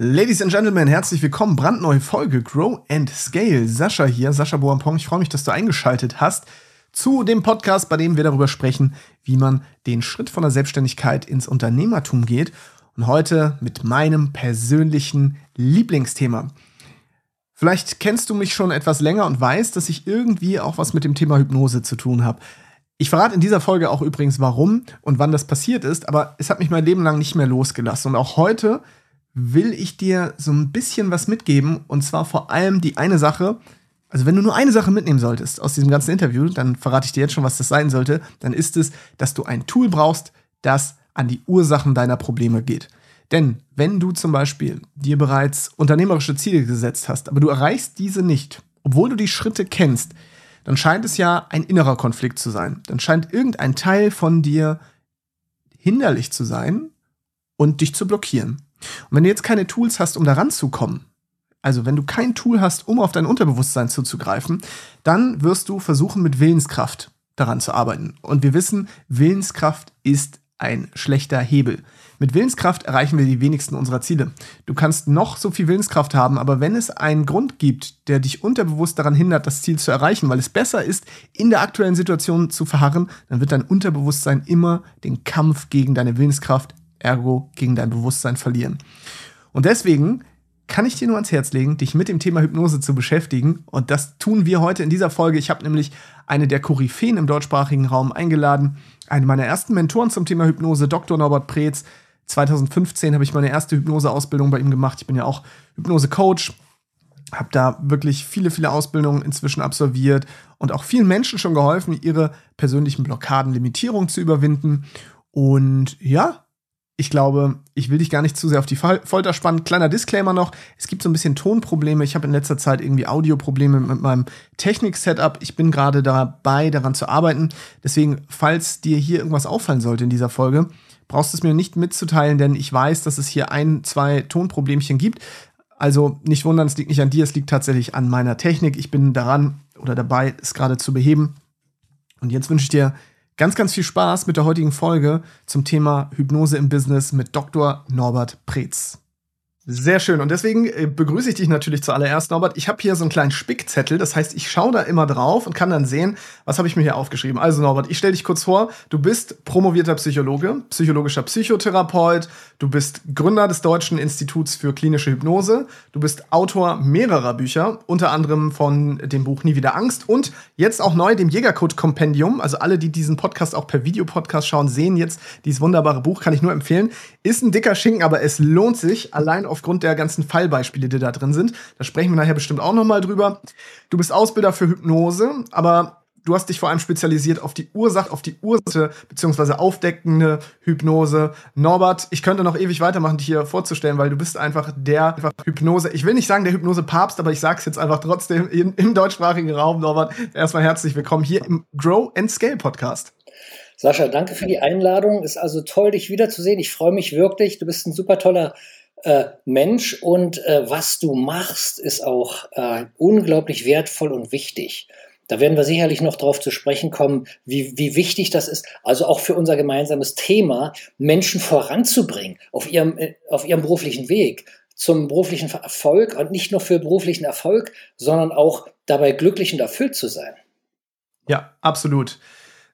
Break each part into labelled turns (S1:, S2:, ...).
S1: Ladies and Gentlemen, herzlich willkommen. Brandneue Folge Grow and Scale. Sascha hier, Sascha Boampong. Ich freue mich, dass du eingeschaltet hast zu dem Podcast, bei dem wir darüber sprechen, wie man den Schritt von der Selbstständigkeit ins Unternehmertum geht. Und heute mit meinem persönlichen Lieblingsthema. Vielleicht kennst du mich schon etwas länger und weißt, dass ich irgendwie auch was mit dem Thema Hypnose zu tun habe. Ich verrate in dieser Folge auch übrigens, warum und wann das passiert ist, aber es hat mich mein Leben lang nicht mehr losgelassen. Und auch heute will ich dir so ein bisschen was mitgeben. Und zwar vor allem die eine Sache. Also, wenn du nur eine Sache mitnehmen solltest aus diesem ganzen Interview, dann verrate ich dir jetzt schon, was das sein sollte. Dann ist es, dass du ein Tool brauchst, das an die Ursachen deiner Probleme geht. Denn wenn du zum Beispiel dir bereits unternehmerische Ziele gesetzt hast, aber du erreichst diese nicht, obwohl du die Schritte kennst, dann scheint es ja ein innerer Konflikt zu sein. Dann scheint irgendein Teil von dir hinderlich zu sein und dich zu blockieren. Und wenn du jetzt keine Tools hast, um da ranzukommen, also wenn du kein Tool hast, um auf dein Unterbewusstsein zuzugreifen, dann wirst du versuchen, mit Willenskraft daran zu arbeiten. Und wir wissen, Willenskraft ist ein schlechter Hebel. Mit Willenskraft erreichen wir die wenigsten unserer Ziele. Du kannst noch so viel Willenskraft haben, aber wenn es einen Grund gibt, der dich unterbewusst daran hindert, das Ziel zu erreichen, weil es besser ist, in der aktuellen Situation zu verharren, dann wird dein Unterbewusstsein immer den Kampf gegen deine Willenskraft ergo gegen dein Bewusstsein verlieren. Und deswegen kann ich dir nur ans Herz legen, dich mit dem Thema Hypnose zu beschäftigen. Und das tun wir heute in dieser Folge. Ich habe nämlich eine der Koryphäen im deutschsprachigen Raum eingeladen. Eine meiner ersten Mentoren zum Thema Hypnose, Dr. Norbert Preetz. 2015 habe ich meine erste Hypnose-Ausbildung bei ihm gemacht. Ich bin ja auch Hypnose-Coach, habe da wirklich viele, viele Ausbildungen inzwischen absolviert und auch vielen Menschen schon geholfen, ihre persönlichen Blockaden, Limitierungen zu überwinden. Und ja, ich glaube, ich will dich gar nicht zu sehr auf die Folter spannen. Kleiner Disclaimer noch: Es gibt so ein bisschen Tonprobleme. Ich habe in letzter Zeit irgendwie Audioprobleme mit meinem Technik-Setup. Ich bin gerade dabei, daran zu arbeiten. Deswegen, falls dir hier irgendwas auffallen sollte in dieser Folge, brauchst du es mir nicht mitzuteilen, denn ich weiß, dass es hier ein, zwei Tonproblemchen gibt. Also nicht wundern, es liegt nicht an dir, es liegt tatsächlich an meiner Technik. Ich bin daran oder dabei, es gerade zu beheben. Und jetzt wünsche ich dir Ganz, ganz viel Spaß mit der heutigen Folge zum Thema Hypnose im Business mit Dr. Norbert Preetz. Sehr schön. Und deswegen äh, begrüße ich dich natürlich zuallererst, Norbert. Ich habe hier so einen kleinen Spickzettel. Das heißt, ich schaue da immer drauf und kann dann sehen, was habe ich mir hier aufgeschrieben. Also, Norbert, ich stelle dich kurz vor. Du bist promovierter Psychologe, psychologischer Psychotherapeut. Du bist Gründer des Deutschen Instituts für klinische Hypnose. Du bist Autor mehrerer Bücher, unter anderem von dem Buch Nie wieder Angst und jetzt auch neu dem Jägercode-Kompendium. Also alle, die diesen Podcast auch per Videopodcast schauen, sehen jetzt dieses wunderbare Buch. Kann ich nur empfehlen. Ist ein dicker Schinken, aber es lohnt sich allein auf aufgrund der ganzen Fallbeispiele, die da drin sind. Da sprechen wir nachher bestimmt auch nochmal drüber. Du bist Ausbilder für Hypnose, aber du hast dich vor allem spezialisiert auf die Ursache, auf die Ursache beziehungsweise aufdeckende Hypnose. Norbert, ich könnte noch ewig weitermachen, dich hier vorzustellen, weil du bist einfach der einfach Hypnose. Ich will nicht sagen der Hypnose-Papst, aber ich sage es jetzt einfach trotzdem im, im deutschsprachigen Raum. Norbert, erstmal herzlich willkommen hier im Grow and Scale Podcast.
S2: Sascha, danke für die Einladung. Ist also toll, dich wiederzusehen. Ich freue mich wirklich. Du bist ein super toller äh, Mensch und äh, was du machst, ist auch äh, unglaublich wertvoll und wichtig. Da werden wir sicherlich noch darauf zu sprechen kommen, wie, wie wichtig das ist, also auch für unser gemeinsames Thema, Menschen voranzubringen auf ihrem, äh, auf ihrem beruflichen Weg zum beruflichen Erfolg und nicht nur für beruflichen Erfolg, sondern auch dabei glücklich und erfüllt zu sein.
S1: Ja, absolut.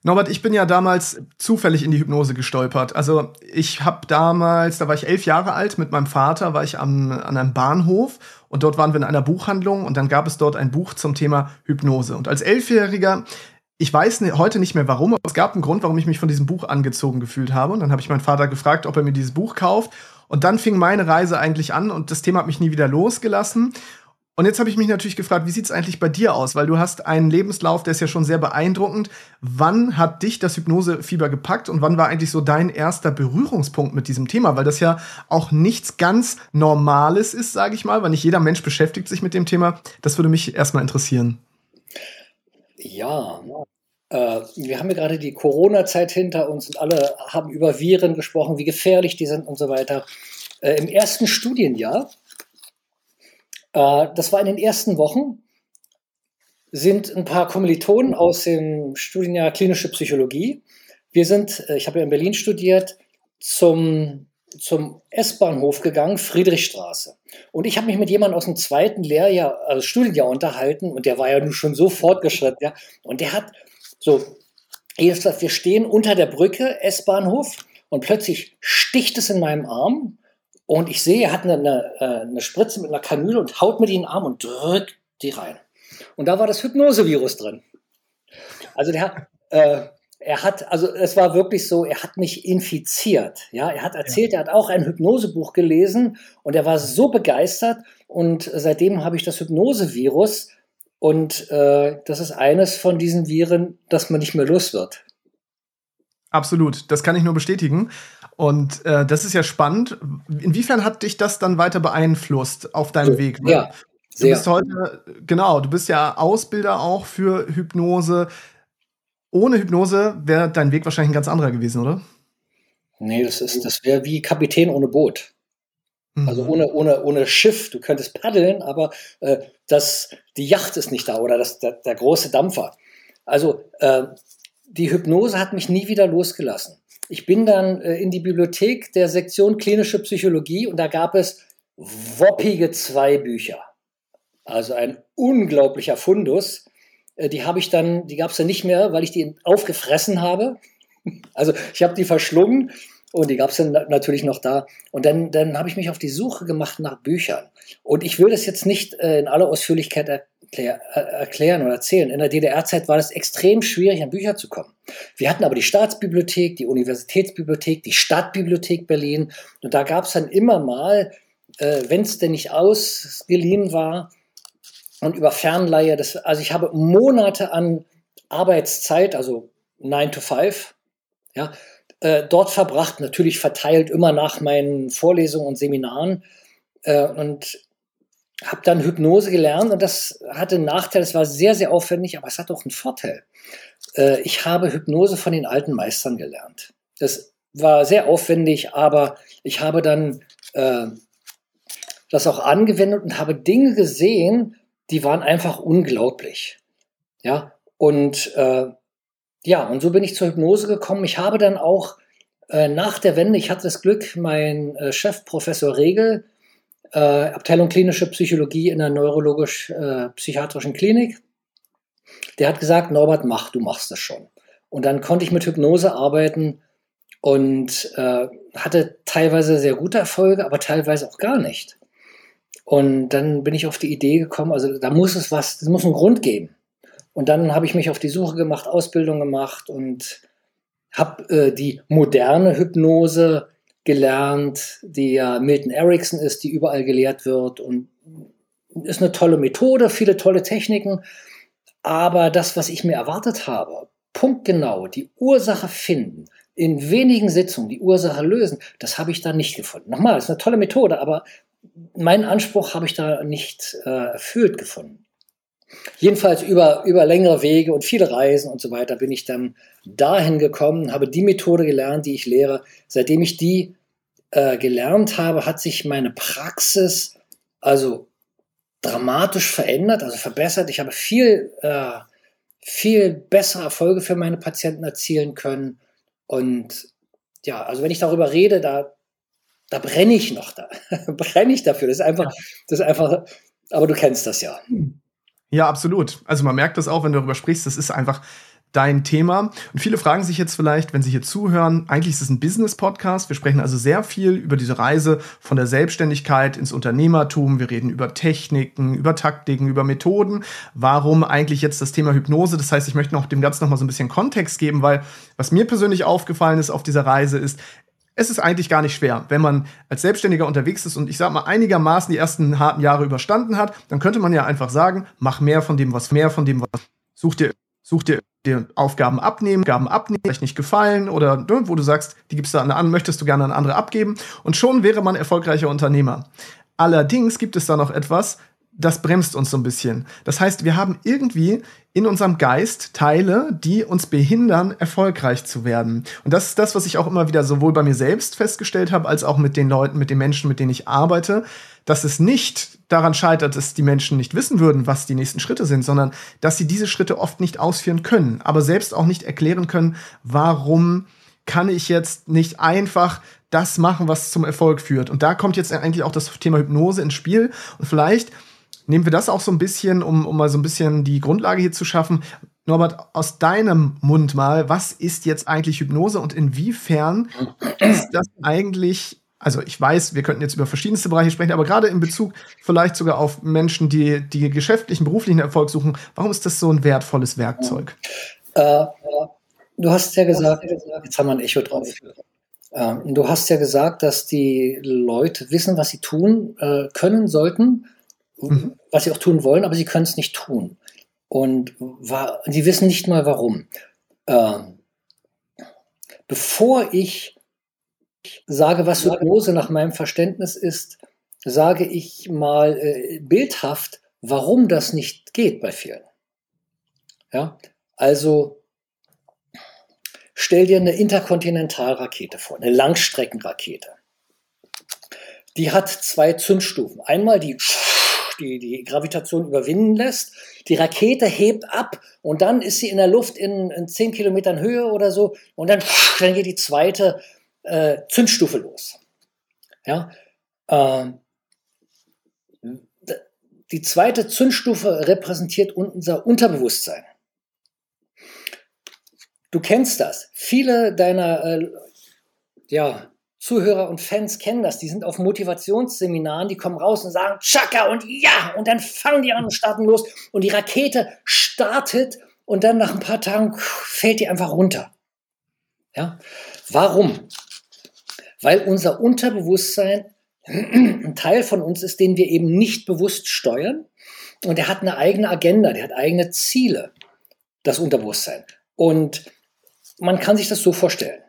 S1: Norbert, ich bin ja damals zufällig in die Hypnose gestolpert. Also ich habe damals, da war ich elf Jahre alt, mit meinem Vater war ich am, an einem Bahnhof und dort waren wir in einer Buchhandlung und dann gab es dort ein Buch zum Thema Hypnose. Und als Elfjähriger, ich weiß heute nicht mehr warum, aber es gab einen Grund, warum ich mich von diesem Buch angezogen gefühlt habe. Und dann habe ich meinen Vater gefragt, ob er mir dieses Buch kauft. Und dann fing meine Reise eigentlich an und das Thema hat mich nie wieder losgelassen. Und jetzt habe ich mich natürlich gefragt, wie sieht es eigentlich bei dir aus? Weil du hast einen Lebenslauf, der ist ja schon sehr beeindruckend. Wann hat dich das Hypnosefieber gepackt und wann war eigentlich so dein erster Berührungspunkt mit diesem Thema? Weil das ja auch nichts ganz Normales ist, sage ich mal, weil nicht jeder Mensch beschäftigt sich mit dem Thema. Das würde mich erstmal interessieren.
S2: Ja, äh, wir haben ja gerade die Corona-Zeit hinter uns und alle haben über Viren gesprochen, wie gefährlich die sind und so weiter. Äh, Im ersten Studienjahr das war in den ersten Wochen, sind ein paar Kommilitonen aus dem Studienjahr klinische Psychologie. Wir sind, äh, ich habe ja in Berlin studiert, zum zum S-Bahnhof gegangen, Friedrichstraße. Und ich habe mich mit jemandem aus dem zweiten Lehrjahr, also Studienjahr unterhalten und der war ja nun schon so fortgeschritten, ja. Und der hat so, jedenfalls, wir stehen unter der Brücke, S-Bahnhof, und plötzlich sticht es in meinem Arm und ich sehe, er hat eine, eine, äh, eine Spritze mit einer Kanüle und haut mir die in den Arm und drückt die rein. Und da war das Hypnosevirus drin. Also der, äh, er hat, also es war wirklich so, er hat mich infiziert. Ja, er hat erzählt, ja. er hat auch ein Hypnosebuch gelesen und er war so begeistert und seitdem habe ich das Hypnosevirus und äh, das ist eines von diesen Viren, dass man nicht mehr los wird.
S1: Absolut, das kann ich nur bestätigen. Und äh, das ist ja spannend. Inwiefern hat dich das dann weiter beeinflusst auf deinem Weg?
S2: Ne? Ja,
S1: sehr. Du bist heute, genau, du bist ja Ausbilder auch für Hypnose ohne Hypnose wäre dein Weg wahrscheinlich ein ganz anderer gewesen, oder?
S2: Nee, das das wäre wie Kapitän ohne Boot. Mhm. Also ohne, ohne, ohne Schiff. Du könntest paddeln, aber äh, das, die Yacht ist nicht da oder das, der, der große Dampfer. Also äh, die Hypnose hat mich nie wieder losgelassen. Ich bin dann äh, in die Bibliothek der Sektion klinische Psychologie und da gab es woppige zwei Bücher. Also ein unglaublicher Fundus. Äh, die habe ich dann, die gab es dann nicht mehr, weil ich die aufgefressen habe. Also ich habe die verschlungen und die gab es dann natürlich noch da. Und dann, dann habe ich mich auf die Suche gemacht nach Büchern. Und ich will das jetzt nicht äh, in aller Ausführlichkeit erklär, äh, erklären oder erzählen. In der DDR-Zeit war es extrem schwierig, an Bücher zu kommen. Wir hatten aber die Staatsbibliothek, die Universitätsbibliothek, die Stadtbibliothek Berlin. Und da gab es dann immer mal, äh, wenn es denn nicht ausgeliehen war, und über Fernleihe. Das, also ich habe Monate an Arbeitszeit, also 9 to 5, ja, äh, dort verbracht, natürlich verteilt immer nach meinen Vorlesungen und Seminaren äh, und habe dann Hypnose gelernt und das hatte einen Nachteil, es war sehr, sehr aufwendig, aber es hat auch einen Vorteil. Äh, ich habe Hypnose von den alten Meistern gelernt. Das war sehr aufwendig, aber ich habe dann äh, das auch angewendet und habe Dinge gesehen, die waren einfach unglaublich. Ja, und äh, ja, und so bin ich zur Hypnose gekommen. Ich habe dann auch äh, nach der Wende, ich hatte das Glück, mein äh, Chef, Professor Regel, äh, Abteilung klinische Psychologie in der neurologisch-psychiatrischen äh, Klinik, der hat gesagt, Norbert, mach, du machst das schon. Und dann konnte ich mit Hypnose arbeiten und äh, hatte teilweise sehr gute Erfolge, aber teilweise auch gar nicht. Und dann bin ich auf die Idee gekommen, also da muss es was, es muss einen Grund geben. Und dann habe ich mich auf die Suche gemacht, Ausbildung gemacht und habe äh, die moderne Hypnose gelernt, die ja Milton Erickson ist, die überall gelehrt wird und ist eine tolle Methode, viele tolle Techniken. Aber das, was ich mir erwartet habe, punktgenau die Ursache finden, in wenigen Sitzungen die Ursache lösen, das habe ich da nicht gefunden. Nochmal, ist eine tolle Methode, aber meinen Anspruch habe ich da nicht äh, erfüllt gefunden. Jedenfalls über, über längere Wege und viele Reisen und so weiter bin ich dann dahin gekommen, habe die Methode gelernt, die ich lehre. Seitdem ich die äh, gelernt habe, hat sich meine Praxis also dramatisch verändert, also verbessert. Ich habe viel, äh, viel bessere Erfolge für meine Patienten erzielen können. Und ja, also wenn ich darüber rede, da, da brenne ich noch, da brenne ich dafür. Das ist einfach, das ist einfach, aber du kennst das ja.
S1: Ja, absolut. Also man merkt das auch, wenn du darüber sprichst, das ist einfach dein Thema. Und viele fragen sich jetzt vielleicht, wenn sie hier zuhören, eigentlich ist es ein Business-Podcast. Wir sprechen also sehr viel über diese Reise von der Selbstständigkeit ins Unternehmertum. Wir reden über Techniken, über Taktiken, über Methoden. Warum eigentlich jetzt das Thema Hypnose? Das heißt, ich möchte noch dem Ganzen noch mal so ein bisschen Kontext geben, weil was mir persönlich aufgefallen ist auf dieser Reise ist, es ist eigentlich gar nicht schwer. Wenn man als Selbstständiger unterwegs ist und ich sag mal einigermaßen die ersten harten Jahre überstanden hat, dann könnte man ja einfach sagen, mach mehr von dem, was mehr von dem, was such dir, such dir die Aufgaben abnehmen, Aufgaben abnehmen, vielleicht nicht gefallen oder ne, wo du sagst, die gibst du an, möchtest du gerne an andere abgeben und schon wäre man erfolgreicher Unternehmer. Allerdings gibt es da noch etwas, das bremst uns so ein bisschen. Das heißt, wir haben irgendwie in unserem Geist Teile, die uns behindern, erfolgreich zu werden. Und das ist das, was ich auch immer wieder sowohl bei mir selbst festgestellt habe, als auch mit den Leuten, mit den Menschen, mit denen ich arbeite, dass es nicht daran scheitert, dass die Menschen nicht wissen würden, was die nächsten Schritte sind, sondern dass sie diese Schritte oft nicht ausführen können, aber selbst auch nicht erklären können, warum kann ich jetzt nicht einfach das machen, was zum Erfolg führt. Und da kommt jetzt eigentlich auch das Thema Hypnose ins Spiel. Und vielleicht nehmen wir das auch so ein bisschen, um, um mal so ein bisschen die Grundlage hier zu schaffen. Norbert, aus deinem Mund mal, was ist jetzt eigentlich Hypnose und inwiefern ist das eigentlich, also ich weiß, wir könnten jetzt über verschiedenste Bereiche sprechen, aber gerade in Bezug vielleicht sogar auf Menschen, die, die geschäftlichen, beruflichen Erfolg suchen, warum ist das so ein wertvolles Werkzeug?
S2: Äh, du hast ja gesagt, jetzt haben wir ein Echo drauf. Äh, du hast ja gesagt, dass die Leute wissen, was sie tun äh, können sollten, mhm. was sie auch tun wollen, aber sie können es nicht tun. Und war, sie wissen nicht mal warum. Ähm, bevor ich sage, was Hypnose nach meinem Verständnis ist, sage ich mal äh, bildhaft, warum das nicht geht bei vielen. Ja, also stell dir eine Interkontinentalrakete vor, eine Langstreckenrakete. Die hat zwei Zündstufen. Einmal die die, die Gravitation überwinden lässt. Die Rakete hebt ab und dann ist sie in der Luft in, in 10 Kilometern Höhe oder so und dann, dann geht die zweite äh, Zündstufe los. Ja, äh, die zweite Zündstufe repräsentiert unser Unterbewusstsein. Du kennst das. Viele deiner äh, ja, Zuhörer und Fans kennen das. Die sind auf Motivationsseminaren, die kommen raus und sagen Chaka und ja und dann fangen die an und starten los und die Rakete startet und dann nach ein paar Tagen fällt die einfach runter. Ja? Warum? Weil unser Unterbewusstsein ein Teil von uns ist, den wir eben nicht bewusst steuern und der hat eine eigene Agenda, der hat eigene Ziele, das Unterbewusstsein. Und man kann sich das so vorstellen.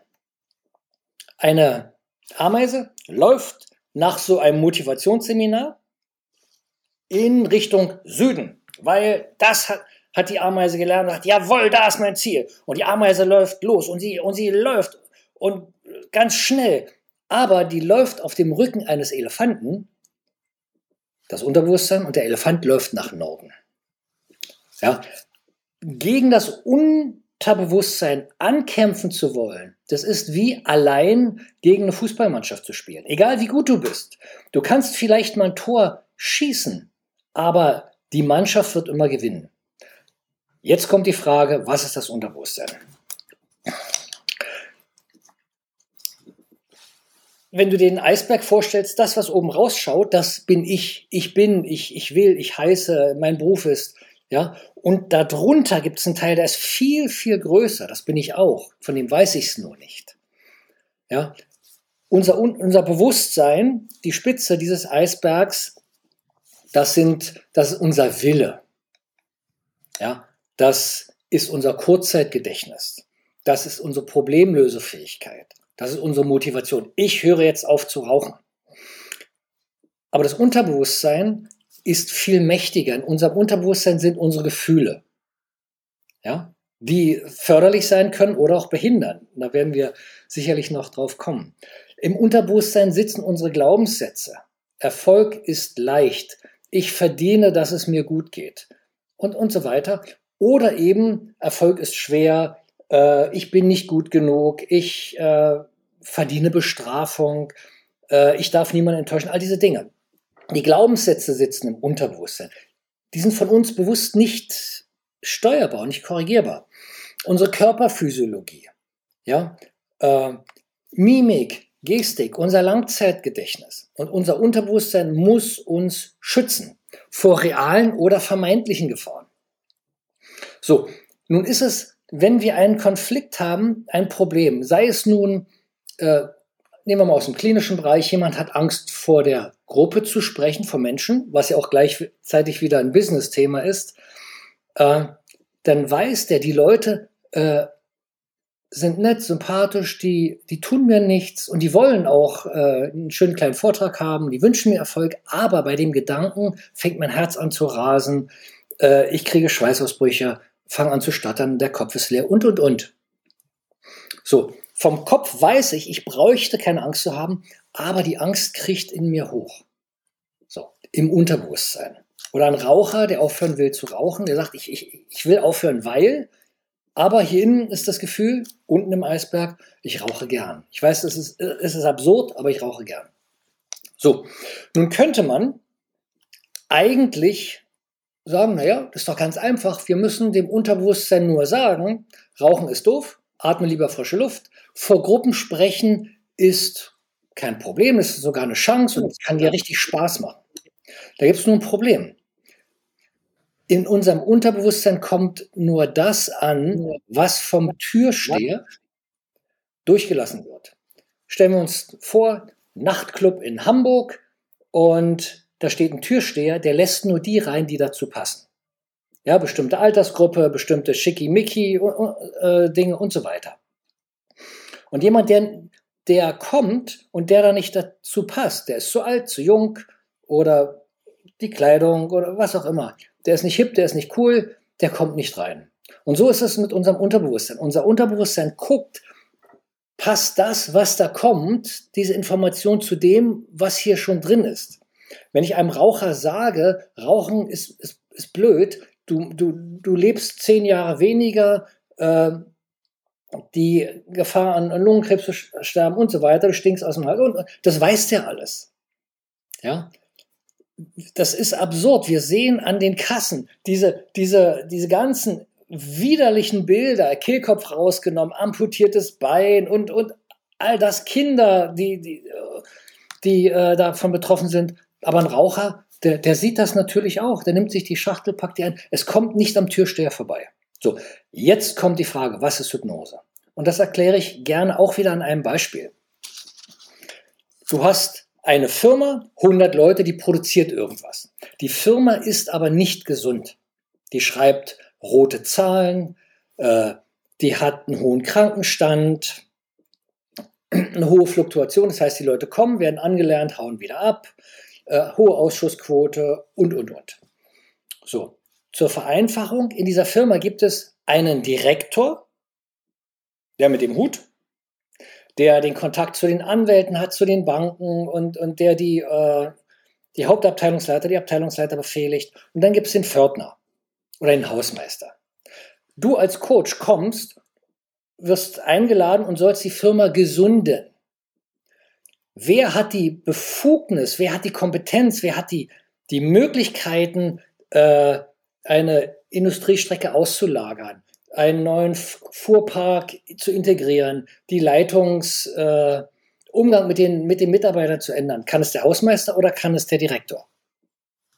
S2: Eine Ameise läuft nach so einem Motivationsseminar in Richtung Süden, weil das hat, hat die Ameise gelernt und sagt, jawohl, da ist mein Ziel. Und die Ameise läuft los und sie, und sie läuft und ganz schnell. Aber die läuft auf dem Rücken eines Elefanten, das Unterbewusstsein, und der Elefant läuft nach Norden. Ja, gegen das Un Unterbewusstsein ankämpfen zu wollen, das ist wie allein gegen eine Fußballmannschaft zu spielen. Egal wie gut du bist. Du kannst vielleicht mal ein Tor schießen, aber die Mannschaft wird immer gewinnen. Jetzt kommt die Frage, was ist das Unterbewusstsein? Wenn du den Eisberg vorstellst, das, was oben rausschaut, das bin ich. Ich bin, ich, ich will, ich heiße, mein Beruf ist. Ja, und darunter gibt es einen Teil, der ist viel, viel größer. Das bin ich auch. Von dem weiß ich es nur nicht. Ja, unser, unser Bewusstsein, die Spitze dieses Eisbergs, das sind, das ist unser Wille. Ja, das ist unser Kurzzeitgedächtnis. Das ist unsere Problemlösefähigkeit. Das ist unsere Motivation. Ich höre jetzt auf zu rauchen. Aber das Unterbewusstsein ist viel mächtiger. In unserem Unterbewusstsein sind unsere Gefühle. Ja, die förderlich sein können oder auch behindern. Da werden wir sicherlich noch drauf kommen. Im Unterbewusstsein sitzen unsere Glaubenssätze. Erfolg ist leicht. Ich verdiene, dass es mir gut geht. Und, und so weiter. Oder eben Erfolg ist schwer. Äh, ich bin nicht gut genug. Ich äh, verdiene Bestrafung. Äh, ich darf niemanden enttäuschen. All diese Dinge. Die Glaubenssätze sitzen im Unterbewusstsein. Die sind von uns bewusst nicht steuerbar und nicht korrigierbar. Unsere Körperphysiologie, ja, äh, Mimik, Gestik, unser Langzeitgedächtnis und unser Unterbewusstsein muss uns schützen vor realen oder vermeintlichen Gefahren. So, nun ist es, wenn wir einen Konflikt haben, ein Problem, sei es nun äh, nehmen wir mal aus dem klinischen Bereich, jemand hat Angst vor der Gruppe zu sprechen, vor Menschen, was ja auch gleichzeitig wieder ein Business-Thema ist, äh, dann weiß der, die Leute äh, sind nett, sympathisch, die, die tun mir nichts und die wollen auch äh, einen schönen kleinen Vortrag haben, die wünschen mir Erfolg, aber bei dem Gedanken fängt mein Herz an zu rasen, äh, ich kriege Schweißausbrüche, fange an zu stottern, der Kopf ist leer und, und, und. So, vom Kopf weiß ich, ich bräuchte keine Angst zu haben, aber die Angst kriegt in mir hoch. So, im Unterbewusstsein. Oder ein Raucher, der aufhören will zu rauchen, der sagt, ich, ich, ich will aufhören, weil Aber hier innen ist das Gefühl, unten im Eisberg, ich rauche gern. Ich weiß, es ist, es ist absurd, aber ich rauche gern. So, nun könnte man eigentlich sagen, naja, das ist doch ganz einfach. Wir müssen dem Unterbewusstsein nur sagen, Rauchen ist doof, atme lieber frische Luft. Vor Gruppen sprechen ist kein Problem, ist sogar eine Chance und es kann dir richtig Spaß machen. Da gibt es nur ein Problem. In unserem Unterbewusstsein kommt nur das an, was vom Türsteher durchgelassen wird. Stellen wir uns vor, Nachtclub in Hamburg und da steht ein Türsteher, der lässt nur die rein, die dazu passen. Ja, bestimmte Altersgruppe, bestimmte Schickimicki-Dinge äh, und so weiter. Und jemand, der, der kommt und der da nicht dazu passt, der ist zu alt, zu jung oder die Kleidung oder was auch immer, der ist nicht hip, der ist nicht cool, der kommt nicht rein. Und so ist es mit unserem Unterbewusstsein. Unser Unterbewusstsein guckt, passt das, was da kommt, diese Information zu dem, was hier schon drin ist. Wenn ich einem Raucher sage, Rauchen ist, ist, ist blöd, du, du, du lebst zehn Jahre weniger, äh, die Gefahr an Lungenkrebs zu sterben und so weiter, du stinkst aus dem Hals und das weiß der alles. Ja, das ist absurd. Wir sehen an den Kassen diese, diese, diese ganzen widerlichen Bilder, Kehlkopf rausgenommen, amputiertes Bein und, und all das Kinder, die, die, die äh, davon betroffen sind. Aber ein Raucher, der, der sieht das natürlich auch. Der nimmt sich die Schachtel, packt die ein. Es kommt nicht am Türsteher vorbei. So, jetzt kommt die Frage, was ist Hypnose? Und das erkläre ich gerne auch wieder an einem Beispiel. Du hast eine Firma, 100 Leute, die produziert irgendwas. Die Firma ist aber nicht gesund. Die schreibt rote Zahlen, äh, die hat einen hohen Krankenstand, eine hohe Fluktuation, das heißt, die Leute kommen, werden angelernt, hauen wieder ab, äh, hohe Ausschussquote und, und, und. So, zur Vereinfachung, in dieser Firma gibt es einen Direktor, der mit dem Hut, der den Kontakt zu den Anwälten hat, zu den Banken und, und der die, äh, die Hauptabteilungsleiter, die Abteilungsleiter befehligt. Und dann gibt es den Pförtner oder den Hausmeister. Du als Coach kommst, wirst eingeladen und sollst die Firma gesunden. Wer hat die Befugnis, wer hat die Kompetenz, wer hat die, die Möglichkeiten, äh, eine Industriestrecke auszulagern, einen neuen Fuhrpark zu integrieren, die Leitungsumgang äh, mit, den, mit den Mitarbeitern zu ändern? Kann es der Hausmeister oder kann es der Direktor?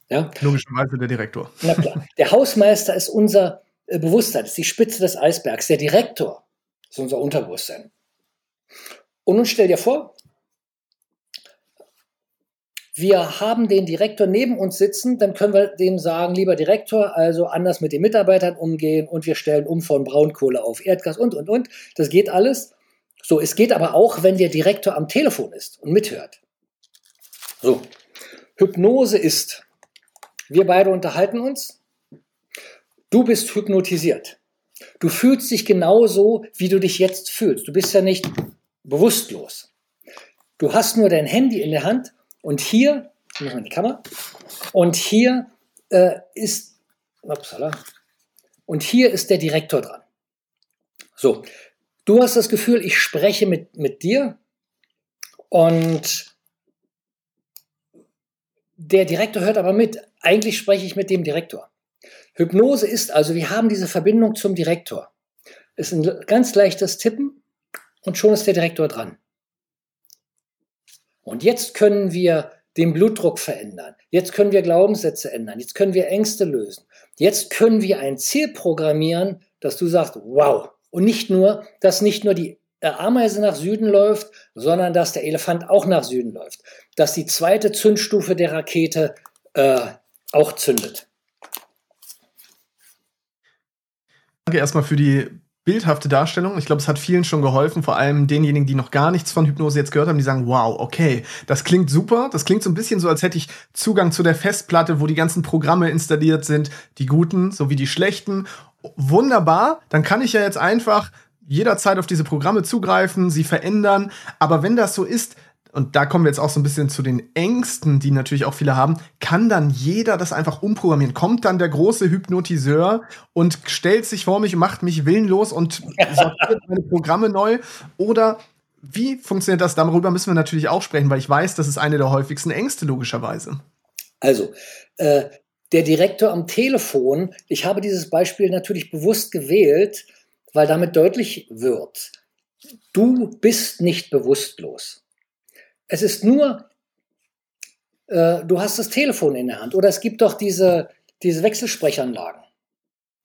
S1: Ja? Logischerweise der Direktor.
S2: Na klar. Der Hausmeister ist unser äh, Bewusstsein, ist die Spitze des Eisbergs. Der Direktor ist unser Unterbewusstsein. Und nun stell dir vor, wir haben den Direktor neben uns sitzen, dann können wir dem sagen, lieber Direktor, also anders mit den Mitarbeitern umgehen und wir stellen um von Braunkohle auf Erdgas und, und, und. Das geht alles. So, es geht aber auch, wenn der Direktor am Telefon ist und mithört. So, Hypnose ist wir beide unterhalten uns. Du bist hypnotisiert. Du fühlst dich genauso, wie du dich jetzt fühlst. Du bist ja nicht bewusstlos. Du hast nur dein Handy in der Hand und hier, ich muss mal die Kamera, und hier äh, ist, upsala, und hier ist der Direktor dran. So, du hast das Gefühl, ich spreche mit, mit dir und der Direktor hört aber mit. Eigentlich spreche ich mit dem Direktor. Hypnose ist also, wir haben diese Verbindung zum Direktor. Es ist ein ganz leichtes Tippen und schon ist der Direktor dran. Und jetzt können wir den Blutdruck verändern. Jetzt können wir Glaubenssätze ändern. Jetzt können wir Ängste lösen. Jetzt können wir ein Ziel programmieren, dass du sagst, wow. Und nicht nur, dass nicht nur die Ameise nach Süden läuft, sondern dass der Elefant auch nach Süden läuft. Dass die zweite Zündstufe der Rakete äh, auch zündet.
S1: Danke erstmal für die bildhafte Darstellung. Ich glaube, es hat vielen schon geholfen, vor allem denjenigen, die noch gar nichts von Hypnose jetzt gehört haben, die sagen, wow, okay, das klingt super. Das klingt so ein bisschen so, als hätte ich Zugang zu der Festplatte, wo die ganzen Programme installiert sind, die guten sowie die schlechten. Wunderbar, dann kann ich ja jetzt einfach jederzeit auf diese Programme zugreifen, sie verändern. Aber wenn das so ist, und da kommen wir jetzt auch so ein bisschen zu den Ängsten, die natürlich auch viele haben, kann dann jeder das einfach umprogrammieren? Kommt dann der große Hypnotiseur und stellt sich vor mich macht mich willenlos und sortiert meine Programme neu? Oder wie funktioniert das? Darüber müssen wir natürlich auch sprechen, weil ich weiß, das ist eine der häufigsten Ängste logischerweise.
S2: Also, äh, der Direktor am Telefon, ich habe dieses Beispiel natürlich bewusst gewählt, weil damit deutlich wird, du bist nicht bewusstlos. Es ist nur, äh, du hast das Telefon in der Hand oder es gibt doch diese, diese Wechselsprechanlagen.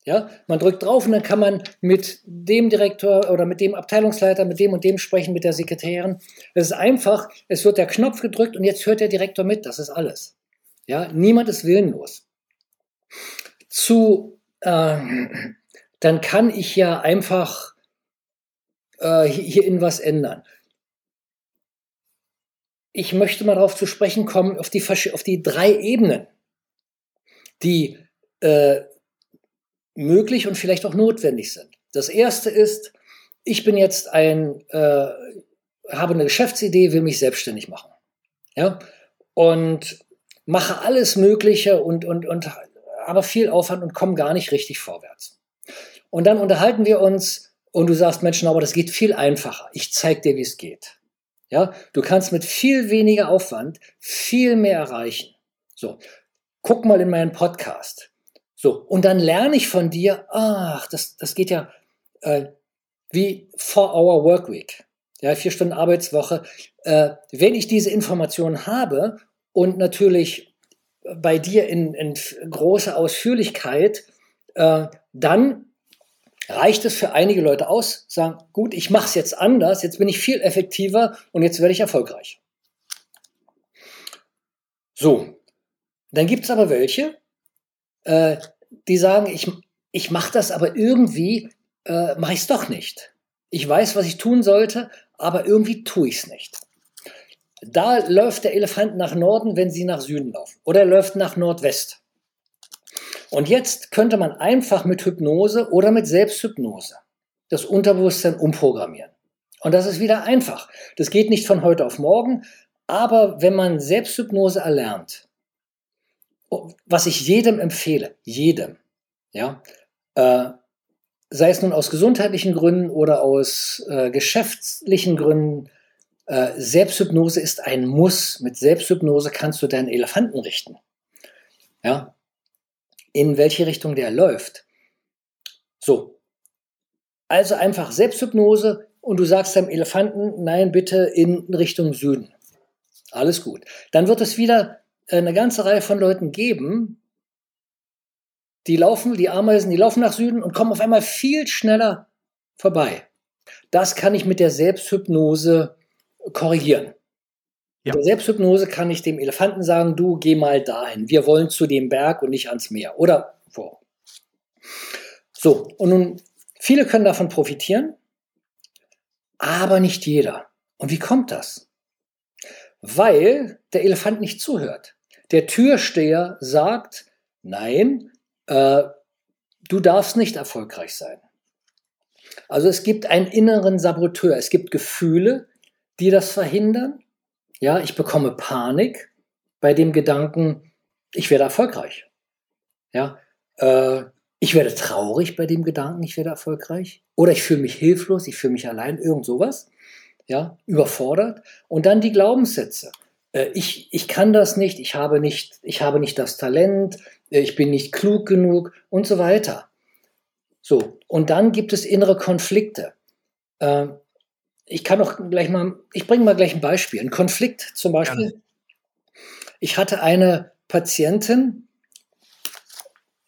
S2: Ja, man drückt drauf und dann kann man mit dem Direktor oder mit dem Abteilungsleiter, mit dem und dem sprechen, mit der Sekretärin. Es ist einfach, es wird der Knopf gedrückt und jetzt hört der Direktor mit, das ist alles. Ja, niemand ist willenlos. Zu, äh, dann kann ich ja einfach äh, hier in was ändern ich möchte mal darauf zu sprechen kommen, auf die, auf die drei Ebenen, die äh, möglich und vielleicht auch notwendig sind. Das erste ist, ich bin jetzt ein, äh, habe eine Geschäftsidee, will mich selbstständig machen. Ja, und mache alles Mögliche und, und, und aber viel Aufwand und komme gar nicht richtig vorwärts. Und dann unterhalten wir uns und du sagst, Menschen, aber das geht viel einfacher. Ich zeige dir, wie es geht. Ja, du kannst mit viel weniger Aufwand viel mehr erreichen. So, guck mal in meinen Podcast. So, und dann lerne ich von dir, ach, das, das geht ja äh, wie Four-Hour Workweek. Ja, vier Stunden Arbeitswoche. Äh, wenn ich diese Informationen habe und natürlich bei dir in, in großer Ausführlichkeit, äh, dann reicht es für einige Leute aus, sagen, gut, ich mache es jetzt anders, jetzt bin ich viel effektiver und jetzt werde ich erfolgreich. So, dann gibt es aber welche, äh, die sagen, ich, ich mache das, aber irgendwie äh, mache ich es doch nicht. Ich weiß, was ich tun sollte, aber irgendwie tue ich es nicht. Da läuft der Elefant nach Norden, wenn sie nach Süden laufen. Oder er läuft nach Nordwest. Und jetzt könnte man einfach mit Hypnose oder mit Selbsthypnose das Unterbewusstsein umprogrammieren. Und das ist wieder einfach. Das geht nicht von heute auf morgen, aber wenn man Selbsthypnose erlernt, was ich jedem empfehle, jedem, ja, äh, sei es nun aus gesundheitlichen Gründen oder aus äh, geschäftlichen Gründen, äh, Selbsthypnose ist ein Muss. Mit Selbsthypnose kannst du deinen Elefanten richten. Ja, in welche Richtung der läuft. So. Also einfach Selbsthypnose und du sagst deinem Elefanten, nein, bitte in Richtung Süden. Alles gut. Dann wird es wieder eine ganze Reihe von Leuten geben, die laufen, die Ameisen, die laufen nach Süden und kommen auf einmal viel schneller vorbei. Das kann ich mit der Selbsthypnose korrigieren. Ja. Der Selbsthypnose kann ich dem Elefanten sagen, du geh mal dahin. Wir wollen zu dem Berg und nicht ans Meer. Oder wo. So, und nun, viele können davon profitieren, aber nicht jeder. Und wie kommt das? Weil der Elefant nicht zuhört. Der Türsteher sagt, nein, äh, du darfst nicht erfolgreich sein. Also es gibt einen inneren Saboteur. Es gibt Gefühle, die das verhindern. Ja, ich bekomme Panik bei dem Gedanken, ich werde erfolgreich. Ja, äh, ich werde traurig bei dem Gedanken, ich werde erfolgreich. Oder ich fühle mich hilflos, ich fühle mich allein, irgend sowas. Ja, überfordert. Und dann die Glaubenssätze. Äh, ich, ich kann das nicht, ich habe nicht, ich habe nicht das Talent, äh, ich bin nicht klug genug und so weiter. So, und dann gibt es innere Konflikte. Äh, ich kann auch gleich mal, ich bringe mal gleich ein Beispiel. Ein Konflikt zum Beispiel. Ja. Ich hatte eine Patientin,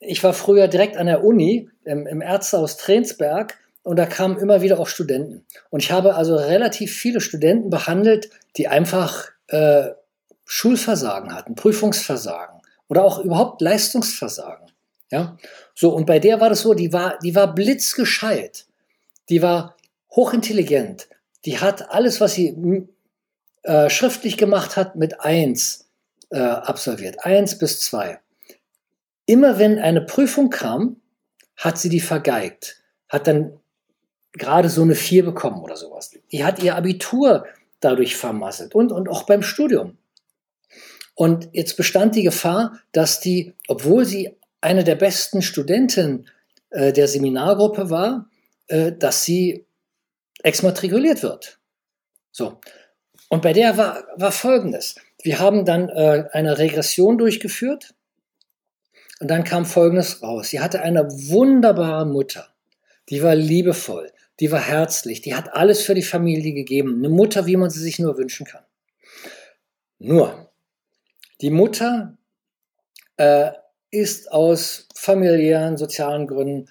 S2: ich war früher direkt an der Uni im, im Ärztehaus Trensberg und da kamen immer wieder auch Studenten. Und ich habe also relativ viele Studenten behandelt, die einfach äh, Schulversagen hatten, Prüfungsversagen oder auch überhaupt Leistungsversagen. Ja, so und bei der war das so, die war, die war blitzgescheit, die war hochintelligent, die hat alles, was sie hm, äh, schriftlich gemacht hat, mit eins äh, absolviert. Eins bis zwei. Immer wenn eine Prüfung kam, hat sie die vergeigt, hat dann gerade so eine vier bekommen oder sowas. Die hat ihr Abitur dadurch vermasselt und, und auch beim Studium. Und jetzt bestand die Gefahr, dass die, obwohl sie eine der besten Studentinnen äh, der Seminargruppe war, äh, dass sie exmatrikuliert wird. So. Und bei der war, war Folgendes. Wir haben dann äh, eine Regression durchgeführt und dann kam Folgendes raus. Sie hatte eine wunderbare Mutter. Die war liebevoll, die war herzlich, die hat alles für die Familie gegeben. Eine Mutter, wie man sie sich nur wünschen kann. Nur, die Mutter äh, ist aus familiären, sozialen Gründen,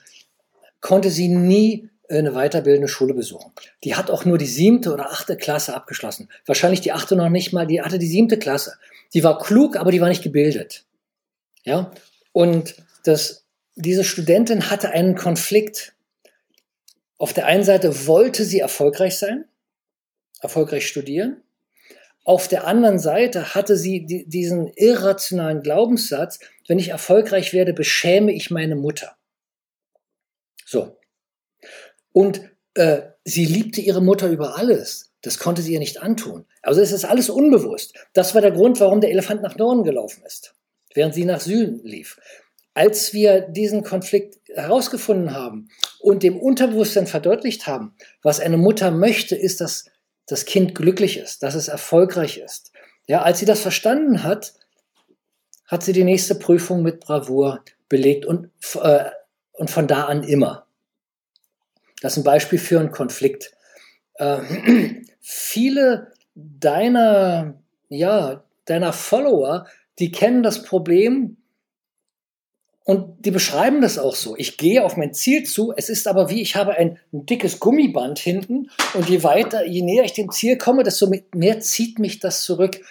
S2: konnte sie nie eine weiterbildende Schule besuchen. Die hat auch nur die siebte oder achte Klasse abgeschlossen. Wahrscheinlich die achte noch nicht mal, die hatte die siebte Klasse. Die war klug, aber die war nicht gebildet. Ja, und das, diese Studentin hatte einen Konflikt. Auf der einen Seite wollte sie erfolgreich sein, erfolgreich studieren. Auf der anderen Seite hatte sie die, diesen irrationalen Glaubenssatz, wenn ich erfolgreich werde, beschäme ich meine Mutter. So. Und äh, sie liebte ihre Mutter über alles. Das konnte sie ihr nicht antun. Also es ist alles unbewusst. Das war der Grund, warum der Elefant nach Norden gelaufen ist, während sie nach Süden lief. Als wir diesen Konflikt herausgefunden haben und dem Unterbewusstsein verdeutlicht haben, was eine Mutter möchte, ist, dass das Kind glücklich ist, dass es erfolgreich ist. Ja, als sie das verstanden hat, hat sie die nächste Prüfung mit Bravour belegt und, äh, und von da an immer. Das ist ein Beispiel für einen Konflikt. Äh, viele deiner, ja, deiner Follower, die kennen das Problem und die beschreiben das auch so. Ich gehe auf mein Ziel zu, es ist aber wie, ich habe ein, ein dickes Gummiband hinten und je weiter, je näher ich dem Ziel komme, desto mehr zieht mich das zurück.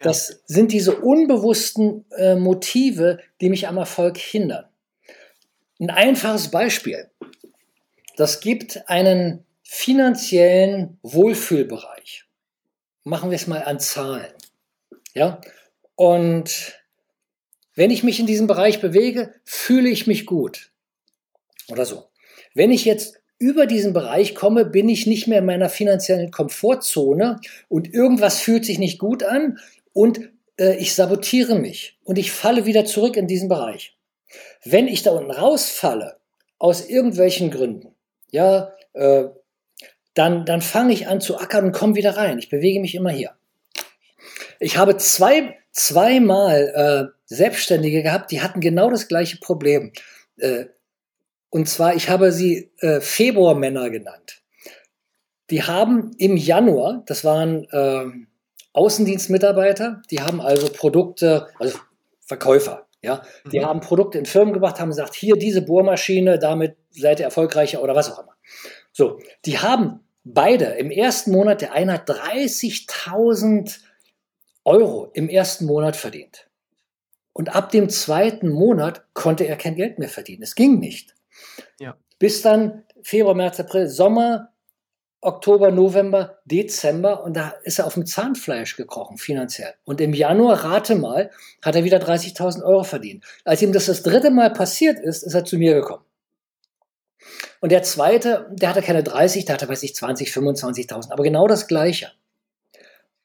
S2: Das sind diese unbewussten äh, Motive, die mich am Erfolg hindern. Ein einfaches Beispiel. Das gibt einen finanziellen Wohlfühlbereich. Machen wir es mal an Zahlen. Ja? Und wenn ich mich in diesem Bereich bewege, fühle ich mich gut. Oder so. Wenn ich jetzt über diesen Bereich komme, bin ich nicht mehr in meiner finanziellen Komfortzone und irgendwas fühlt sich nicht gut an und äh, ich sabotiere mich und ich falle wieder zurück in diesen Bereich. Wenn ich da unten rausfalle, aus irgendwelchen Gründen, ja, äh, dann, dann fange ich an zu ackern und komme wieder rein. Ich bewege mich immer hier. Ich habe zwei, zweimal äh, Selbstständige gehabt, die hatten genau das gleiche Problem. Äh, und zwar, ich habe sie äh, Februarmänner genannt. Die haben im Januar, das waren äh, Außendienstmitarbeiter, die haben also Produkte, also Verkäufer, ja, die mhm. haben Produkte in Firmen gebracht, haben gesagt, hier diese Bohrmaschine, damit seid ihr erfolgreicher oder was auch immer. So, die haben beide im ersten Monat, der eine hat 30.000 Euro im ersten Monat verdient. Und ab dem zweiten Monat konnte er kein Geld mehr verdienen. Es ging nicht. Ja. Bis dann Februar, März, April, Sommer, Oktober, November, Dezember und da ist er auf dem Zahnfleisch gekrochen finanziell. Und im Januar, rate mal, hat er wieder 30.000 Euro verdient. Als ihm das das dritte Mal passiert ist, ist er zu mir gekommen. Und der zweite, der hatte keine 30, der hatte, weiß ich, 20, 25.000, aber genau das Gleiche.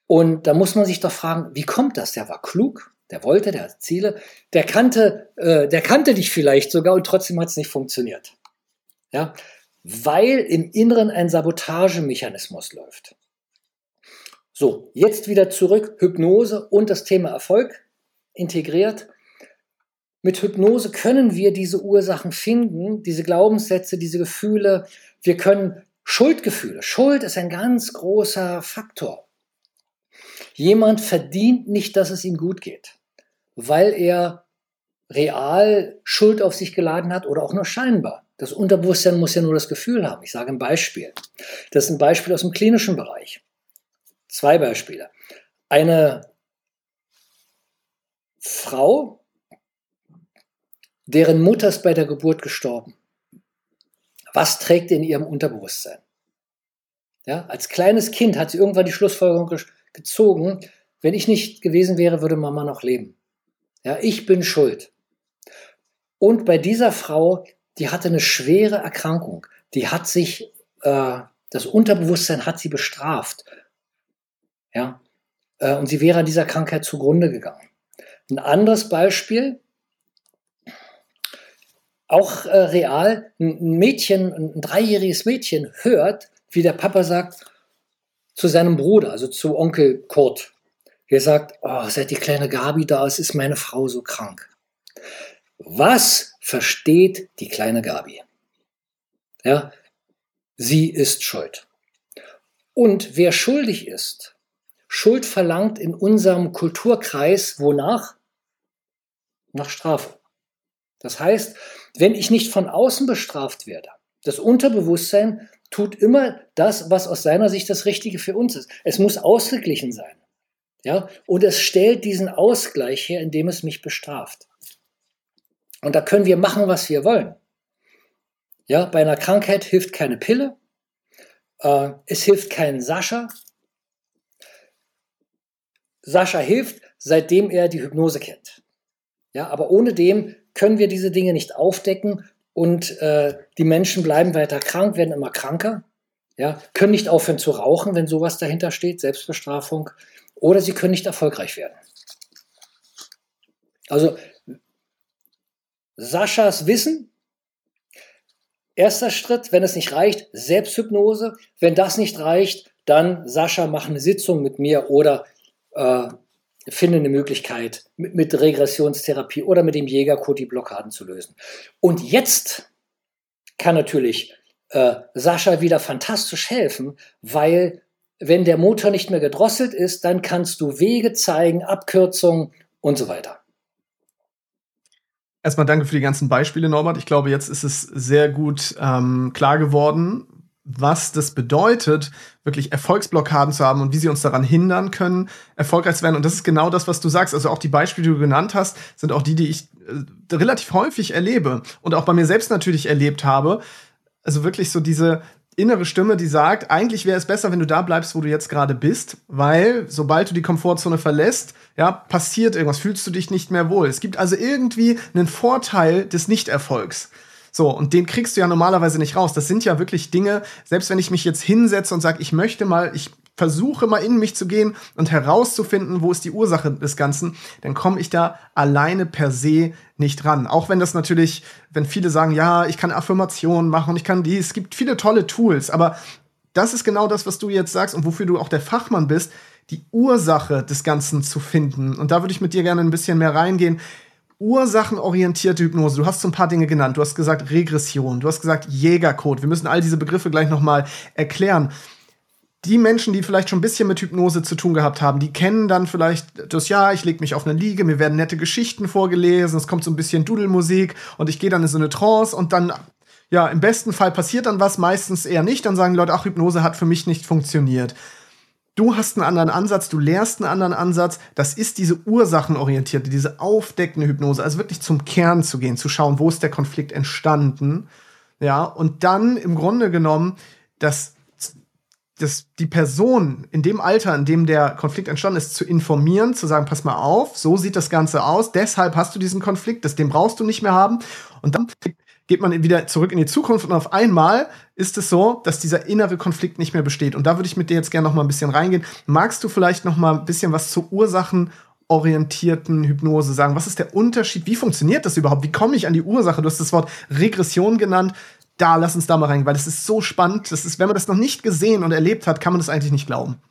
S2: Und da muss man sich doch fragen, wie kommt das? Der war klug, der wollte, der hat Ziele, der kannte, äh, der kannte dich vielleicht sogar und trotzdem hat es nicht funktioniert. Ja, weil im Inneren ein Sabotagemechanismus läuft. So, jetzt wieder zurück, Hypnose und das Thema Erfolg integriert. Mit Hypnose können wir diese Ursachen finden, diese Glaubenssätze, diese Gefühle. Wir können Schuldgefühle. Schuld ist ein ganz großer Faktor. Jemand verdient nicht, dass es ihm gut geht, weil er real Schuld auf sich geladen hat oder auch nur scheinbar. Das Unterbewusstsein muss ja nur das Gefühl haben. Ich sage ein Beispiel. Das ist ein Beispiel aus dem klinischen Bereich. Zwei Beispiele. Eine Frau deren Mutter ist bei der Geburt gestorben. Was trägt in ihrem Unterbewusstsein? Ja, als kleines Kind hat sie irgendwann die Schlussfolgerung ge gezogen, wenn ich nicht gewesen wäre, würde Mama noch leben. Ja, ich bin schuld. Und bei dieser Frau, die hatte eine schwere Erkrankung. Die hat sich, äh, das Unterbewusstsein hat sie bestraft. Ja? Äh, und sie wäre an dieser Krankheit zugrunde gegangen. Ein anderes Beispiel, auch äh, real, ein Mädchen, ein dreijähriges Mädchen hört, wie der Papa sagt zu seinem Bruder, also zu Onkel Kurt. Er sagt, oh, seit die kleine Gabi da ist, ist meine Frau so krank. Was versteht die kleine Gabi? Ja, sie ist schuld. Und wer schuldig ist, Schuld verlangt in unserem Kulturkreis wonach? Nach Strafe. Das heißt, wenn ich nicht von außen bestraft werde, das Unterbewusstsein tut immer das, was aus seiner Sicht das Richtige für uns ist. Es muss ausgeglichen sein. Ja? Und es stellt diesen Ausgleich her, indem es mich bestraft. Und da können wir machen, was wir wollen. Ja, bei einer Krankheit hilft keine Pille. Äh, es hilft kein Sascha. Sascha hilft, seitdem er die Hypnose kennt. Ja, aber ohne dem können wir diese Dinge nicht aufdecken und äh, die Menschen bleiben weiter krank, werden immer kranker, ja, können nicht aufhören zu rauchen, wenn sowas dahinter steht, Selbstbestrafung, oder sie können nicht erfolgreich werden. Also Saschas Wissen, erster Schritt, wenn es nicht reicht, Selbsthypnose. Wenn das nicht reicht, dann Sascha, mach eine Sitzung mit mir oder äh, finde eine Möglichkeit, mit, mit Regressionstherapie oder mit dem Jägercode die Blockaden zu lösen. Und jetzt kann natürlich äh, Sascha wieder fantastisch helfen, weil wenn der Motor nicht mehr gedrosselt ist, dann kannst du Wege zeigen, Abkürzungen und so weiter.
S1: Erstmal danke für die ganzen Beispiele, Norbert. Ich glaube, jetzt ist es sehr gut ähm, klar geworden, was das bedeutet, wirklich Erfolgsblockaden zu haben und wie sie uns daran hindern können, erfolgreich zu werden. Und das ist genau das, was du sagst. Also auch die Beispiele, die du genannt hast, sind auch die, die ich äh, relativ häufig erlebe und auch bei mir selbst natürlich erlebt habe. Also wirklich so diese innere Stimme, die sagt, eigentlich wäre es besser, wenn du da bleibst, wo du jetzt gerade bist, weil sobald du die Komfortzone verlässt, ja, passiert irgendwas, fühlst du dich nicht mehr wohl. Es gibt also irgendwie einen Vorteil des Nichterfolgs. So, und den kriegst du ja normalerweise nicht raus. Das sind ja wirklich Dinge, selbst wenn ich mich jetzt hinsetze und sage, ich möchte mal, ich versuche mal in mich zu gehen und herauszufinden, wo ist die Ursache des Ganzen, dann komme ich da alleine per se nicht ran. Auch wenn das natürlich, wenn viele sagen, ja, ich kann Affirmationen machen ich kann dies, es gibt viele tolle Tools, aber das ist genau das, was du jetzt sagst und wofür du auch der Fachmann bist, die Ursache des Ganzen zu finden. Und da würde ich mit dir gerne ein bisschen mehr reingehen ursachenorientierte Hypnose. Du hast so ein paar Dinge genannt. Du hast gesagt Regression. Du hast gesagt Jägercode. Wir müssen all diese Begriffe gleich noch mal erklären. Die Menschen, die vielleicht schon ein bisschen mit Hypnose zu tun gehabt haben, die kennen dann vielleicht das, ja, ich lege mich auf eine Liege, mir werden nette Geschichten vorgelesen, es kommt so ein bisschen Dudelmusik und ich gehe dann in so eine Trance und dann, ja, im besten Fall passiert dann was, meistens eher nicht. Dann sagen Leute, ach, Hypnose hat für mich nicht funktioniert. Du hast einen anderen Ansatz, du lehrst einen anderen Ansatz. Das ist diese ursachenorientierte, diese aufdeckende Hypnose, also wirklich zum Kern zu gehen, zu schauen, wo ist der Konflikt entstanden. Ja, und dann im Grunde genommen, dass, dass die Person in dem Alter, in dem der Konflikt entstanden ist, zu informieren, zu sagen, pass mal auf, so sieht das Ganze aus, deshalb hast du diesen Konflikt, das, den brauchst du nicht mehr haben. Und dann geht man wieder zurück in die Zukunft und auf einmal ist es so, dass dieser innere Konflikt nicht mehr besteht. Und da würde ich mit dir jetzt gerne noch mal ein bisschen reingehen. Magst du vielleicht noch mal ein bisschen was zur ursachenorientierten Hypnose sagen? Was ist der Unterschied? Wie funktioniert das überhaupt? Wie komme ich an die Ursache? Du hast das Wort Regression genannt. Da, lass uns da mal rein, weil das ist so spannend. Das ist, wenn man das noch nicht gesehen und erlebt hat, kann man das eigentlich nicht glauben.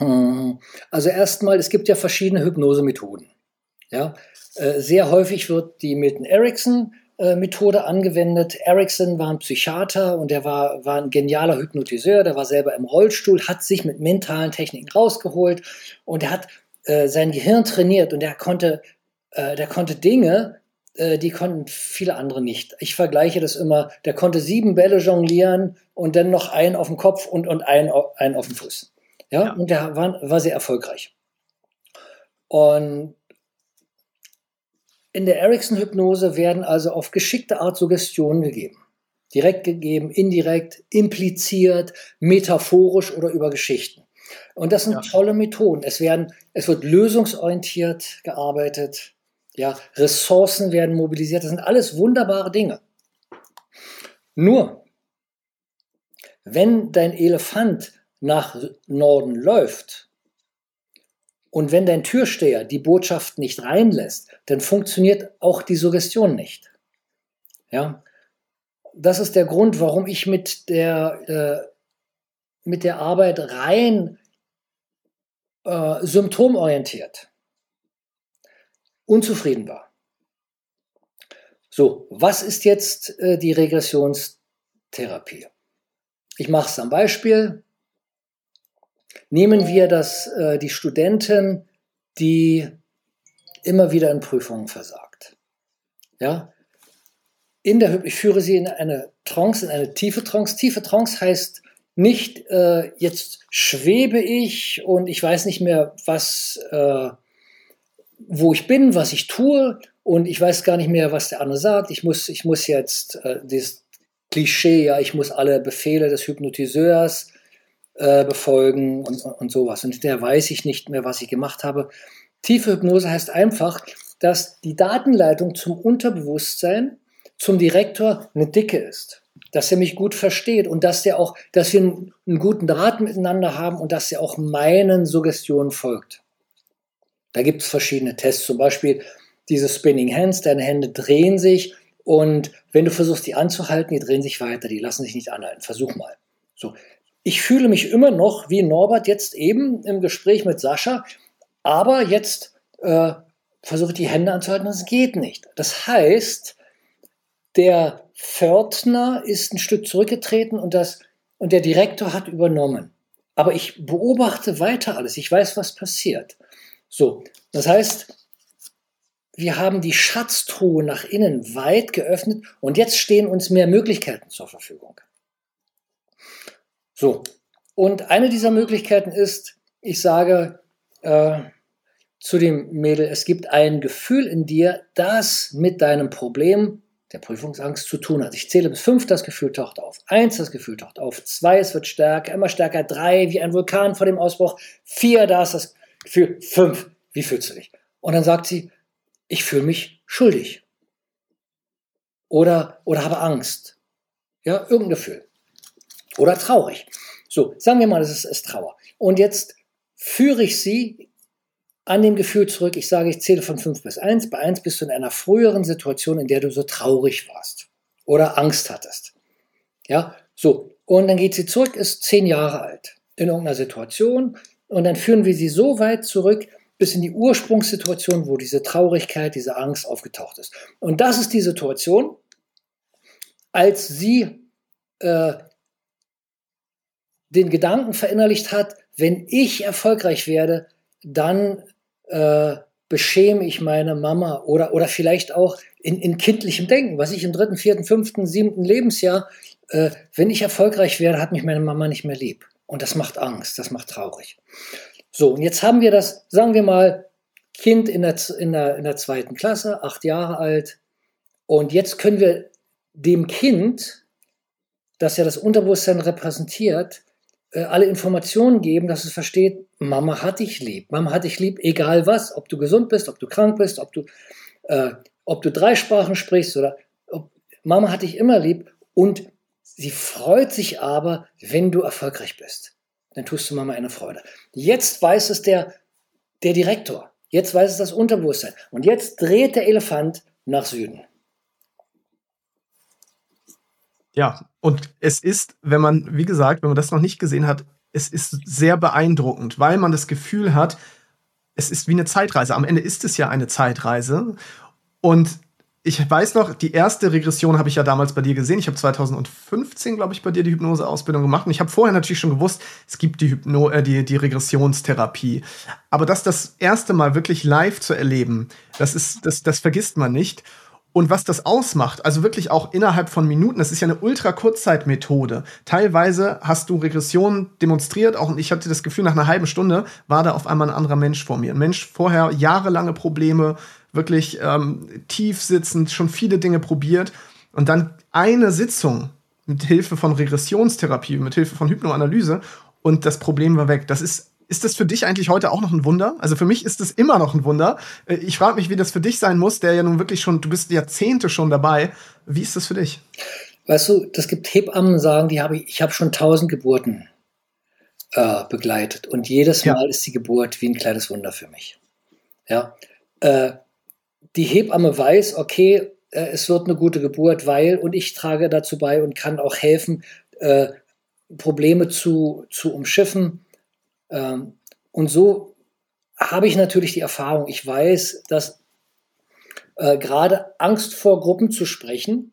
S2: Mhm. Also erstmal, es gibt ja verschiedene Hypnosemethoden. Ja, äh, sehr häufig wird die Milton Erickson äh, Methode angewendet. Erickson war ein Psychiater und er war, war ein genialer Hypnotiseur, der war selber im Rollstuhl, hat sich mit mentalen Techniken rausgeholt und er hat äh, sein Gehirn trainiert und er konnte, äh, der konnte Dinge, die konnten viele andere nicht. Ich vergleiche das immer, der konnte sieben Bälle jonglieren und dann noch einen auf dem Kopf und, und einen, einen auf dem Fuß. Ja, ja. und der war, war sehr erfolgreich. Und in der Erickson-Hypnose werden also auf geschickte Art Suggestionen gegeben. Direkt gegeben, indirekt, impliziert, metaphorisch oder über Geschichten. Und das sind ja. tolle Methoden. Es, werden, es wird lösungsorientiert gearbeitet. Ja, Ressourcen werden mobilisiert. Das sind alles wunderbare Dinge. Nur, wenn dein Elefant nach Norden läuft, Und wenn dein Türsteher die Botschaft nicht reinlässt, dann funktioniert auch die Suggestion nicht. Ja, das ist der Grund, warum ich mit der, äh, mit der Arbeit rein äh, symptomorientiert unzufrieden war. So, was ist jetzt äh, die Regressionstherapie? Ich mache es am Beispiel. Nehmen wir das, äh, die Studentin, die immer wieder in Prüfungen versagt. Ja, in der, ich führe sie in eine Trance, in eine tiefe Trance. Tiefe Trance heißt nicht, äh, jetzt schwebe ich und ich weiß nicht mehr, was, äh, wo ich bin, was ich tue und ich weiß gar nicht mehr, was der andere sagt. Ich muss, ich muss jetzt äh, dieses Klischee, ja, ich muss alle Befehle des Hypnotiseurs äh, befolgen und, und sowas. Und der weiß ich nicht mehr, was ich gemacht habe. Tiefe Hypnose heißt einfach, dass die Datenleitung zum Unterbewusstsein, zum Direktor eine dicke ist. Dass er mich gut versteht und dass der auch, dass wir einen, einen guten Draht miteinander haben und dass er auch meinen Suggestionen folgt. Da gibt es verschiedene Tests, zum Beispiel diese Spinning Hands, deine Hände drehen sich und wenn du versuchst, die anzuhalten, die drehen sich weiter, die lassen sich nicht anhalten. Versuch mal. So. Ich fühle mich immer noch wie Norbert jetzt eben im Gespräch mit Sascha, aber jetzt äh, versuche die Hände anzuhalten und es geht nicht. Das heißt, der Pförtner ist ein Stück zurückgetreten und, das, und der Direktor hat übernommen. Aber ich beobachte weiter alles. Ich weiß, was passiert. So, das heißt, wir haben die Schatztruhe nach innen weit geöffnet und jetzt stehen uns mehr Möglichkeiten zur Verfügung. So, und eine dieser Möglichkeiten ist, ich sage äh, zu dem Mädel, es gibt ein Gefühl in dir, das mit deinem Problem der Prüfungsangst zu tun hat. Ich zähle bis fünf, das Gefühl taucht auf. Eins, das Gefühl taucht auf. Zwei, es wird stärker, immer stärker. Drei, wie ein Vulkan vor dem Ausbruch. Vier, da ist das Gefühl. Fünf, wie fühlst du dich? Und dann sagt sie, ich fühle mich schuldig. Oder, oder habe Angst. Ja, irgendein Gefühl. Oder traurig. So, sagen wir mal, es ist, ist Trauer. Und jetzt führe ich sie an dem Gefühl zurück. Ich sage, ich zähle von 5 bis 1. Bei 1 bist du in einer früheren Situation, in der du so traurig warst oder Angst hattest. Ja, so. Und dann geht sie zurück, ist 10 Jahre alt in irgendeiner Situation. Und dann führen wir sie so weit zurück, bis in die Ursprungssituation, wo diese Traurigkeit, diese Angst aufgetaucht ist. Und das ist die Situation, als sie äh, den Gedanken verinnerlicht hat, wenn ich erfolgreich werde, dann äh, beschäme ich meine Mama oder, oder vielleicht auch in, in kindlichem Denken, was ich im dritten, vierten, fünften, siebten Lebensjahr, äh, wenn ich erfolgreich werde, hat mich meine Mama nicht mehr lieb. Und das macht Angst, das macht traurig. So, und jetzt haben wir das, sagen wir mal, Kind in der, in der, in der zweiten Klasse, acht Jahre alt. Und jetzt können wir dem Kind, das ja das Unterbewusstsein repräsentiert, äh, alle Informationen geben, dass es versteht, Mama hat dich lieb. Mama hat dich lieb, egal was, ob du gesund bist, ob du krank bist, ob du, äh, ob du drei Sprachen sprichst oder ob, Mama hat dich immer lieb und sie freut sich aber, wenn du erfolgreich bist dann tust du Mama eine Freude. Jetzt weiß es der, der Direktor. Jetzt weiß es das Unterbewusstsein. Und jetzt dreht der Elefant nach Süden.
S1: Ja, und es ist, wenn man, wie gesagt, wenn man das noch nicht gesehen hat, es ist sehr beeindruckend, weil man das Gefühl hat, es ist wie eine Zeitreise. Am Ende ist es ja eine Zeitreise. Und ich weiß noch, die erste Regression habe ich ja damals bei dir gesehen. Ich habe 2015, glaube ich, bei dir die Hypnoseausbildung gemacht. Und ich habe vorher natürlich schon gewusst, es gibt die, Hypno äh, die, die Regressionstherapie. Aber das das erste Mal wirklich live zu erleben, das, ist, das, das vergisst man nicht. Und was das ausmacht, also wirklich auch innerhalb von Minuten, das ist ja eine ultra-Kurzzeitmethode. Teilweise hast du Regressionen demonstriert, auch ich hatte das Gefühl, nach einer halben Stunde war da auf einmal ein anderer Mensch vor mir. Ein Mensch vorher jahrelange Probleme, wirklich ähm, tief sitzend, schon viele Dinge probiert und dann eine Sitzung mit Hilfe von Regressionstherapie, mit Hilfe von Hypnoanalyse und das Problem war weg. Das ist ist das für dich eigentlich heute auch noch ein Wunder? Also für mich ist es immer noch ein Wunder. Äh, ich frage mich, wie das für dich sein muss, der ja nun wirklich schon, du bist Jahrzehnte schon dabei. Wie ist das für dich?
S2: Weißt du, das gibt Hebammen sagen, die habe ich, ich habe schon tausend Geburten äh, begleitet. Und jedes Mal ja. ist die Geburt wie ein kleines Wunder für mich. Ja. Äh, die Hebamme weiß, okay, äh, es wird eine gute Geburt, weil, und ich trage dazu bei und kann auch helfen, äh, Probleme zu, zu umschiffen. Ähm, und so habe ich natürlich die Erfahrung, ich weiß, dass äh, gerade Angst vor Gruppen zu sprechen,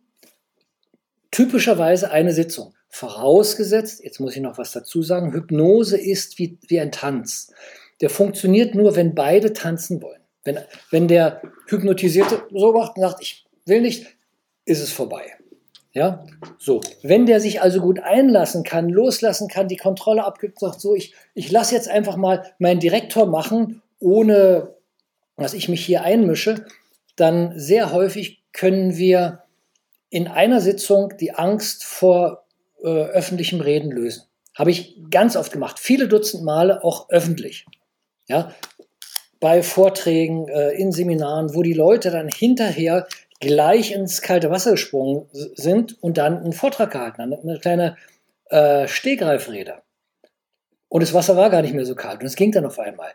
S2: typischerweise eine Sitzung. Vorausgesetzt, jetzt muss ich noch was dazu sagen, Hypnose ist wie, wie ein Tanz. Der funktioniert nur, wenn beide tanzen wollen. Wenn, wenn der Hypnotisierte so macht und sagt, ich will nicht, ist es vorbei. Ja, so. Wenn der sich also gut einlassen kann, loslassen kann, die Kontrolle abgibt, sagt so, ich, ich lasse jetzt einfach mal meinen Direktor machen, ohne dass ich mich hier einmische, dann sehr häufig können wir in einer Sitzung die Angst vor äh, öffentlichem Reden lösen. Habe ich ganz oft gemacht, viele Dutzend Male auch öffentlich. Ja, bei Vorträgen, äh, in Seminaren, wo die Leute dann hinterher gleich ins kalte Wasser gesprungen sind und dann einen Vortrag gehalten haben, eine kleine äh, Stehgreifrede. Und das Wasser war gar nicht mehr so kalt und es ging dann auf einmal.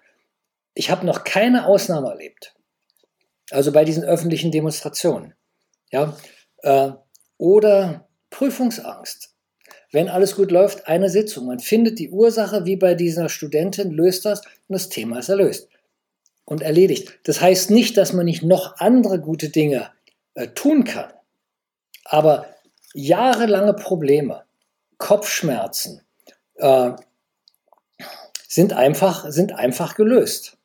S2: Ich habe noch keine Ausnahme erlebt. Also bei diesen öffentlichen Demonstrationen. Ja, äh, oder Prüfungsangst. Wenn alles gut läuft, eine Sitzung. Man findet die Ursache, wie bei dieser Studentin, löst das und das Thema ist erlöst und erledigt. Das heißt nicht, dass man nicht noch andere gute Dinge äh, tun kann. Aber jahrelange Probleme, Kopfschmerzen äh, sind, einfach, sind einfach gelöst.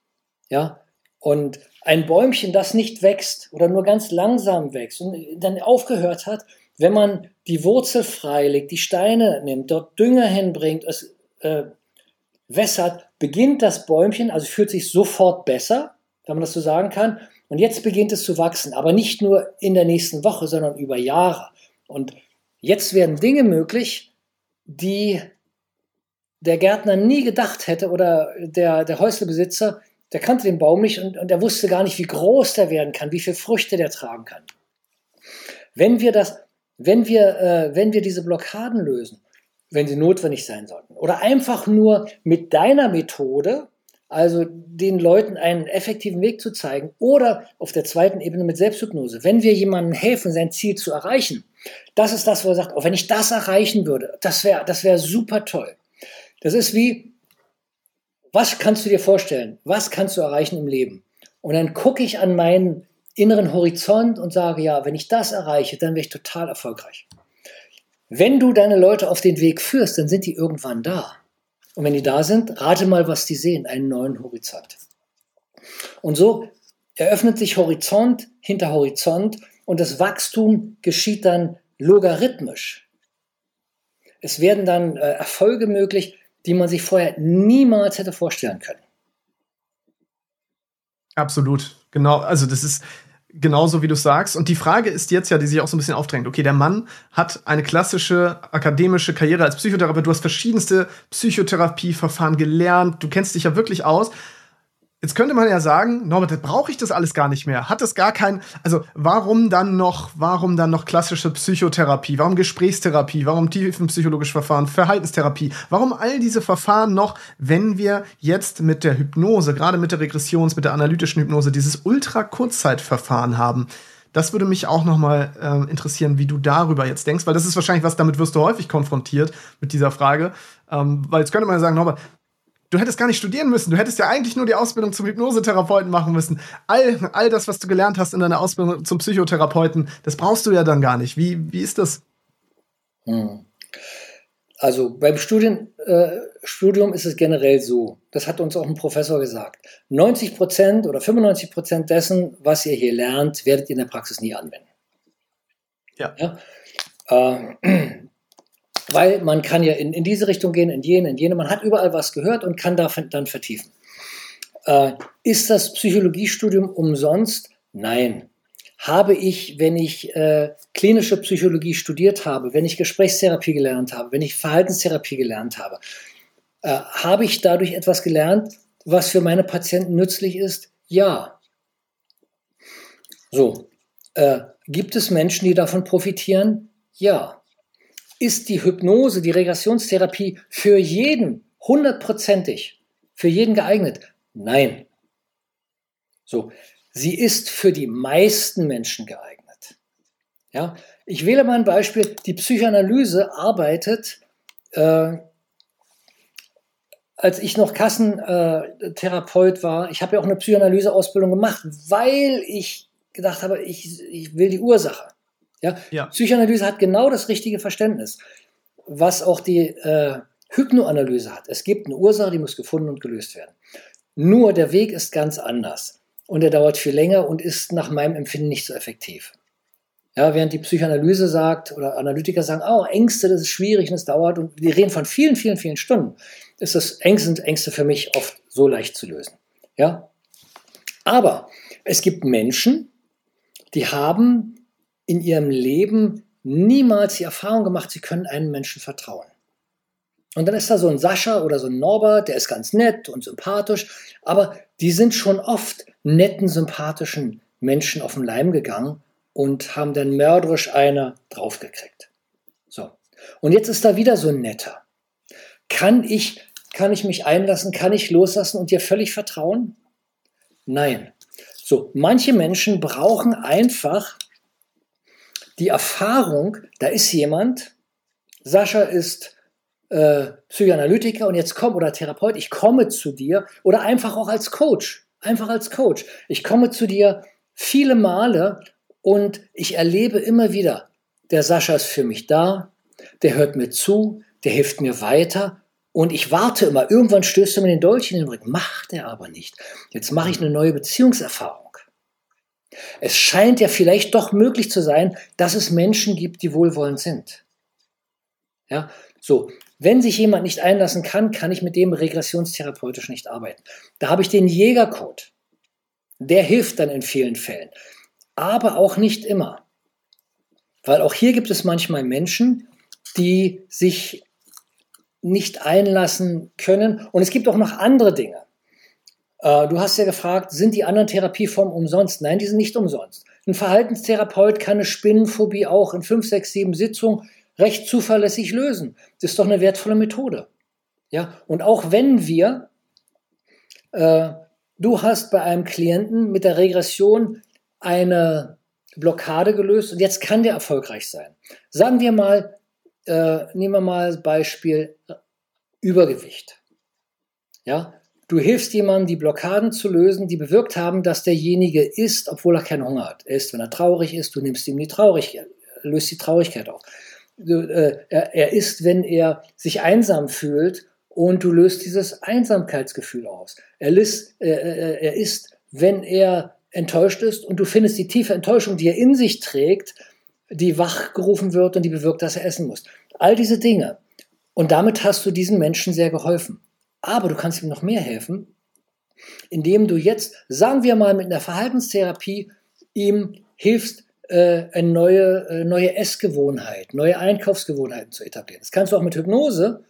S2: Ja? Und ein Bäumchen, das nicht wächst oder nur ganz langsam wächst und dann aufgehört hat, wenn man die Wurzel freilegt, die Steine nimmt, dort Dünger hinbringt, es äh, wässert, beginnt das Bäumchen, also fühlt sich sofort besser, wenn man das so sagen kann. Und jetzt beginnt es zu wachsen, aber nicht nur in der nächsten Woche, sondern über Jahre. Und jetzt werden Dinge möglich, die der Gärtner nie gedacht hätte oder der, der Häuslebesitzer, der kannte den Baum nicht und, und er wusste gar nicht, wie groß der werden kann, wie viele Früchte der tragen kann. Wenn wir das, wenn wir, äh, wenn wir diese Blockaden lösen, wenn sie notwendig sein sollten, oder einfach nur mit deiner Methode, also den Leuten einen effektiven Weg zu zeigen, oder auf der zweiten Ebene mit Selbsthypnose, wenn wir jemandem helfen, sein Ziel zu erreichen, das ist das, wo er sagt, oh, wenn ich das erreichen würde, das wäre das wär super toll. Das ist wie, was kannst du dir vorstellen? Was kannst du erreichen im Leben? Und dann gucke ich an meinen inneren Horizont und sage, ja, wenn ich das erreiche, dann wäre ich total erfolgreich. Wenn du deine Leute auf den Weg führst, dann sind die irgendwann da. Und wenn die da sind, rate mal, was die sehen, einen neuen Horizont. Und so eröffnet sich Horizont hinter Horizont und das Wachstum geschieht dann logarithmisch. Es werden dann äh, Erfolge möglich, die man sich vorher niemals hätte vorstellen können.
S1: Absolut, genau. Also das ist genauso, wie du sagst. Und die Frage ist jetzt ja, die sich auch so ein bisschen aufdrängt. Okay, der Mann hat eine klassische akademische Karriere als Psychotherapeut. Du hast verschiedenste Psychotherapieverfahren gelernt. Du kennst dich ja wirklich aus. Jetzt könnte man ja sagen, Norbert, brauche ich das alles gar nicht mehr? Hat es gar kein, also warum dann noch, warum dann noch klassische Psychotherapie? Warum Gesprächstherapie? Warum tiefenpsychologische Verfahren? Verhaltenstherapie? Warum all diese Verfahren noch, wenn wir jetzt mit der Hypnose, gerade mit der Regressions-, mit der analytischen Hypnose, dieses Ultra-Kurzzeitverfahren haben? Das würde mich auch noch mal äh, interessieren, wie du darüber jetzt denkst, weil das ist wahrscheinlich was, damit wirst du häufig konfrontiert mit dieser Frage. Ähm, weil jetzt könnte man ja sagen, Norbert, Du hättest gar nicht studieren müssen. Du hättest ja eigentlich nur die Ausbildung zum Hypnosetherapeuten machen müssen. All, all das, was du gelernt hast in deiner Ausbildung zum Psychotherapeuten, das brauchst du ja dann gar nicht. Wie, wie ist das?
S2: Hm. Also beim Studien, äh, Studium ist es generell so, das hat uns auch ein Professor gesagt, 90 Prozent oder 95 Prozent dessen, was ihr hier lernt, werdet ihr in der Praxis nie anwenden. Ja. ja? Äh, weil man kann ja in, in diese Richtung gehen, in jene, in jene. Man hat überall was gehört und kann da dann vertiefen. Äh, ist das Psychologiestudium umsonst? Nein. Habe ich, wenn ich äh, klinische Psychologie studiert habe, wenn ich Gesprächstherapie gelernt habe, wenn ich Verhaltenstherapie gelernt habe, äh, habe ich dadurch etwas gelernt, was für meine Patienten nützlich ist? Ja. So. Äh, gibt es Menschen, die davon profitieren? Ja ist die Hypnose, die Regressionstherapie für jeden hundertprozentig für jeden geeignet? Nein. So, sie ist für die meisten Menschen geeignet. Ja, ich wähle mal ein Beispiel. Die Psychoanalyse arbeitet, äh, als ich noch Kassentherapeut war, ich habe ja auch eine Psychoanalyseausbildung gemacht, weil ich gedacht habe, ich, ich will die Ursache. Ja? ja? Psychoanalyse hat genau das richtige Verständnis, was auch die äh, Hypnoanalyse hat. Es gibt eine Ursache, die muss gefunden und gelöst werden. Nur der Weg ist ganz anders und er dauert viel länger und ist nach meinem Empfinden nicht so effektiv. Ja, während die Psychoanalyse sagt oder Analytiker sagen, oh, Ängste, das ist schwierig und es dauert und die reden von vielen, vielen, vielen Stunden, ist das Ängste, Ängste für mich oft so leicht zu lösen. Ja? Aber es gibt Menschen, die haben in ihrem Leben niemals die Erfahrung gemacht, sie können einem Menschen vertrauen. Und dann ist da so ein Sascha oder so ein Norbert, der ist ganz nett und sympathisch, aber die sind schon oft netten, sympathischen Menschen auf den Leim gegangen und haben dann mörderisch eine draufgekriegt. So. Und jetzt ist da wieder so ein netter. Kann ich, kann ich mich einlassen, kann ich loslassen und dir völlig vertrauen? Nein. So, manche Menschen brauchen einfach die Erfahrung, da ist jemand, Sascha ist äh, Psychoanalytiker und jetzt komm oder Therapeut, ich komme zu dir oder einfach auch als Coach, einfach als Coach. Ich komme zu dir viele Male und ich erlebe immer wieder, der Sascha ist für mich da, der hört mir zu, der hilft mir weiter und ich warte immer, irgendwann stößt er mir den Dolch in den Rücken. Macht er aber nicht. Jetzt mache ich eine neue Beziehungserfahrung. Es scheint ja vielleicht doch möglich zu sein, dass es Menschen gibt, die wohlwollend sind. Ja, so. Wenn sich jemand nicht einlassen kann, kann ich mit dem regressionstherapeutisch nicht arbeiten. Da habe ich den Jägercode. Der hilft dann in vielen Fällen. Aber auch nicht immer. Weil auch hier gibt es manchmal Menschen, die sich nicht einlassen können. Und es gibt auch noch andere Dinge. Äh, du hast ja gefragt, sind die anderen Therapieformen umsonst? Nein, die sind nicht umsonst. Ein Verhaltenstherapeut kann eine Spinnenphobie auch in fünf, sechs, sieben Sitzungen recht zuverlässig lösen. Das ist doch eine wertvolle Methode. Ja, und auch wenn wir, äh, du hast bei einem Klienten mit der Regression eine Blockade gelöst und jetzt kann der erfolgreich sein. Sagen wir mal, äh, nehmen wir mal Beispiel Übergewicht. Ja, du hilfst jemandem, die Blockaden zu lösen, die bewirkt haben, dass derjenige isst, obwohl er keinen Hunger hat. Er isst, wenn er traurig ist, du nimmst ihm die Traurigkeit, löst die Traurigkeit auf. Du, äh, er, er isst, wenn er sich einsam fühlt und du löst dieses Einsamkeitsgefühl aus. Er, lisst, äh, äh, er isst, wenn er enttäuscht ist und du findest die tiefe Enttäuschung, die er in sich trägt, die wachgerufen wird und die bewirkt, dass er essen muss. All diese Dinge. Und damit hast du diesen Menschen sehr geholfen. Aber du kannst ihm noch mehr helfen, indem du jetzt, sagen wir mal, mit einer Verhaltenstherapie ihm hilfst, äh, eine neue, äh, neue Essgewohnheit, neue Einkaufsgewohnheiten zu etablieren. Das kannst du auch mit Hypnose,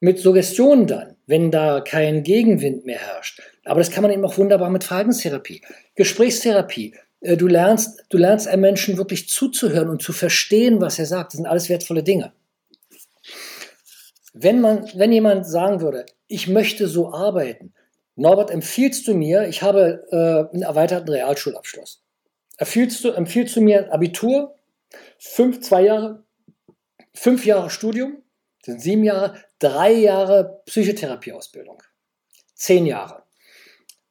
S2: mit Suggestion dann, wenn da kein Gegenwind mehr herrscht. Aber das kann man eben auch wunderbar mit Verhaltenstherapie, Gesprächstherapie. Äh, du lernst, du lernst einem Menschen wirklich zuzuhören und zu verstehen, was er sagt. Das sind alles wertvolle Dinge. Wenn, man, wenn jemand sagen würde, ich möchte so arbeiten, Norbert, empfiehlst du mir, ich habe äh, einen erweiterten Realschulabschluss. Empfiehlst du, empfiehlst du mir Abitur, fünf, zwei Jahre, fünf Jahre Studium, sind sieben Jahre, drei Jahre Psychotherapieausbildung, zehn Jahre.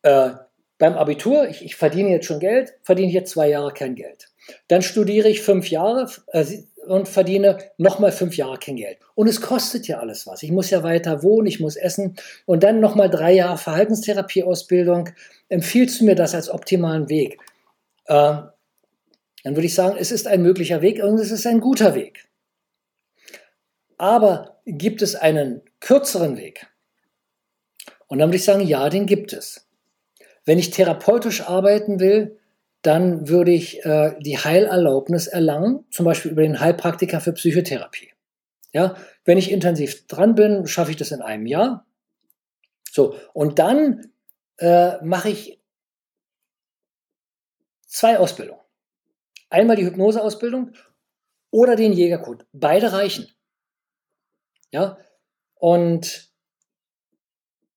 S2: Äh, beim Abitur, ich, ich, verdiene jetzt schon Geld, verdiene jetzt zwei Jahre kein Geld. Dann studiere ich fünf Jahre, äh, und verdiene nochmal fünf Jahre kein Geld. Und es kostet ja alles was. Ich muss ja weiter wohnen, ich muss essen und dann nochmal drei Jahre Verhaltenstherapieausbildung. Empfiehlst du mir das als optimalen Weg? Äh, dann würde ich sagen, es ist ein möglicher Weg und es ist ein guter Weg. Aber gibt es einen kürzeren Weg? Und dann würde ich sagen, ja, den gibt es. Wenn ich therapeutisch arbeiten will, dann würde ich äh, die Heilerlaubnis erlangen, zum Beispiel über den Heilpraktiker für Psychotherapie. Ja, wenn ich intensiv dran bin, schaffe ich das in einem Jahr. So, und dann äh, mache ich zwei Ausbildungen. Einmal die Hypnoseausbildung oder den Jägercode. Beide reichen. Ja, und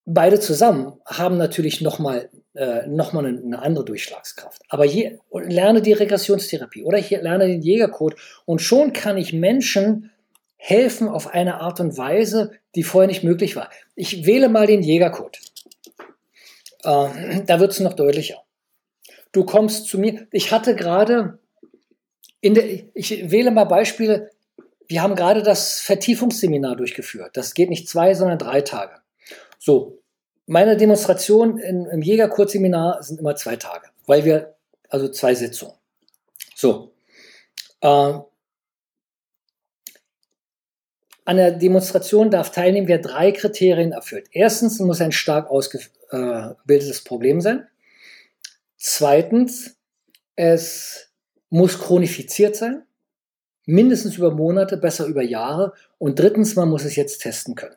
S2: beide zusammen haben natürlich nochmal äh, noch eine, eine andere Durchschlagskraft. Aber je, lerne die Regressionstherapie oder ich lerne den Jägercode und schon kann ich Menschen helfen auf eine Art und Weise, die vorher nicht möglich war. Ich wähle mal den Jägercode. Äh, da wird es noch deutlicher. Du kommst zu mir. Ich hatte gerade in der, ich wähle mal Beispiele. Wir haben gerade das Vertiefungsseminar durchgeführt. Das geht nicht zwei, sondern drei Tage. So, meine Demonstrationen im Jägerkurzseminar sind immer zwei Tage, weil wir, also zwei Sitzungen. So. Äh, an der Demonstration darf teilnehmen, wer drei Kriterien erfüllt. Erstens muss ein stark ausgebildetes Problem sein. Zweitens, es muss chronifiziert sein, mindestens über Monate, besser über Jahre. Und drittens, man muss es jetzt testen können.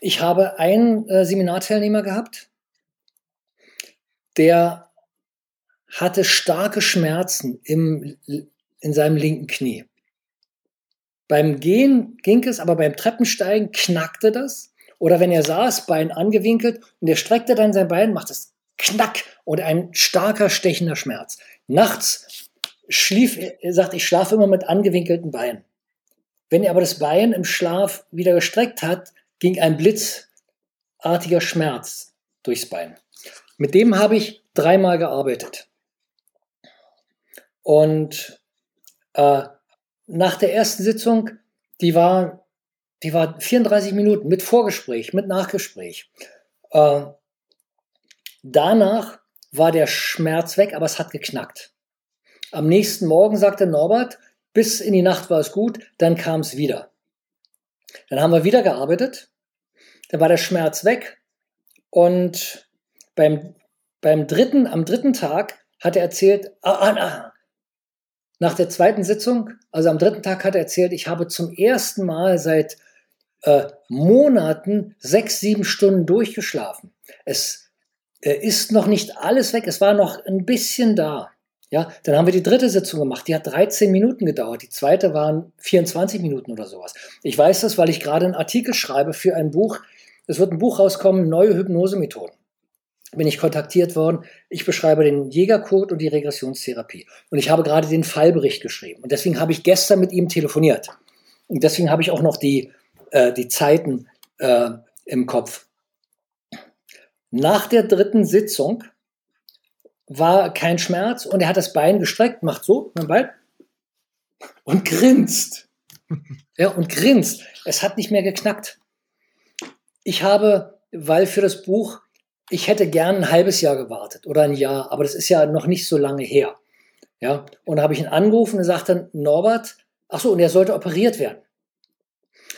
S2: Ich habe einen äh, Seminarteilnehmer gehabt, der hatte starke Schmerzen im, in seinem linken Knie. Beim Gehen ging es, aber beim Treppensteigen knackte das. Oder wenn er saß, Bein angewinkelt und er streckte dann sein Bein, macht es knack und ein starker, stechender Schmerz. Nachts schlief, er sagt, ich schlafe immer mit angewinkelten Beinen. Wenn er aber das Bein im Schlaf wieder gestreckt hat, ging ein blitzartiger Schmerz durchs Bein. Mit dem habe ich dreimal gearbeitet. Und äh, nach der ersten Sitzung, die war, die war 34 Minuten mit Vorgespräch, mit Nachgespräch. Äh, danach war der Schmerz weg, aber es hat geknackt. Am nächsten Morgen sagte Norbert, bis in die Nacht war es gut, dann kam es wieder. Dann haben wir wieder gearbeitet, dann war der Schmerz weg und beim, beim dritten, am dritten Tag hat er erzählt, ah, ah, ah, nach der zweiten Sitzung, also am dritten Tag hat er erzählt, ich habe zum ersten Mal seit äh, Monaten sechs, sieben Stunden durchgeschlafen. Es äh, ist noch nicht alles weg, es war noch ein bisschen da. Ja, dann haben wir die dritte Sitzung gemacht, die hat 13 Minuten gedauert, die zweite waren 24 Minuten oder sowas. Ich weiß das, weil ich gerade einen Artikel schreibe für ein Buch, es wird ein Buch rauskommen, neue Hypnosemethoden bin ich kontaktiert worden. Ich beschreibe den Jägercode und die Regressionstherapie. Und ich habe gerade den Fallbericht geschrieben. Und deswegen habe ich gestern mit ihm telefoniert. Und deswegen habe ich auch noch die, äh, die Zeiten äh, im Kopf. Nach der dritten Sitzung war kein Schmerz und er hat das Bein gestreckt, macht so, mein Bein, und grinst. Ja, und grinst. Es hat nicht mehr geknackt. Ich habe, weil für das Buch ich hätte gern ein halbes Jahr gewartet oder ein Jahr, aber das ist ja noch nicht so lange her. Ja, und da habe ich ihn angerufen und sagte, Norbert, ach so, und er sollte operiert werden.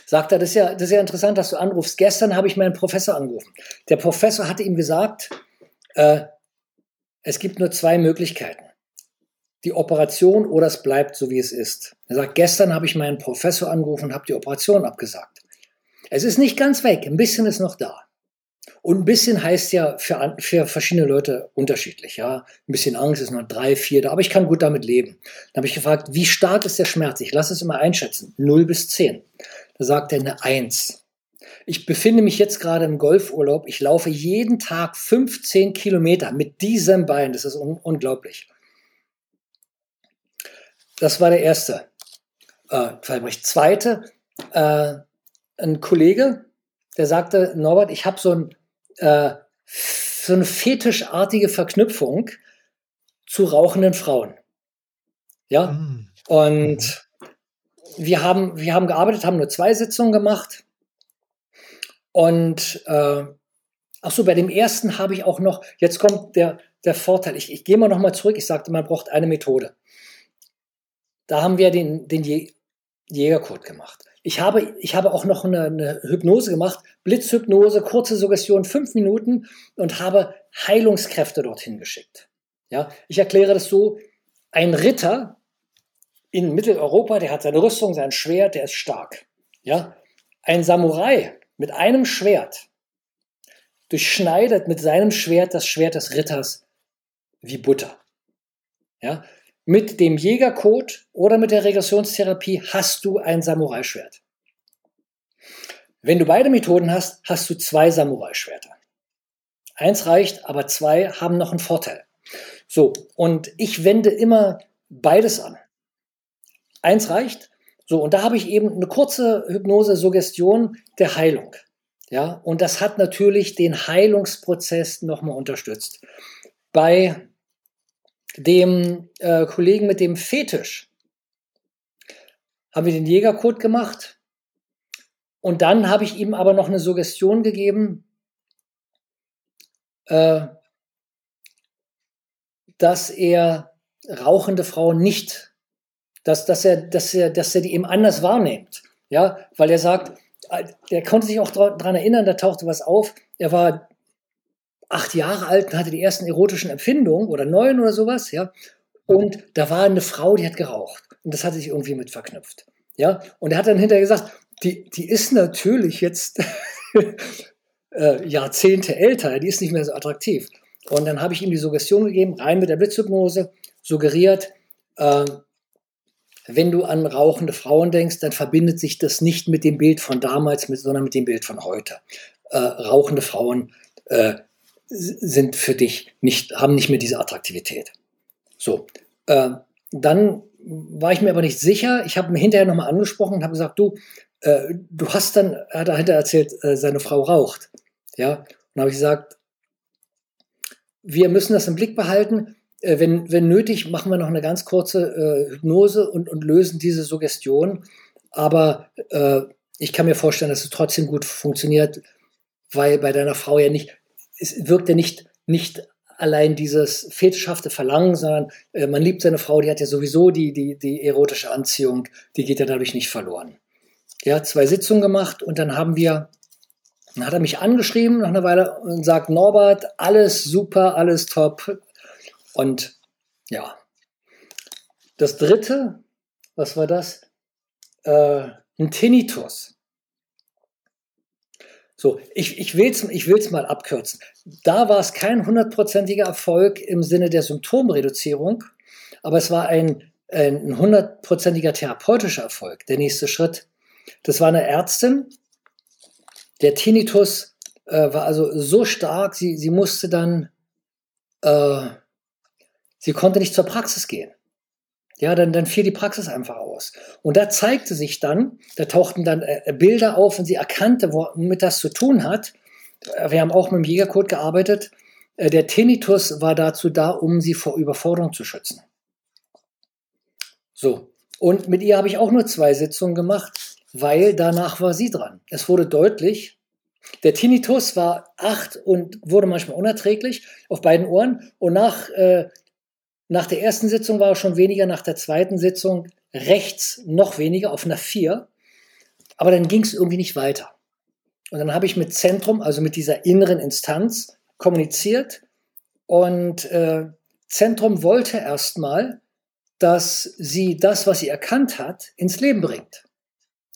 S2: Sagt er, das ist ja, das ist ja interessant, dass du anrufst. Gestern habe ich meinen Professor angerufen. Der Professor hatte ihm gesagt, äh, es gibt nur zwei Möglichkeiten. Die Operation oder es bleibt so, wie es ist. Er sagt, gestern habe ich meinen Professor angerufen und habe die Operation abgesagt. Es ist nicht ganz weg, ein bisschen ist noch da. Und ein bisschen heißt ja für, für verschiedene Leute unterschiedlich. Ja, ein bisschen Angst ist noch drei, vier da, aber ich kann gut damit leben. Dann habe ich gefragt, wie stark ist der Schmerz? Ich lasse es immer einschätzen. 0 bis 10. Da sagt er eine 1. Ich befinde mich jetzt gerade im Golfurlaub. Ich laufe jeden Tag 15 Kilometer mit diesem Bein. Das ist un unglaublich. Das war der erste äh. Zweite, äh, ein Kollege, der sagte, Norbert, ich habe so ein äh, so eine fetischartige Verknüpfung zu rauchenden Frauen. Ja. Mhm. Und wir haben, wir haben gearbeitet, haben nur zwei Sitzungen gemacht. Und äh, ach so, bei dem ersten habe ich auch noch, jetzt kommt der, der Vorteil, ich, ich gehe mal nochmal zurück, ich sagte, man braucht eine Methode. Da haben wir den, den Jägercode gemacht. Ich habe, ich habe auch noch eine, eine Hypnose gemacht, Blitzhypnose, kurze Suggestion, fünf Minuten und habe Heilungskräfte dorthin geschickt. Ja, ich erkläre das so: Ein Ritter in Mitteleuropa, der hat seine Rüstung, sein Schwert, der ist stark. Ja, ein Samurai mit einem Schwert durchschneidet mit seinem Schwert das Schwert des Ritters wie Butter. Ja, mit dem Jägercode oder mit der Regressionstherapie hast du ein Samurai-Schwert. Wenn du beide Methoden hast, hast du zwei Samurai-Schwerter. Eins reicht, aber zwei haben noch einen Vorteil. So, und ich wende immer beides an. Eins reicht. So, und da habe ich eben eine kurze Hypnose-Suggestion der Heilung. Ja, und das hat natürlich den Heilungsprozess nochmal unterstützt. Bei dem äh, Kollegen mit dem Fetisch haben wir den Jägercode gemacht. Und dann habe ich ihm aber noch eine Suggestion gegeben, äh, dass er rauchende Frauen nicht, dass, dass, er, dass, er, dass er die eben anders wahrnimmt. Ja, weil er sagt, der konnte sich auch daran erinnern, da tauchte was auf. Er war acht Jahre alt und hatte die ersten erotischen Empfindungen oder neun oder sowas, ja. Und da war eine Frau, die hat geraucht. Und das hatte sich irgendwie mit verknüpft. Ja. Und er hat dann hinterher gesagt, die, die ist natürlich jetzt äh, Jahrzehnte älter, die ist nicht mehr so attraktiv. Und dann habe ich ihm die Suggestion gegeben, rein mit der Blitzhypnose, suggeriert, äh, wenn du an rauchende Frauen denkst, dann verbindet sich das nicht mit dem Bild von damals, sondern mit dem Bild von heute. Äh, rauchende Frauen äh, sind für dich nicht, haben nicht mehr diese Attraktivität. So, äh, dann war ich mir aber nicht sicher. Ich habe mir hinterher nochmal angesprochen und habe gesagt, du, äh, du hast dann, er hat dahinter erzählt, äh, seine Frau raucht. Ja, und habe ich gesagt, wir müssen das im Blick behalten. Äh, wenn, wenn nötig, machen wir noch eine ganz kurze äh, Hypnose und, und lösen diese Suggestion. Aber äh, ich kann mir vorstellen, dass es trotzdem gut funktioniert, weil bei deiner Frau ja nicht, es wirkt ja nicht, nicht allein dieses fetischhafte Verlangen, sondern äh, man liebt seine Frau, die hat ja sowieso die, die, die erotische Anziehung, die geht ja dadurch nicht verloren. Er hat zwei Sitzungen gemacht und dann haben wir dann hat er mich angeschrieben nach einer Weile und sagt, Norbert, alles super, alles top. Und ja, das dritte, was war das? Äh, ein Tinnitus. So, ich, ich will es ich will's mal abkürzen. Da war es kein hundertprozentiger Erfolg im Sinne der Symptomreduzierung, aber es war ein, hundertprozentiger therapeutischer Erfolg, der nächste Schritt. Das war eine Ärztin, der Tinnitus äh, war also so stark, sie, sie musste dann, äh, sie konnte nicht zur Praxis gehen. Ja, dann, dann fiel die Praxis einfach aus. Und da zeigte sich dann, da tauchten dann äh, Bilder auf und sie erkannte, womit das zu tun hat. Wir haben auch mit dem Jägercode gearbeitet. Äh, der Tinnitus war dazu da, um sie vor Überforderung zu schützen. So. Und mit ihr habe ich auch nur zwei Sitzungen gemacht weil danach war sie dran. Es wurde deutlich, der Tinnitus war acht und wurde manchmal unerträglich auf beiden Ohren. Und nach, äh, nach der ersten Sitzung war er schon weniger, nach der zweiten Sitzung rechts noch weniger, auf einer vier. Aber dann ging es irgendwie nicht weiter. Und dann habe ich mit Zentrum, also mit dieser inneren Instanz, kommuniziert. Und äh, Zentrum wollte erstmal, dass sie das, was sie erkannt hat, ins Leben bringt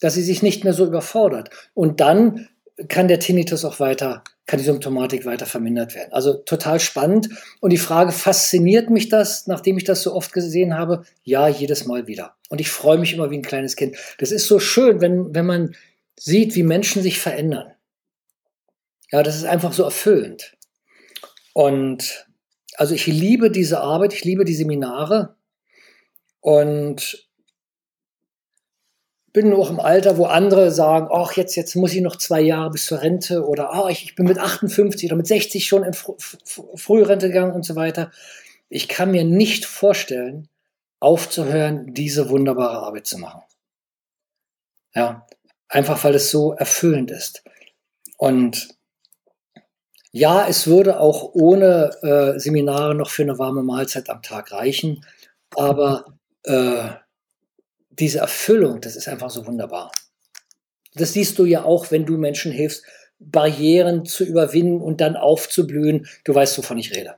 S2: dass sie sich nicht mehr so überfordert. Und dann kann der Tinnitus auch weiter, kann die Symptomatik weiter vermindert werden. Also total spannend. Und die Frage, fasziniert mich das, nachdem ich das so oft gesehen habe? Ja, jedes Mal wieder. Und ich freue mich immer wie ein kleines Kind. Das ist so schön, wenn, wenn man sieht, wie Menschen sich verändern. Ja, das ist einfach so erfüllend. Und also ich liebe diese Arbeit, ich liebe die Seminare. Und bin auch im Alter, wo andere sagen, ach, jetzt, jetzt muss ich noch zwei Jahre bis zur Rente oder oh, ich, ich bin mit 58 oder mit 60 schon in Fr Frührente gegangen und so weiter. Ich kann mir nicht vorstellen, aufzuhören, diese wunderbare Arbeit zu machen. Ja, einfach weil es so erfüllend ist. Und ja, es würde auch ohne äh, Seminare noch für eine warme Mahlzeit am Tag reichen, aber äh, diese Erfüllung, das ist einfach so wunderbar. Das siehst du ja auch, wenn du Menschen hilfst, Barrieren zu überwinden und dann aufzublühen. Du weißt, wovon ich rede.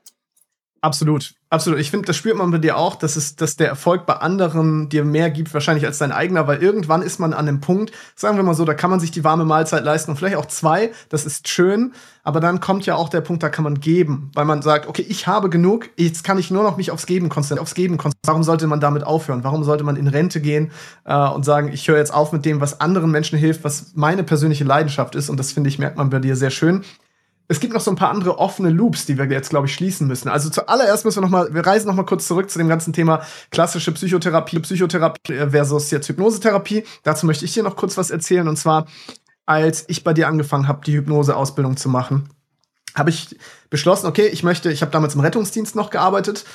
S1: Absolut, absolut. Ich finde, das spürt man bei dir auch, dass es, dass der Erfolg bei anderen dir mehr gibt, wahrscheinlich als dein eigener, weil irgendwann ist man an einem Punkt, sagen wir mal so, da kann man sich die warme Mahlzeit leisten und vielleicht auch zwei, das ist schön, aber dann kommt ja auch der Punkt, da kann man geben, weil man sagt, okay, ich habe genug, jetzt kann ich nur noch mich aufs Geben konzentrieren, aufs Geben konzentrieren. Warum sollte man damit aufhören? Warum sollte man in Rente gehen äh, und sagen, ich höre jetzt auf mit dem, was anderen Menschen hilft, was meine persönliche Leidenschaft ist und das finde ich, merkt man bei dir sehr schön es gibt noch so ein paar andere offene Loops, die wir jetzt, glaube ich, schließen müssen. Also zuallererst müssen wir noch mal, wir reisen noch mal kurz zurück zu dem ganzen Thema klassische Psychotherapie, Psychotherapie äh, versus jetzt Hypnosetherapie. Dazu möchte ich dir noch kurz was erzählen. Und zwar, als ich bei dir angefangen habe, die Hypnoseausbildung zu machen, habe ich beschlossen, okay, ich möchte, ich habe damals im Rettungsdienst noch gearbeitet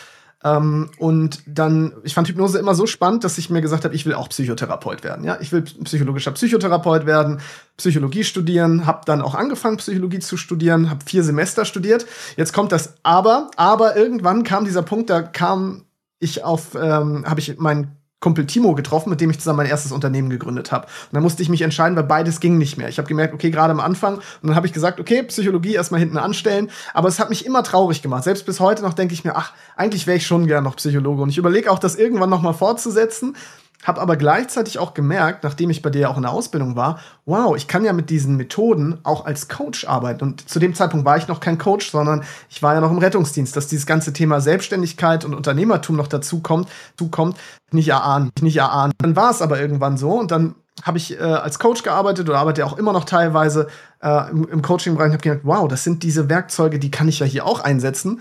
S1: ähm, und dann, ich fand Hypnose immer so spannend, dass ich mir gesagt habe, ich will auch Psychotherapeut werden. Ja, ich will psychologischer Psychotherapeut werden, Psychologie studieren, habe dann auch angefangen Psychologie zu studieren, habe vier Semester studiert. Jetzt kommt das Aber, aber irgendwann kam dieser Punkt, da kam ich auf, ähm, habe ich meinen Kumpel Timo getroffen, mit dem ich zusammen mein erstes Unternehmen gegründet habe. Und dann musste ich mich entscheiden, weil beides ging nicht mehr. Ich habe gemerkt, okay, gerade am Anfang. Und dann habe ich gesagt, okay, Psychologie erstmal hinten anstellen. Aber es hat mich immer traurig gemacht. Selbst bis heute noch denke ich mir, ach, eigentlich wäre ich schon gern noch Psychologe. Und ich überlege auch, das irgendwann noch fortzusetzen. Habe aber gleichzeitig auch gemerkt, nachdem ich bei dir auch in der Ausbildung war, wow, ich kann ja mit diesen Methoden auch als Coach arbeiten. Und zu dem Zeitpunkt war ich noch kein Coach, sondern ich war ja noch im Rettungsdienst, dass dieses ganze Thema Selbstständigkeit und Unternehmertum noch dazu kommt, zukommt, nicht erahnen, nicht erahnen. Dann war es aber irgendwann so und dann habe ich äh, als Coach gearbeitet oder arbeite auch immer noch teilweise äh, im, im Coaching-Bereich und habe gedacht, wow, das sind diese Werkzeuge, die kann ich ja hier auch einsetzen.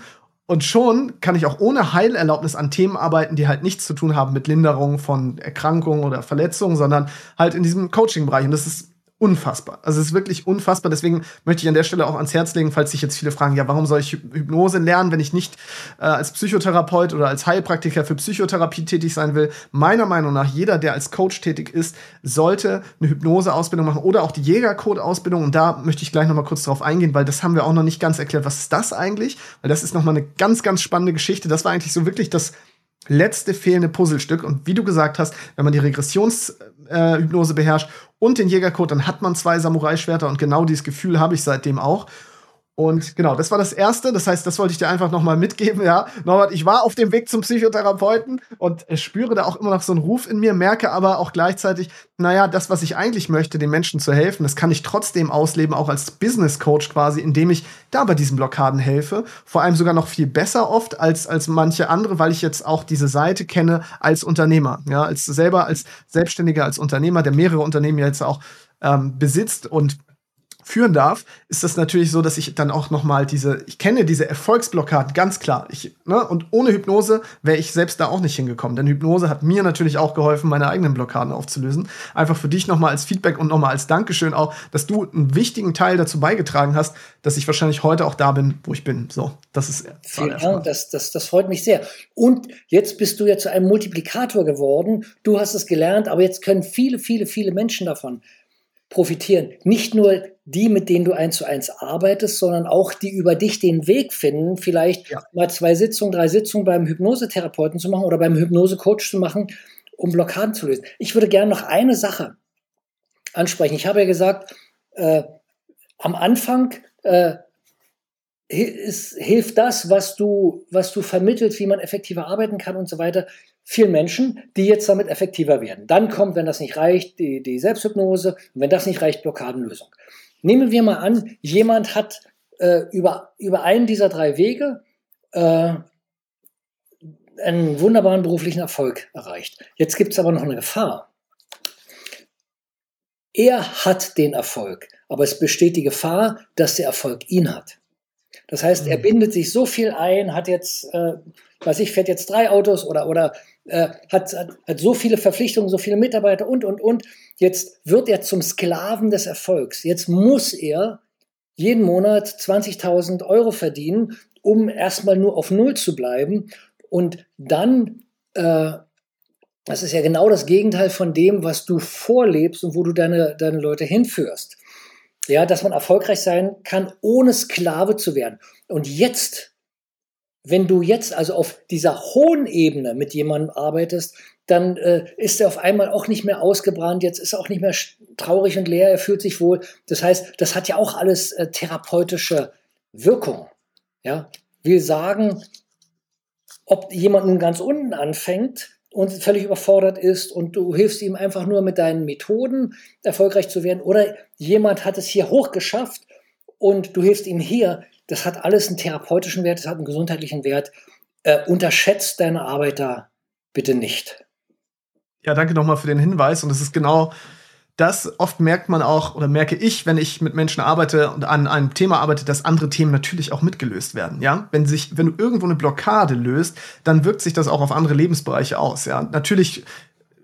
S1: Und schon kann ich auch ohne Heilerlaubnis an Themen arbeiten, die halt nichts zu tun haben mit Linderung von Erkrankungen oder Verletzungen, sondern halt in diesem Coaching-Bereich. Und das ist unfassbar. Also es ist wirklich unfassbar. Deswegen möchte ich an der Stelle auch ans Herz legen, falls sich jetzt viele fragen, ja, warum soll ich Hypnose lernen, wenn ich nicht äh, als Psychotherapeut oder als Heilpraktiker für Psychotherapie tätig sein will? Meiner Meinung nach, jeder, der als Coach tätig ist, sollte eine Hypnoseausbildung machen oder auch die Jägercode-Ausbildung. Und da möchte ich gleich noch mal kurz drauf eingehen, weil das haben wir auch noch nicht ganz erklärt. Was ist das eigentlich? Weil das ist noch mal eine ganz, ganz spannende Geschichte. Das war eigentlich so wirklich das letzte fehlende Puzzlestück. Und wie du gesagt hast, wenn man die Regressionshypnose äh, beherrscht und den Jägercode, dann hat man zwei Samurai-Schwerter und genau dieses Gefühl habe ich seitdem auch. Und genau, das war das Erste. Das heißt, das wollte ich dir einfach nochmal mitgeben. Ja, Norbert, ich war auf dem Weg zum Psychotherapeuten und spüre da auch immer noch so einen Ruf in mir, merke aber auch gleichzeitig, naja, das, was ich eigentlich möchte, den Menschen zu helfen, das kann ich trotzdem ausleben, auch als Business Coach quasi, indem ich da bei diesen Blockaden helfe. Vor allem sogar noch viel besser oft als, als manche andere, weil ich jetzt auch diese Seite kenne als Unternehmer. Ja, als selber, als Selbstständiger, als Unternehmer, der mehrere Unternehmen jetzt auch ähm, besitzt und führen darf, ist das natürlich so, dass ich dann auch noch mal diese, ich kenne diese Erfolgsblockaden ganz klar. Ich, ne, und ohne Hypnose wäre ich selbst da auch nicht hingekommen. Denn Hypnose hat mir natürlich auch geholfen, meine eigenen Blockaden aufzulösen. Einfach für dich noch mal als Feedback und noch mal als Dankeschön auch, dass du einen wichtigen Teil dazu beigetragen hast, dass ich wahrscheinlich heute auch da bin, wo ich bin. So, das ist
S2: Vielen Dank, das, das, das freut mich sehr. Und jetzt bist du ja zu einem Multiplikator geworden. Du hast es gelernt, aber jetzt können viele, viele, viele Menschen davon profitieren. Nicht nur die, mit denen du eins zu eins arbeitest, sondern auch die über dich den Weg finden, vielleicht ja. mal zwei Sitzungen, drei Sitzungen beim Hypnosetherapeuten zu machen oder beim Hypnosecoach zu machen, um Blockaden zu lösen. Ich würde gerne noch eine Sache ansprechen. Ich habe ja gesagt, äh, am Anfang äh, ist, hilft das, was du, was du vermittelst, wie man effektiver arbeiten kann und so weiter, vielen Menschen, die jetzt damit effektiver werden. Dann kommt, wenn das nicht reicht, die, die Selbsthypnose und wenn das nicht reicht, Blockadenlösung. Nehmen wir mal an, jemand hat äh, über, über einen dieser drei Wege äh, einen wunderbaren beruflichen Erfolg erreicht. Jetzt gibt es aber noch eine Gefahr. Er hat den Erfolg, aber es besteht die Gefahr, dass der Erfolg ihn hat. Das heißt, er mhm. bindet sich so viel ein, hat jetzt, äh, weiß ich, fährt jetzt drei Autos oder, oder äh, hat, hat, hat so viele Verpflichtungen, so viele Mitarbeiter und, und, und. Jetzt wird er zum Sklaven des Erfolgs. Jetzt muss er jeden Monat 20.000 Euro verdienen, um erstmal nur auf Null zu bleiben. Und dann, äh, das ist ja genau das Gegenteil von dem, was du vorlebst und wo du deine, deine Leute hinführst. Ja, dass man erfolgreich sein kann, ohne Sklave zu werden. Und jetzt wenn du jetzt also auf dieser hohen Ebene mit jemandem arbeitest, dann äh, ist er auf einmal auch nicht mehr ausgebrannt, jetzt ist er auch nicht mehr traurig und leer, er fühlt sich wohl. Das heißt, das hat ja auch alles äh, therapeutische Wirkung. Ja, will sagen, ob jemand nun ganz unten anfängt und völlig überfordert ist und du hilfst ihm einfach nur mit deinen Methoden erfolgreich zu werden oder jemand hat es hier hochgeschafft und du hilfst ihm hier, das hat alles einen therapeutischen Wert, das hat einen gesundheitlichen Wert. Äh, unterschätzt deine Arbeit da bitte nicht.
S1: Ja, danke nochmal für den Hinweis. Und es ist genau das. Oft merkt man auch, oder merke ich, wenn ich mit Menschen arbeite und an einem Thema arbeite, dass andere Themen natürlich auch mitgelöst werden. Ja, wenn sich, wenn du irgendwo eine Blockade löst, dann wirkt sich das auch auf andere Lebensbereiche aus. Ja, natürlich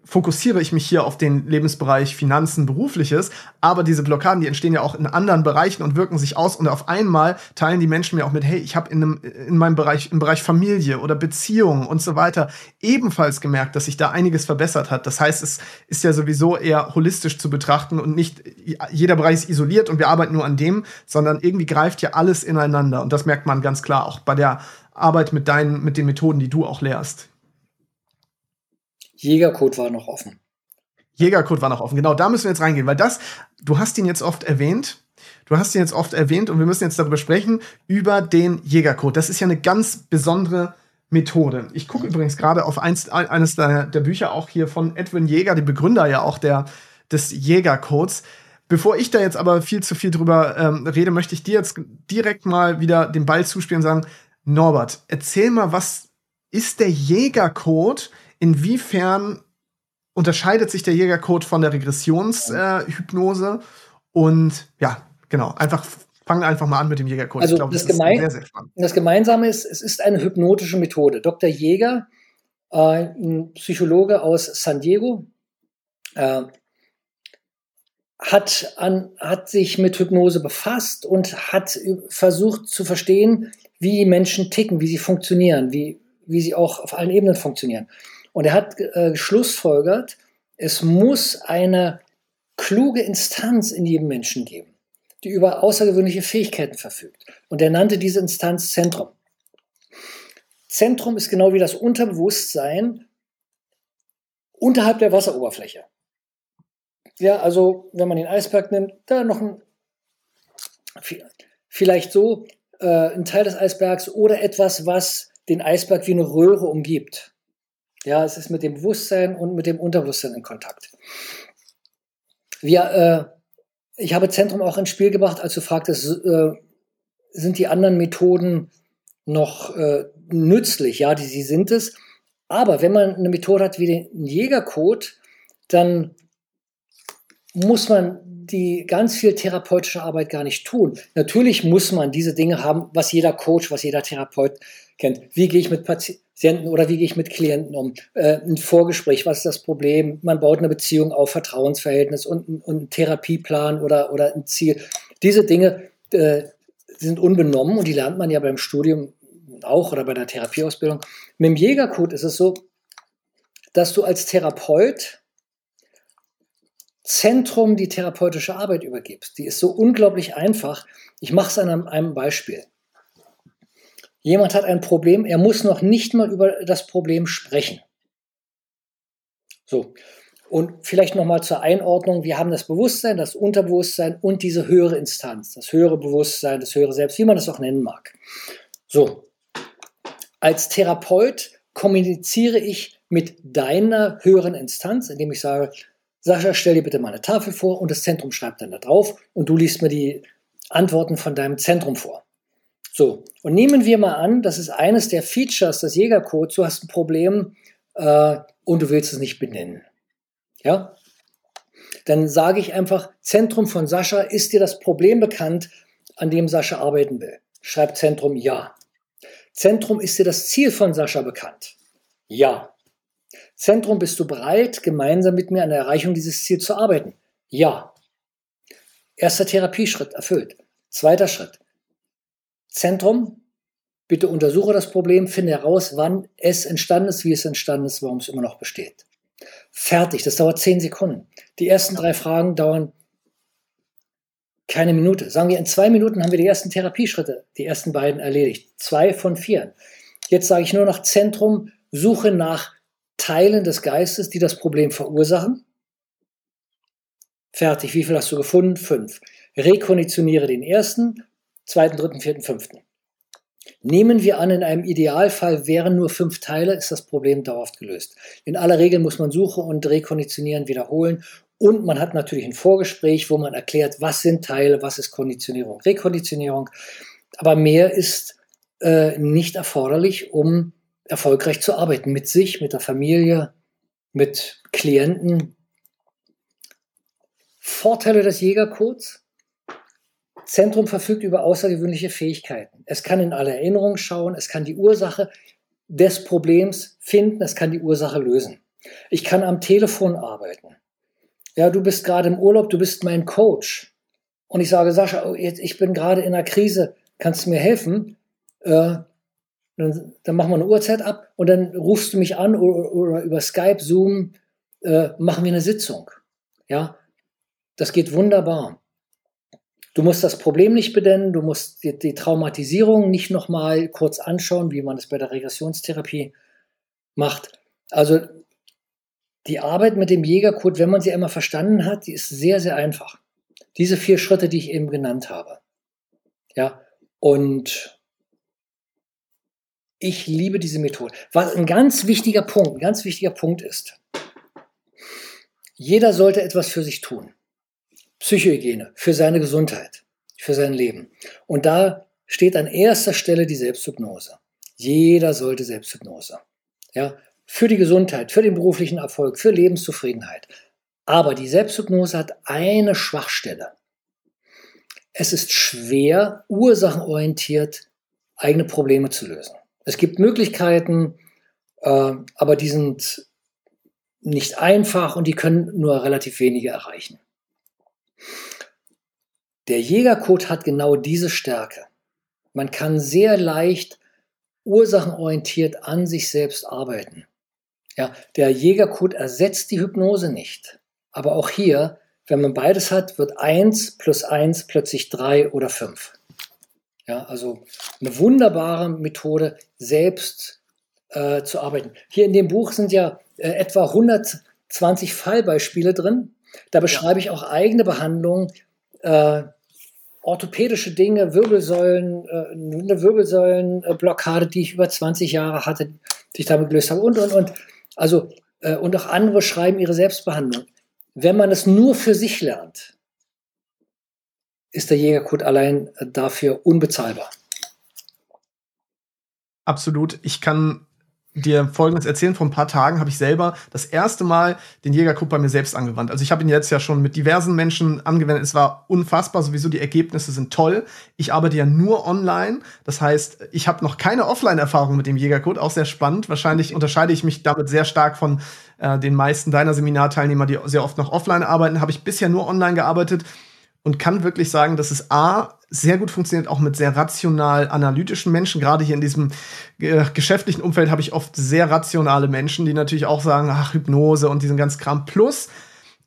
S1: fokussiere ich mich hier auf den Lebensbereich Finanzen, Berufliches, aber diese Blockaden, die entstehen ja auch in anderen Bereichen und wirken sich aus und auf einmal teilen die Menschen mir auch mit, hey, ich habe in, in meinem Bereich, im Bereich Familie oder Beziehungen und so weiter ebenfalls gemerkt, dass sich da einiges verbessert hat. Das heißt, es ist ja sowieso eher holistisch zu betrachten und nicht jeder Bereich ist isoliert und wir arbeiten nur an dem, sondern irgendwie greift ja alles ineinander und das merkt man ganz klar auch bei der Arbeit mit deinen, mit den Methoden, die du auch lehrst.
S2: Jägercode war noch offen.
S1: Jägercode war noch offen. Genau, da müssen wir jetzt reingehen, weil das, du hast ihn jetzt oft erwähnt. Du hast ihn jetzt oft erwähnt und wir müssen jetzt darüber sprechen, über den Jägercode. Das ist ja eine ganz besondere Methode. Ich gucke übrigens gerade auf eins, eines der, der, Bücher auch hier von Edwin Jäger, dem Begründer ja auch der, des Jägercodes. Bevor ich da jetzt aber viel zu viel drüber ähm, rede, möchte ich dir jetzt direkt mal wieder den Ball zuspielen und sagen, Norbert, erzähl mal, was ist der Jägercode? Inwiefern unterscheidet sich der Jägercode von der Regressionshypnose? Und ja, genau, einfach fangen einfach mal an mit dem Jägercode.
S2: Also glaub, das, das, Gemein sehr, sehr das, Gemeinsame ist, es ist eine hypnotische Methode. Dr. Jäger, äh, ein Psychologe aus San Diego, äh, hat, an, hat sich mit Hypnose befasst und hat versucht zu verstehen, wie Menschen ticken, wie sie funktionieren, wie, wie sie auch auf allen Ebenen funktionieren. Und er hat äh, geschlussfolgert, es muss eine kluge Instanz in jedem Menschen geben, die über außergewöhnliche Fähigkeiten verfügt. Und er nannte diese Instanz Zentrum. Zentrum ist genau wie das Unterbewusstsein unterhalb der Wasseroberfläche. Ja, also wenn man den Eisberg nimmt, da noch ein, vielleicht so äh, ein Teil des Eisbergs oder etwas, was den Eisberg wie eine Röhre umgibt. Ja, es ist mit dem Bewusstsein und mit dem Unterbewusstsein in Kontakt. Wir, äh, ich habe Zentrum auch ins Spiel gebracht, als du fragtest, äh, sind die anderen Methoden noch äh, nützlich? Ja, die, sie sind es. Aber wenn man eine Methode hat wie den Jägercode, dann muss man die ganz viel therapeutische Arbeit gar nicht tun. Natürlich muss man diese Dinge haben, was jeder Coach, was jeder Therapeut kennt. Wie gehe ich mit Patienten oder wie gehe ich mit Klienten um? Äh, ein Vorgespräch, was ist das Problem? Man baut eine Beziehung auf, Vertrauensverhältnis und, und einen Therapieplan oder, oder ein Ziel. Diese Dinge äh, sind unbenommen und die lernt man ja beim Studium auch oder bei der Therapieausbildung. Mit dem Jägercode ist es so, dass du als Therapeut Zentrum die therapeutische Arbeit übergibst. Die ist so unglaublich einfach. Ich mache es an einem, einem Beispiel. Jemand hat ein Problem, er muss noch nicht mal über das Problem sprechen. So. Und vielleicht nochmal zur Einordnung. Wir haben das Bewusstsein, das Unterbewusstsein und diese höhere Instanz, das höhere Bewusstsein, das höhere Selbst, wie man das auch nennen mag. So. Als Therapeut kommuniziere ich mit deiner höheren Instanz, indem ich sage, Sascha, stell dir bitte mal eine Tafel vor und das Zentrum schreibt dann da drauf und du liest mir die Antworten von deinem Zentrum vor. So, und nehmen wir mal an, das ist eines der Features des Jägercodes, du hast ein Problem äh, und du willst es nicht benennen. Ja? Dann sage ich einfach, Zentrum von Sascha, ist dir das Problem bekannt, an dem Sascha arbeiten will? Schreibt Zentrum ja. Zentrum, ist dir das Ziel von Sascha bekannt? Ja. Zentrum, bist du bereit, gemeinsam mit mir an der Erreichung dieses Ziels zu arbeiten? Ja. Erster Therapieschritt erfüllt. Zweiter Schritt. Zentrum, bitte untersuche das Problem, finde heraus, wann es entstanden ist, wie es entstanden ist, warum es immer noch besteht. Fertig, das dauert zehn Sekunden. Die ersten drei Fragen dauern keine Minute. Sagen wir, in zwei Minuten haben wir die ersten Therapieschritte, die ersten beiden erledigt. Zwei von vier. Jetzt sage ich nur noch Zentrum, suche nach Teilen des Geistes, die das Problem verursachen. Fertig. Wie viel hast du gefunden? Fünf. Rekonditioniere den ersten, zweiten, dritten, vierten, fünften. Nehmen wir an, in einem Idealfall wären nur fünf Teile, ist das Problem dauerhaft gelöst. In aller Regel muss man suchen und rekonditionieren, wiederholen. Und man hat natürlich ein Vorgespräch, wo man erklärt, was sind Teile, was ist Konditionierung, Rekonditionierung. Aber mehr ist äh, nicht erforderlich, um erfolgreich zu arbeiten. Mit sich, mit der Familie, mit Klienten. Vorteile des Jägercodes. Zentrum verfügt über außergewöhnliche Fähigkeiten. Es kann in alle Erinnerungen schauen, es kann die Ursache des Problems finden, es kann die Ursache lösen. Ich kann am Telefon arbeiten. Ja, du bist gerade im Urlaub, du bist mein Coach. Und ich sage, Sascha, oh, ich bin gerade in einer Krise, kannst du mir helfen? Äh, dann, dann machen wir eine Uhrzeit ab und dann rufst du mich an oder, oder über Skype, Zoom, äh, machen wir eine Sitzung. Ja, das geht wunderbar. Du musst das Problem nicht benennen, du musst die, die Traumatisierung nicht nochmal kurz anschauen, wie man es bei der Regressionstherapie macht. Also die Arbeit mit dem Jägercode, wenn man sie einmal verstanden hat, die ist sehr, sehr einfach. Diese vier Schritte, die ich eben genannt habe. Ja, und ich liebe diese Methode. Was ein ganz wichtiger Punkt, ein ganz wichtiger Punkt ist, jeder sollte etwas für sich tun. Psychohygiene, für seine Gesundheit, für sein Leben. Und da steht an erster Stelle die Selbsthypnose. Jeder sollte Selbsthypnose. Ja, für die Gesundheit, für den beruflichen Erfolg, für Lebenszufriedenheit. Aber die Selbsthypnose hat eine Schwachstelle. Es ist schwer, ursachenorientiert eigene Probleme zu lösen. Es gibt Möglichkeiten, äh, aber die sind nicht einfach und die können nur relativ wenige erreichen. Der Jägercode hat genau diese Stärke. Man kann sehr leicht ursachenorientiert an sich selbst arbeiten. Ja, der Jägercode ersetzt die Hypnose nicht. Aber auch hier, wenn man beides hat, wird eins plus eins plötzlich drei oder fünf. Ja, also eine wunderbare Methode, selbst äh, zu arbeiten. Hier in dem Buch sind ja äh, etwa 120 Fallbeispiele drin. Da beschreibe ich auch eigene Behandlungen, äh, orthopädische Dinge, Wirbelsäulen, äh, eine Wirbelsäulenblockade, die ich über 20 Jahre hatte, die ich damit gelöst habe und, und, und. Also, äh, und auch andere schreiben ihre Selbstbehandlung. Wenn man es nur für sich lernt, ist der Jägercode allein dafür unbezahlbar.
S1: Absolut. Ich kann dir Folgendes erzählen. Vor ein paar Tagen habe ich selber das erste Mal den Jägercode bei mir selbst angewandt. Also ich habe ihn jetzt ja schon mit diversen Menschen angewendet. Es war unfassbar. Sowieso die Ergebnisse sind toll. Ich arbeite ja nur online. Das heißt, ich habe noch keine Offline-Erfahrung mit dem Jägercode. Auch sehr spannend. Wahrscheinlich unterscheide ich mich damit sehr stark von äh, den meisten deiner Seminarteilnehmer, die sehr oft noch offline arbeiten. Habe ich bisher nur online gearbeitet und kann wirklich sagen, dass es A sehr gut funktioniert, auch mit sehr rational analytischen Menschen. Gerade hier in diesem äh, geschäftlichen Umfeld habe ich oft sehr rationale Menschen, die natürlich auch sagen, ach, Hypnose und diesen ganzen Kram. Plus,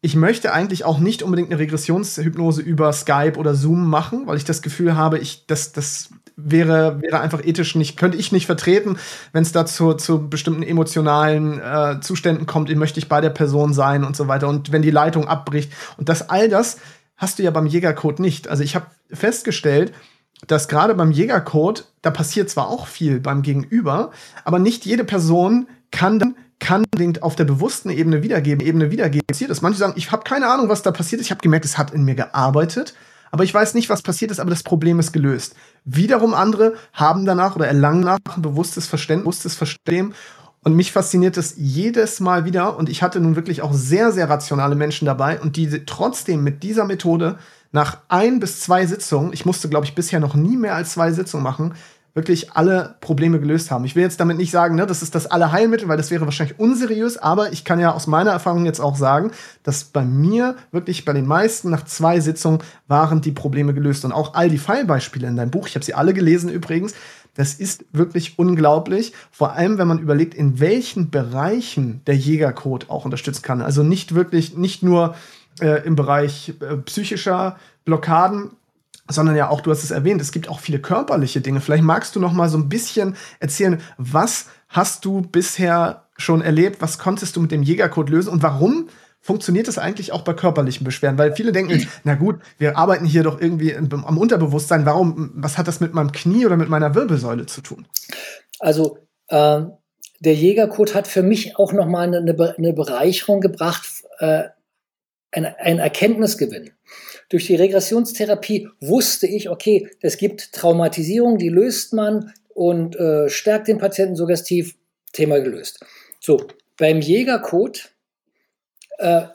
S1: ich möchte eigentlich auch nicht unbedingt eine Regressionshypnose über Skype oder Zoom machen, weil ich das Gefühl habe, ich, das, das wäre, wäre einfach ethisch nicht, könnte ich nicht vertreten, wenn es dazu zu bestimmten emotionalen äh, Zuständen kommt, möchte ich bei der Person sein und so weiter. Und wenn die Leitung abbricht und das all das hast du ja beim Jägercode nicht. Also ich habe festgestellt, dass gerade beim Jägercode, da passiert zwar auch viel beim Gegenüber, aber nicht jede Person kann dann kann auf der bewussten Ebene wiedergeben, Ebene wiedergeben. Passiert ist. Manche sagen, ich habe keine Ahnung, was da passiert ist. Ich habe gemerkt, es hat in mir gearbeitet, aber ich weiß nicht, was passiert ist, aber das Problem ist gelöst. Wiederum andere haben danach oder erlangen nach ein bewusstes Verständnis, bewusstes Verstehen und mich fasziniert es jedes Mal wieder. Und ich hatte nun wirklich auch sehr, sehr rationale Menschen dabei und die trotzdem mit dieser Methode nach ein bis zwei Sitzungen, ich musste, glaube ich, bisher noch nie mehr als zwei Sitzungen machen, wirklich alle Probleme gelöst haben. Ich will jetzt damit nicht sagen, ne, das ist das alle Heilmittel, weil das wäre wahrscheinlich unseriös, aber ich kann ja aus meiner Erfahrung jetzt auch sagen, dass bei mir wirklich bei den meisten nach zwei Sitzungen waren die Probleme gelöst und auch all die Fallbeispiele in deinem Buch, ich habe sie alle gelesen übrigens, das ist wirklich unglaublich, vor allem wenn man überlegt, in welchen Bereichen der Jägercode auch unterstützen kann. Also nicht wirklich, nicht nur äh, im Bereich äh, psychischer Blockaden, sondern ja auch, du hast es erwähnt, es gibt auch viele körperliche Dinge. Vielleicht magst du noch mal so ein bisschen erzählen, was hast du bisher schon erlebt, was konntest du mit dem Jägercode lösen und warum funktioniert das eigentlich auch bei körperlichen Beschwerden? Weil viele denken, na gut, wir arbeiten hier doch irgendwie am Unterbewusstsein. Warum, was hat das mit meinem Knie oder mit meiner Wirbelsäule zu tun?
S2: Also, äh, der Jägercode hat für mich auch nochmal eine, eine Bereicherung gebracht, äh, ein, ein Erkenntnisgewinn. Durch die Regressionstherapie wusste ich, okay, es gibt Traumatisierung, die löst man und äh, stärkt den Patienten suggestiv, Thema gelöst. So, beim Jägercode äh,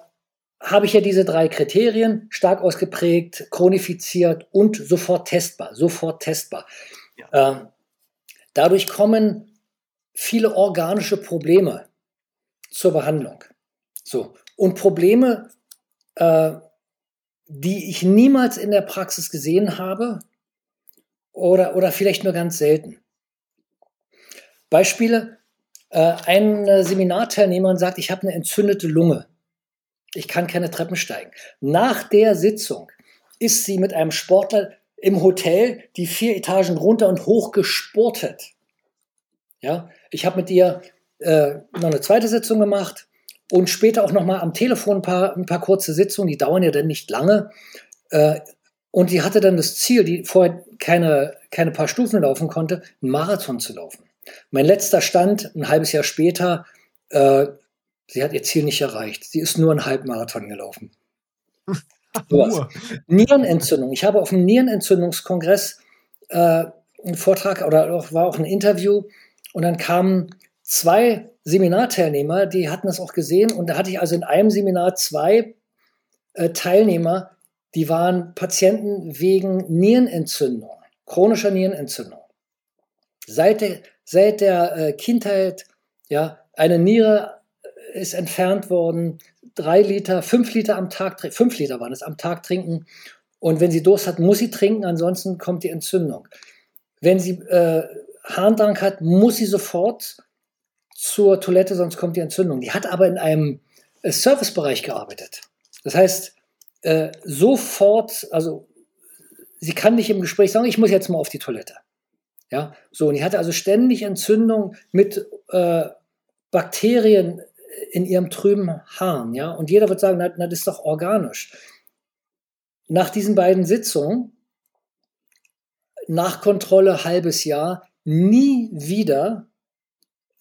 S2: habe ich ja diese drei Kriterien, stark ausgeprägt, chronifiziert und sofort testbar, sofort testbar. Ja. Äh, dadurch kommen viele organische Probleme zur Behandlung. So. Und Probleme, äh, die ich niemals in der Praxis gesehen habe oder, oder vielleicht nur ganz selten. Beispiele, äh, ein Seminarteilnehmer sagt, ich habe eine entzündete Lunge. Ich kann keine Treppen steigen. Nach der Sitzung ist sie mit einem Sportler im Hotel die vier Etagen runter und hoch gesportet. Ja, ich habe mit ihr äh, noch eine zweite Sitzung gemacht und später auch noch mal am Telefon ein paar, ein paar kurze Sitzungen, die dauern ja dann nicht lange. Äh, und die hatte dann das Ziel, die vorher keine, keine paar Stufen laufen konnte, einen Marathon zu laufen. Mein letzter Stand, ein halbes Jahr später, äh, sie hat ihr Ziel nicht erreicht. Sie ist nur einen Halbmarathon gelaufen. So Nierenentzündung. Ich habe auf dem Nierenentzündungskongress äh, einen Vortrag oder auch, war auch ein Interview und dann kamen zwei Seminarteilnehmer, die hatten das auch gesehen. Und da hatte ich also in einem Seminar zwei äh, Teilnehmer, die waren Patienten wegen Nierenentzündung, chronischer Nierenentzündung. Seit der, seit der äh, Kindheit, ja, eine Niere ist entfernt worden, drei Liter, fünf Liter am Tag, fünf Liter waren es am Tag trinken. Und wenn sie Durst hat, muss sie trinken, ansonsten kommt die Entzündung. Wenn sie äh, Harndrang hat, muss sie sofort zur Toilette, sonst kommt die Entzündung. Die hat aber in einem äh, Servicebereich gearbeitet. Das heißt, äh, sofort, also sie kann nicht im Gespräch sagen, ich muss jetzt mal auf die Toilette. Ja, so, und die hatte also ständig Entzündung mit äh, Bakterien in ihrem trüben Harn, ja, und jeder wird sagen, na, na, das ist doch organisch. Nach diesen beiden Sitzungen, Nachkontrolle halbes Jahr, nie wieder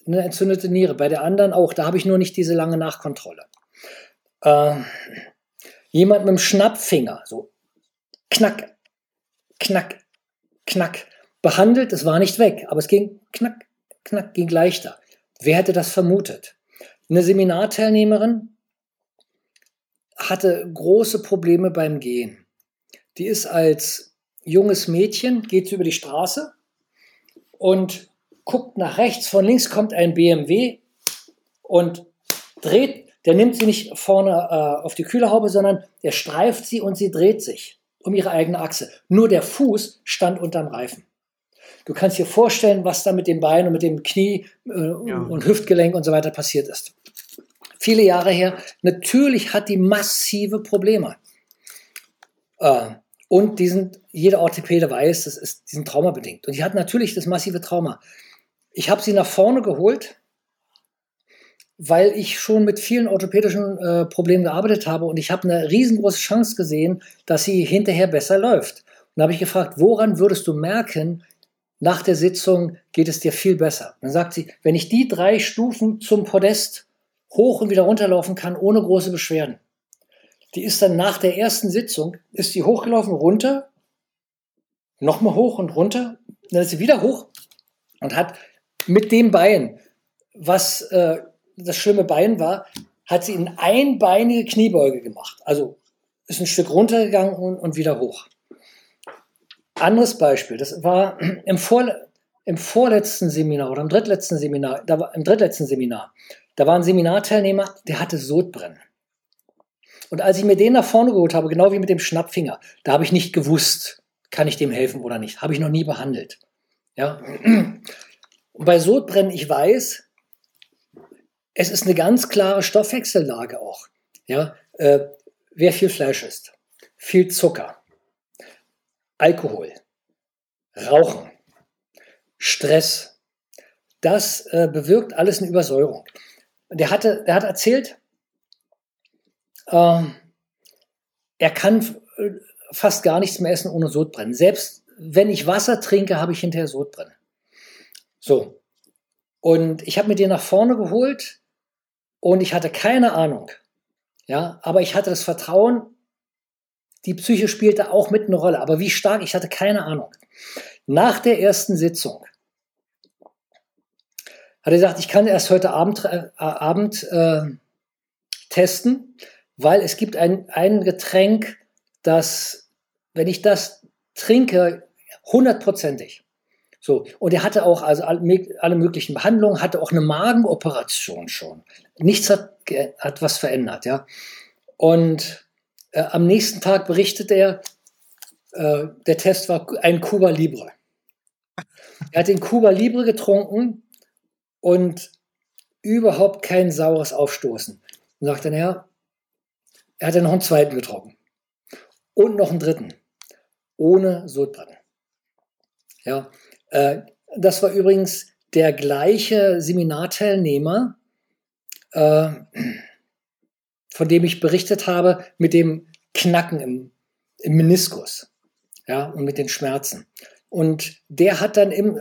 S2: eine entzündete Niere. Bei der anderen auch. Da habe ich nur nicht diese lange Nachkontrolle. Äh, jemand mit dem Schnappfinger, so knack, knack, knack, behandelt. Es war nicht weg, aber es ging knack, knack, ging leichter. Wer hätte das vermutet? Eine Seminarteilnehmerin hatte große Probleme beim Gehen. Die ist als junges Mädchen, geht sie über die Straße und guckt nach rechts, von links kommt ein BMW und dreht, der nimmt sie nicht vorne äh, auf die Kühlerhaube, sondern er streift sie und sie dreht sich um ihre eigene Achse. Nur der Fuß stand unterm Reifen. Du kannst dir vorstellen, was da mit dem Bein und mit dem Knie äh, ja. und Hüftgelenk und so weiter passiert ist. Viele Jahre her. Natürlich hat die massive Probleme. Äh, und die sind, jeder Orthopäde weiß, das ist, die sind traumabedingt. Und die hat natürlich das massive Trauma. Ich habe sie nach vorne geholt, weil ich schon mit vielen orthopädischen äh, Problemen gearbeitet habe und ich habe eine riesengroße Chance gesehen, dass sie hinterher besser läuft. Und da habe ich gefragt, woran würdest du merken, nach der Sitzung geht es dir viel besser? dann sagt sie, wenn ich die drei Stufen zum Podest hoch und wieder runterlaufen kann, ohne große Beschwerden, die ist dann nach der ersten Sitzung, ist die hochgelaufen, runter, nochmal hoch und runter, dann ist sie wieder hoch und hat mit dem Bein, was äh, das schlimme Bein war, hat sie eine einbeinige Kniebeuge gemacht. Also ist ein Stück runtergegangen und, und wieder hoch. Anderes Beispiel, das war im, Vor, im vorletzten Seminar oder im drittletzten Seminar, da war, im drittletzten Seminar, da war ein Seminarteilnehmer, der hatte Sodbrennen. Und als ich mir den nach vorne geholt habe, genau wie mit dem Schnappfinger, da habe ich nicht gewusst, kann ich dem helfen oder nicht. Habe ich noch nie behandelt. Ja. Und bei Sodbrennen, ich weiß, es ist eine ganz klare Stoffwechsellage auch. Ja. Äh, wer viel Fleisch isst, viel Zucker, Alkohol, Rauchen, Stress, das äh, bewirkt alles eine Übersäuerung. Der, hatte, der hat erzählt, äh, er kann äh, fast gar nichts mehr essen ohne Sodbrennen. Selbst wenn ich Wasser trinke, habe ich hinterher Sodbrennen. So. Und ich habe mir den nach vorne geholt und ich hatte keine Ahnung. Ja, aber ich hatte das Vertrauen, die Psyche spielte auch mit eine Rolle. Aber wie stark, ich hatte keine Ahnung. Nach der ersten Sitzung hat er gesagt, ich kann erst heute Abend, äh, Abend äh, testen, weil es gibt ein, ein Getränk, das, wenn ich das trinke, hundertprozentig. So, und er hatte auch also alle möglichen Behandlungen, hatte auch eine Magenoperation schon. Nichts hat, hat was verändert, ja. Und äh, am nächsten Tag berichtet er, äh, der Test war ein Cuba Libre. Er hat den Cuba Libre getrunken und überhaupt kein saures Aufstoßen. Und sagt dann, ja, er hat ja noch einen zweiten getrunken. Und noch einen dritten. Ohne Sodbrennen. Ja, äh, das war übrigens der gleiche Seminarteilnehmer, äh, von dem ich berichtet habe, mit dem Knacken im, im Meniskus. Ja, und mit den Schmerzen. Und der hat dann im,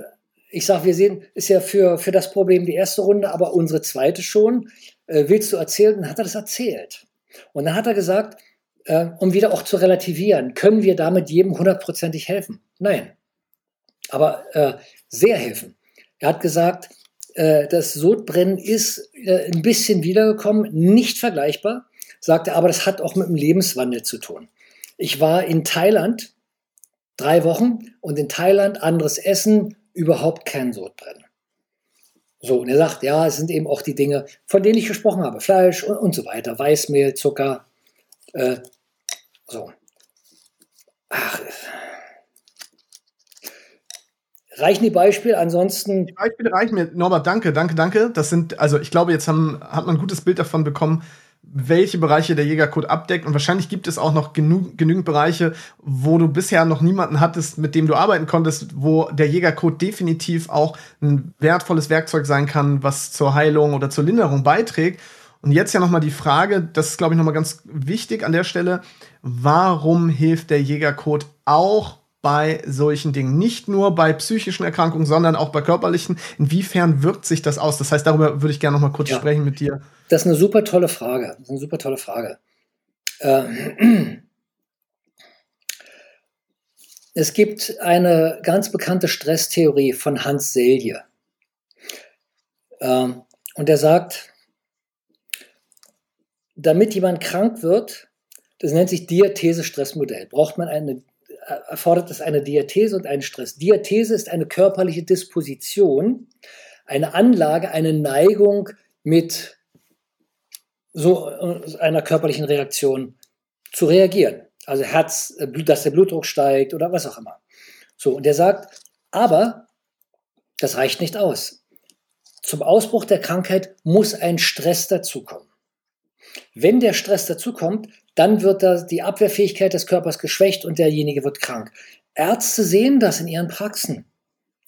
S2: ich sage, wir sehen, ist ja für, für das Problem die erste Runde, aber unsere zweite schon. Äh, willst du erzählen? Dann hat er das erzählt. Und dann hat er gesagt, äh, um wieder auch zu relativieren, können wir damit jedem hundertprozentig helfen? Nein. Aber äh, sehr helfen. Er hat gesagt, das Sodbrennen ist äh, ein bisschen wiedergekommen, nicht vergleichbar, sagte aber, das hat auch mit dem Lebenswandel zu tun. Ich war in Thailand drei Wochen und in Thailand anderes Essen, überhaupt kein Sodbrennen. So, und er sagt, ja, es sind eben auch die Dinge, von denen ich gesprochen habe, Fleisch und, und so weiter, Weißmehl, Zucker, äh, so. Ach, Reichen die Beispiele? Ansonsten. Die
S1: Beispiele reichen mir. Norbert, danke, danke, danke. Das sind, also ich glaube, jetzt haben, hat man ein gutes Bild davon bekommen, welche Bereiche der Jägercode abdeckt. Und wahrscheinlich gibt es auch noch genug, genügend Bereiche, wo du bisher noch niemanden hattest, mit dem du arbeiten konntest, wo der Jägercode definitiv auch ein wertvolles Werkzeug sein kann, was zur Heilung oder zur Linderung beiträgt. Und jetzt ja noch mal die Frage, das ist glaube ich noch mal ganz wichtig an der Stelle, warum hilft der Jägercode auch bei solchen Dingen. Nicht nur bei psychischen Erkrankungen, sondern auch bei körperlichen. Inwiefern wirkt sich das aus? Das heißt, darüber würde ich gerne noch mal kurz ja. sprechen mit dir.
S2: Das ist eine super tolle Frage. Das ist eine super tolle Frage. Äh, es gibt eine ganz bekannte Stresstheorie von Hans Selye. Ähm, und er sagt, damit jemand krank wird, das nennt sich Diathese-Stressmodell, braucht man eine erfordert es eine Diathese und einen Stress. Diathese ist eine körperliche Disposition, eine Anlage, eine Neigung mit so äh, einer körperlichen Reaktion zu reagieren. Also Herz, äh, dass der Blutdruck steigt oder was auch immer. So, und er sagt, aber das reicht nicht aus. Zum Ausbruch der Krankheit muss ein Stress dazukommen. Wenn der Stress dazukommt, dann wird da die Abwehrfähigkeit des Körpers geschwächt und derjenige wird krank. Ärzte sehen das in ihren Praxen.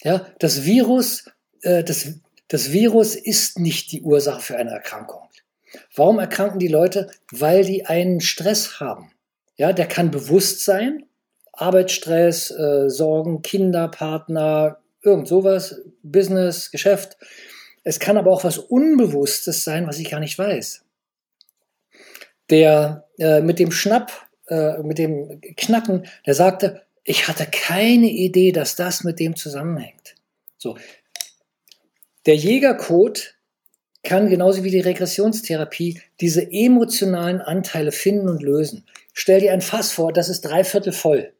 S2: Ja, das Virus, äh, das, das Virus ist nicht die Ursache für eine Erkrankung. Warum erkranken die Leute? Weil die einen Stress haben. Ja, der kann bewusst sein. Arbeitsstress, äh, Sorgen, Kinder, Partner, irgend sowas, Business, Geschäft. Es kann aber auch was Unbewusstes sein, was ich gar nicht weiß der äh, mit dem Schnapp, äh, mit dem Knacken, der sagte, ich hatte keine Idee, dass das mit dem zusammenhängt. So. Der Jägercode kann genauso wie die Regressionstherapie diese emotionalen Anteile finden und lösen. Stell dir ein Fass vor, das ist dreiviertel voll.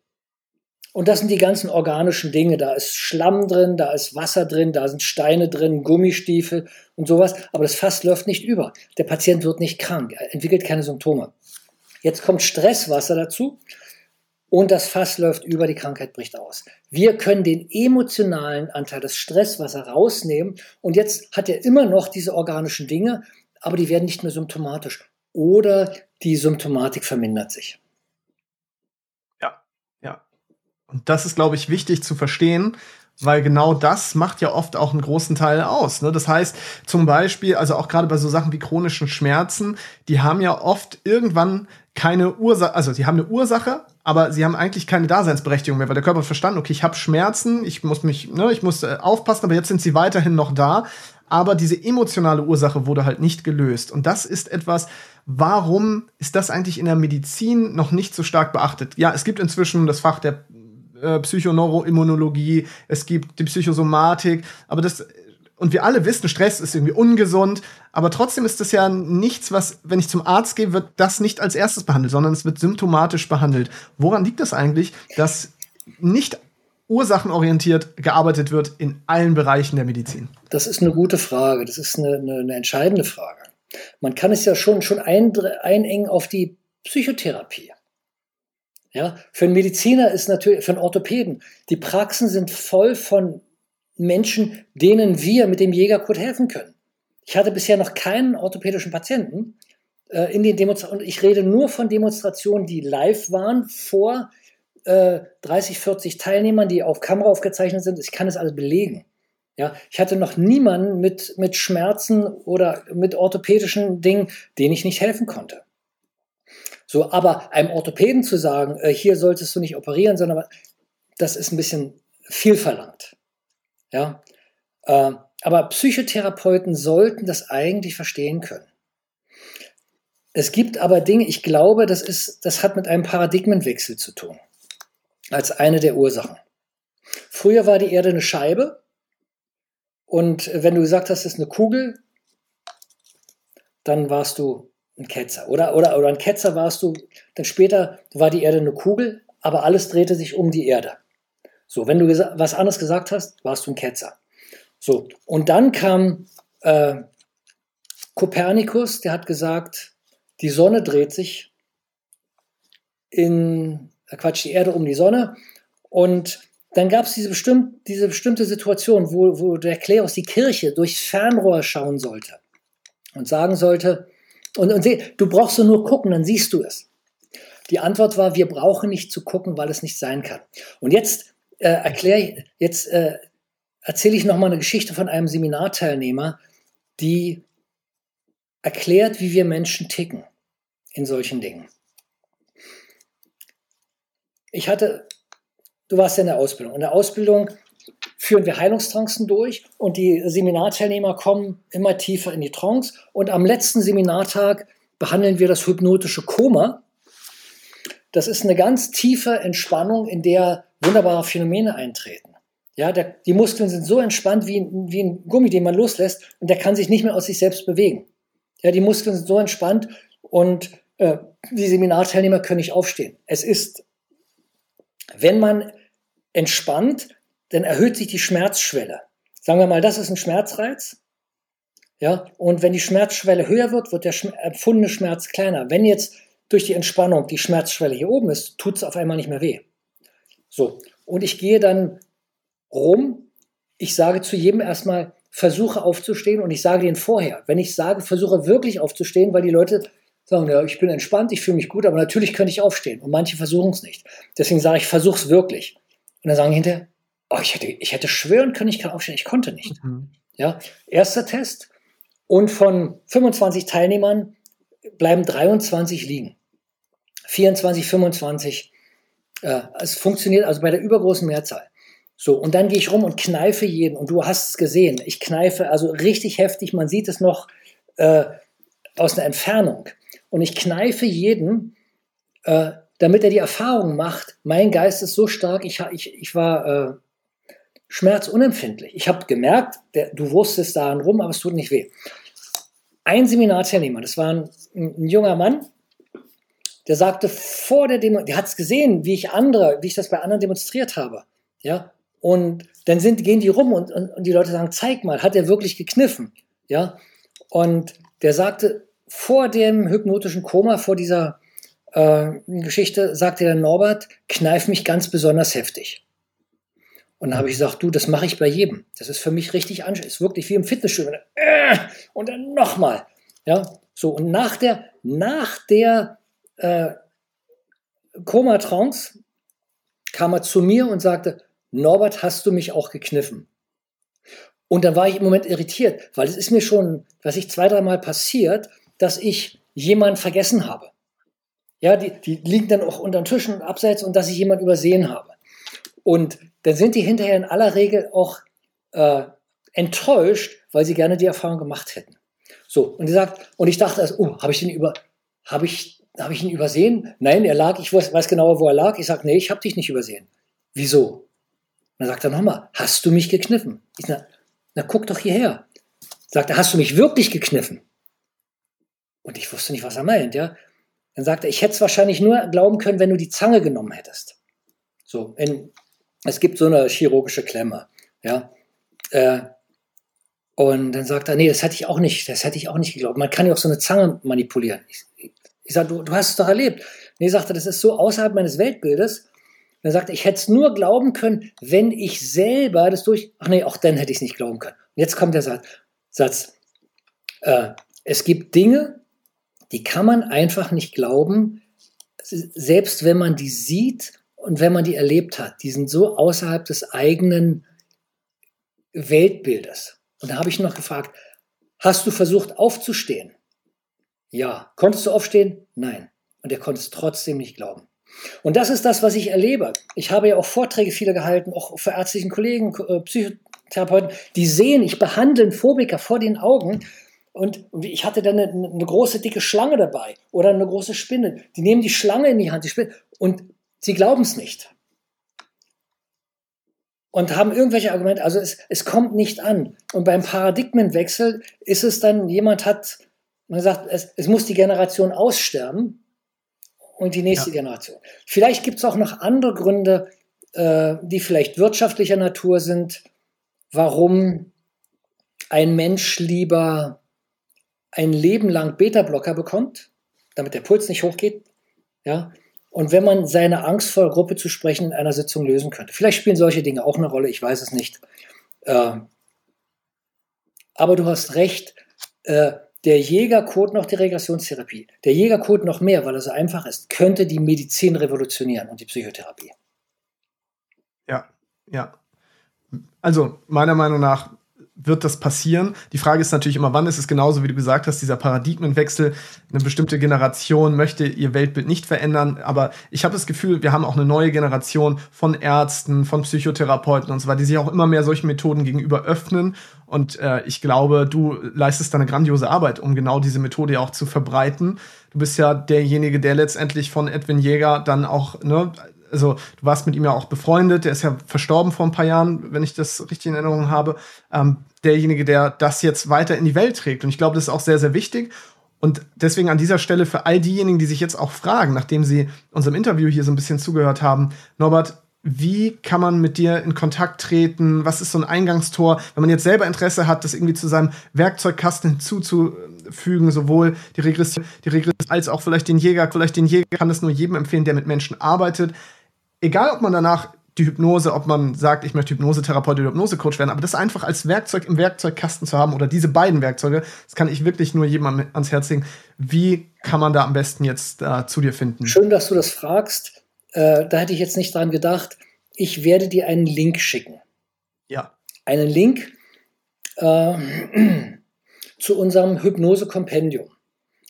S2: Und das sind die ganzen organischen Dinge. Da ist Schlamm drin, da ist Wasser drin, da sind Steine drin, Gummistiefel und sowas. Aber das Fass läuft nicht über. Der Patient wird nicht krank, er entwickelt keine Symptome. Jetzt kommt Stresswasser dazu und das Fass läuft über, die Krankheit bricht aus. Wir können den emotionalen Anteil des Stresswasser rausnehmen und jetzt hat er immer noch diese organischen Dinge, aber die werden nicht mehr symptomatisch oder die Symptomatik vermindert sich.
S1: Und das ist, glaube ich, wichtig zu verstehen, Weil genau das macht ja oft auch einen großen Teil aus. Ne? Das heißt, zum Beispiel, also auch gerade bei so Sachen wie chronischen Schmerzen, die haben ja oft irgendwann keine Ursache, also sie haben eine Ursache, aber sie haben eigentlich keine Daseinsberechtigung mehr, weil der Körper hat verstanden, okay, ich habe Schmerzen, ich muss mich, ne, ich muss äh, aufpassen, aber jetzt sind sie weiterhin noch da. Aber diese emotionale Ursache wurde halt nicht gelöst. Und das ist etwas, warum ist das eigentlich in der Medizin noch nicht so stark beachtet? Ja, es gibt inzwischen das Fach der äh, Psychoneuroimmunologie, es gibt die Psychosomatik, aber das und wir alle wissen, Stress ist irgendwie ungesund, aber trotzdem ist das ja nichts, was, wenn ich zum Arzt gehe, wird das nicht als erstes behandelt, sondern es wird symptomatisch behandelt. Woran liegt das eigentlich, dass nicht ursachenorientiert gearbeitet wird in allen Bereichen der Medizin?
S2: Das ist eine gute Frage. Das ist eine, eine, eine entscheidende Frage. Man kann es ja schon, schon einengen auf die Psychotherapie. Ja, für einen Mediziner ist natürlich, für einen Orthopäden, die Praxen sind voll von Menschen, denen wir mit dem Jägercode helfen können. Ich hatte bisher noch keinen orthopädischen Patienten äh, in den Demonstrationen. Und ich rede nur von Demonstrationen, die live waren vor äh, 30, 40 Teilnehmern, die auf Kamera aufgezeichnet sind. Ich kann es alles belegen. Ja, ich hatte noch niemanden mit, mit Schmerzen oder mit orthopädischen Dingen, denen ich nicht helfen konnte. So, aber einem Orthopäden zu sagen, äh, hier solltest du nicht operieren, sondern das ist ein bisschen viel verlangt. Ja, äh, aber Psychotherapeuten sollten das eigentlich verstehen können. Es gibt aber Dinge, ich glaube, das ist, das hat mit einem Paradigmenwechsel zu tun. Als eine der Ursachen. Früher war die Erde eine Scheibe und wenn du gesagt hast, es ist eine Kugel, dann warst du ein Ketzer. Oder, oder, oder ein Ketzer warst du, dann später war die Erde eine Kugel, aber alles drehte sich um die Erde. So, wenn du was anderes gesagt hast, warst du ein Ketzer. So, und dann kam äh, Kopernikus, der hat gesagt, die Sonne dreht sich in, äh Quatsch, die Erde um die Sonne. Und dann gab es diese, bestimmt, diese bestimmte Situation, wo, wo der Klerus die Kirche durchs Fernrohr schauen sollte und sagen sollte, und, und seh, du brauchst nur gucken, dann siehst du es. Die Antwort war, wir brauchen nicht zu gucken, weil es nicht sein kann. Und jetzt äh, erkläre jetzt äh, erzähle ich noch mal eine Geschichte von einem Seminarteilnehmer, die erklärt, wie wir Menschen ticken in solchen Dingen. Ich hatte, du warst ja in der Ausbildung. In der Ausbildung führen wir Heilungstrancen durch und die Seminarteilnehmer kommen immer tiefer in die Trance. Und am letzten Seminartag behandeln wir das hypnotische Koma. Das ist eine ganz tiefe Entspannung, in der wunderbare Phänomene eintreten. Ja, der, die Muskeln sind so entspannt wie, wie ein Gummi, den man loslässt und der kann sich nicht mehr aus sich selbst bewegen. Ja, die Muskeln sind so entspannt und äh, die Seminarteilnehmer können nicht aufstehen. Es ist, wenn man entspannt, dann erhöht sich die Schmerzschwelle. Sagen wir mal, das ist ein Schmerzreiz. Ja, und wenn die Schmerzschwelle höher wird, wird der empfundene Schmerz kleiner. Wenn jetzt durch die Entspannung die Schmerzschwelle hier oben ist, tut es auf einmal nicht mehr weh. So, und ich gehe dann rum. Ich sage zu jedem erstmal, versuche aufzustehen und ich sage denen vorher, wenn ich sage, versuche wirklich aufzustehen, weil die Leute sagen, ja, ich bin entspannt, ich fühle mich gut, aber natürlich könnte ich aufstehen und manche versuchen es nicht. Deswegen sage ich, versuche es wirklich. Und dann sagen die hinterher, oh, ich hätte, ich hätte schwören können, ich kann aufstehen, ich konnte nicht. Mhm. Ja, erster Test und von 25 Teilnehmern bleiben 23 liegen. 24, 25. Äh, es funktioniert also bei der übergroßen Mehrzahl. So, und dann gehe ich rum und kneife jeden. Und du hast es gesehen. Ich kneife also richtig heftig. Man sieht es noch äh, aus einer Entfernung. Und ich kneife jeden, äh, damit er die Erfahrung macht, mein Geist ist so stark, ich, ich, ich war äh, schmerzunempfindlich. Ich habe gemerkt, der, du wusstest daran rum, aber es tut nicht weh. Ein Seminarteilnehmer, das war ein, ein junger Mann, der sagte vor der Demo, der hat es gesehen, wie ich andere, wie ich das bei anderen demonstriert habe. Ja, und dann sind, gehen die rum und, und, und die Leute sagen, zeig mal, hat er wirklich gekniffen? Ja. Und der sagte, vor dem hypnotischen Koma, vor dieser äh, Geschichte, sagte der Norbert, kneif mich ganz besonders heftig. Und dann habe ich gesagt, du, das mache ich bei jedem. Das ist für mich richtig anstrengend. Ist wirklich wie im Fitnessstudio. Äh, und dann nochmal. Ja, so. Und nach der, nach der äh, Koma-Trance kam er zu mir und sagte, Norbert, hast du mich auch gekniffen? Und dann war ich im Moment irritiert, weil es ist mir schon, was ich zwei, dreimal passiert, dass ich jemanden vergessen habe. Ja, die, die liegen dann auch unter den Tischen abseits und dass ich jemanden übersehen habe. Und dann sind die hinterher in aller Regel auch äh, enttäuscht, weil sie gerne die Erfahrung gemacht hätten. So, und die sagt, und ich dachte, also, oh, habe ich den über, habe ich, habe ich ihn übersehen? Nein, er lag, ich weiß, weiß genau, wo er lag. Ich sage, nee, ich habe dich nicht übersehen. Wieso? dann sagt er nochmal, hast du mich gekniffen? Ich sage, na guck doch hierher. Sagt er, hast du mich wirklich gekniffen? Und ich wusste nicht, was er meint, ja. Dann sagt er, ich hätte es wahrscheinlich nur glauben können, wenn du die Zange genommen hättest. So, in, es gibt so eine chirurgische Klemme, ja. Äh, und dann sagt er, nee, das hätte ich auch nicht, das hätte ich auch nicht geglaubt. Man kann ja auch so eine Zange manipulieren. Ich, ich sage, du, du hast es doch erlebt. Nee, sagt er, das ist so außerhalb meines Weltbildes. Dann sagt er, ich hätte es nur glauben können, wenn ich selber das durch. Ach nee, auch dann hätte ich es nicht glauben können. Und jetzt kommt der Satz. Satz äh, es gibt Dinge, die kann man einfach nicht glauben, selbst wenn man die sieht und wenn man die erlebt hat. Die sind so außerhalb des eigenen Weltbildes. Und da habe ich noch gefragt, hast du versucht aufzustehen? Ja. Konntest du aufstehen? Nein. Und er konnte es trotzdem nicht glauben. Und das ist das, was ich erlebe. Ich habe ja auch Vorträge viele gehalten, auch für ärztlichen Kollegen, äh, Psychotherapeuten, die sehen, ich behandle einen Phobiker vor den Augen und ich hatte dann eine, eine, große, dicke Schlange dabei oder eine große Spinne. Die nehmen die Schlange in die Hand die Spinne, und sie glauben es nicht. Und haben irgendwelche Argumente, also es, es kommt nicht an. Und beim Paradigmenwechsel ist es dann, jemand hat, man sagt, es, es muss die Generation aussterben, und die nächste ja. Generation. Vielleicht gibt es auch noch andere Gründe, äh, die vielleicht wirtschaftlicher Natur sind, warum ein Mensch lieber ein Leben lang Beta-Blocker bekommt, damit der Puls nicht hochgeht. Ja? Und wenn man seine Angst vor der Gruppe zu sprechen in einer Sitzung lösen könnte. Vielleicht spielen solche Dinge auch eine Rolle, ich weiß es nicht. Äh, aber du hast recht, äh, der Jägercode noch die Regressionstherapie, der Jägercode noch mehr, weil er so einfach ist, könnte die Medizin revolutionieren und die Psychotherapie.
S1: Ja, ja. Also meiner Meinung nach wird das passieren. Die Frage ist natürlich immer, wann ist es genauso, wie du gesagt hast, dieser Paradigmenwechsel. Eine bestimmte Generation möchte ihr Weltbild nicht verändern, aber ich habe das Gefühl, wir haben auch eine neue Generation von Ärzten, von Psychotherapeuten und so weiter, die sich auch immer mehr solchen Methoden gegenüber öffnen. Und äh, ich glaube, du leistest da eine grandiose Arbeit, um genau diese Methode ja auch zu verbreiten. Du bist ja derjenige, der letztendlich von Edwin Jäger dann auch ne, also du warst mit ihm ja auch befreundet, der ist ja verstorben vor ein paar Jahren, wenn ich das richtig in Erinnerung habe, ähm, derjenige, der das jetzt weiter in die Welt trägt. Und ich glaube, das ist auch sehr, sehr wichtig. Und deswegen an dieser Stelle für all diejenigen, die sich jetzt auch fragen, nachdem sie unserem Interview hier so ein bisschen zugehört haben, Norbert, wie kann man mit dir in Kontakt treten? Was ist so ein Eingangstor? Wenn man jetzt selber Interesse hat, das irgendwie zu seinem Werkzeugkasten hinzuzufügen, sowohl die Regression, die Regression als auch vielleicht den Jäger, vielleicht den Jäger kann das nur jedem empfehlen, der mit Menschen arbeitet egal ob man danach die Hypnose, ob man sagt, ich möchte Hypnosetherapeut oder Hypnosecoach werden, aber das einfach als Werkzeug im Werkzeugkasten zu haben oder diese beiden Werkzeuge, das kann ich wirklich nur jedem ans Herz legen. Wie kann man da am besten jetzt äh, zu dir finden?
S2: Schön, dass du das fragst. Äh, da hätte ich jetzt nicht dran gedacht. Ich werde dir einen Link schicken.
S1: Ja.
S2: Einen Link äh, zu unserem Hypnose-Kompendium.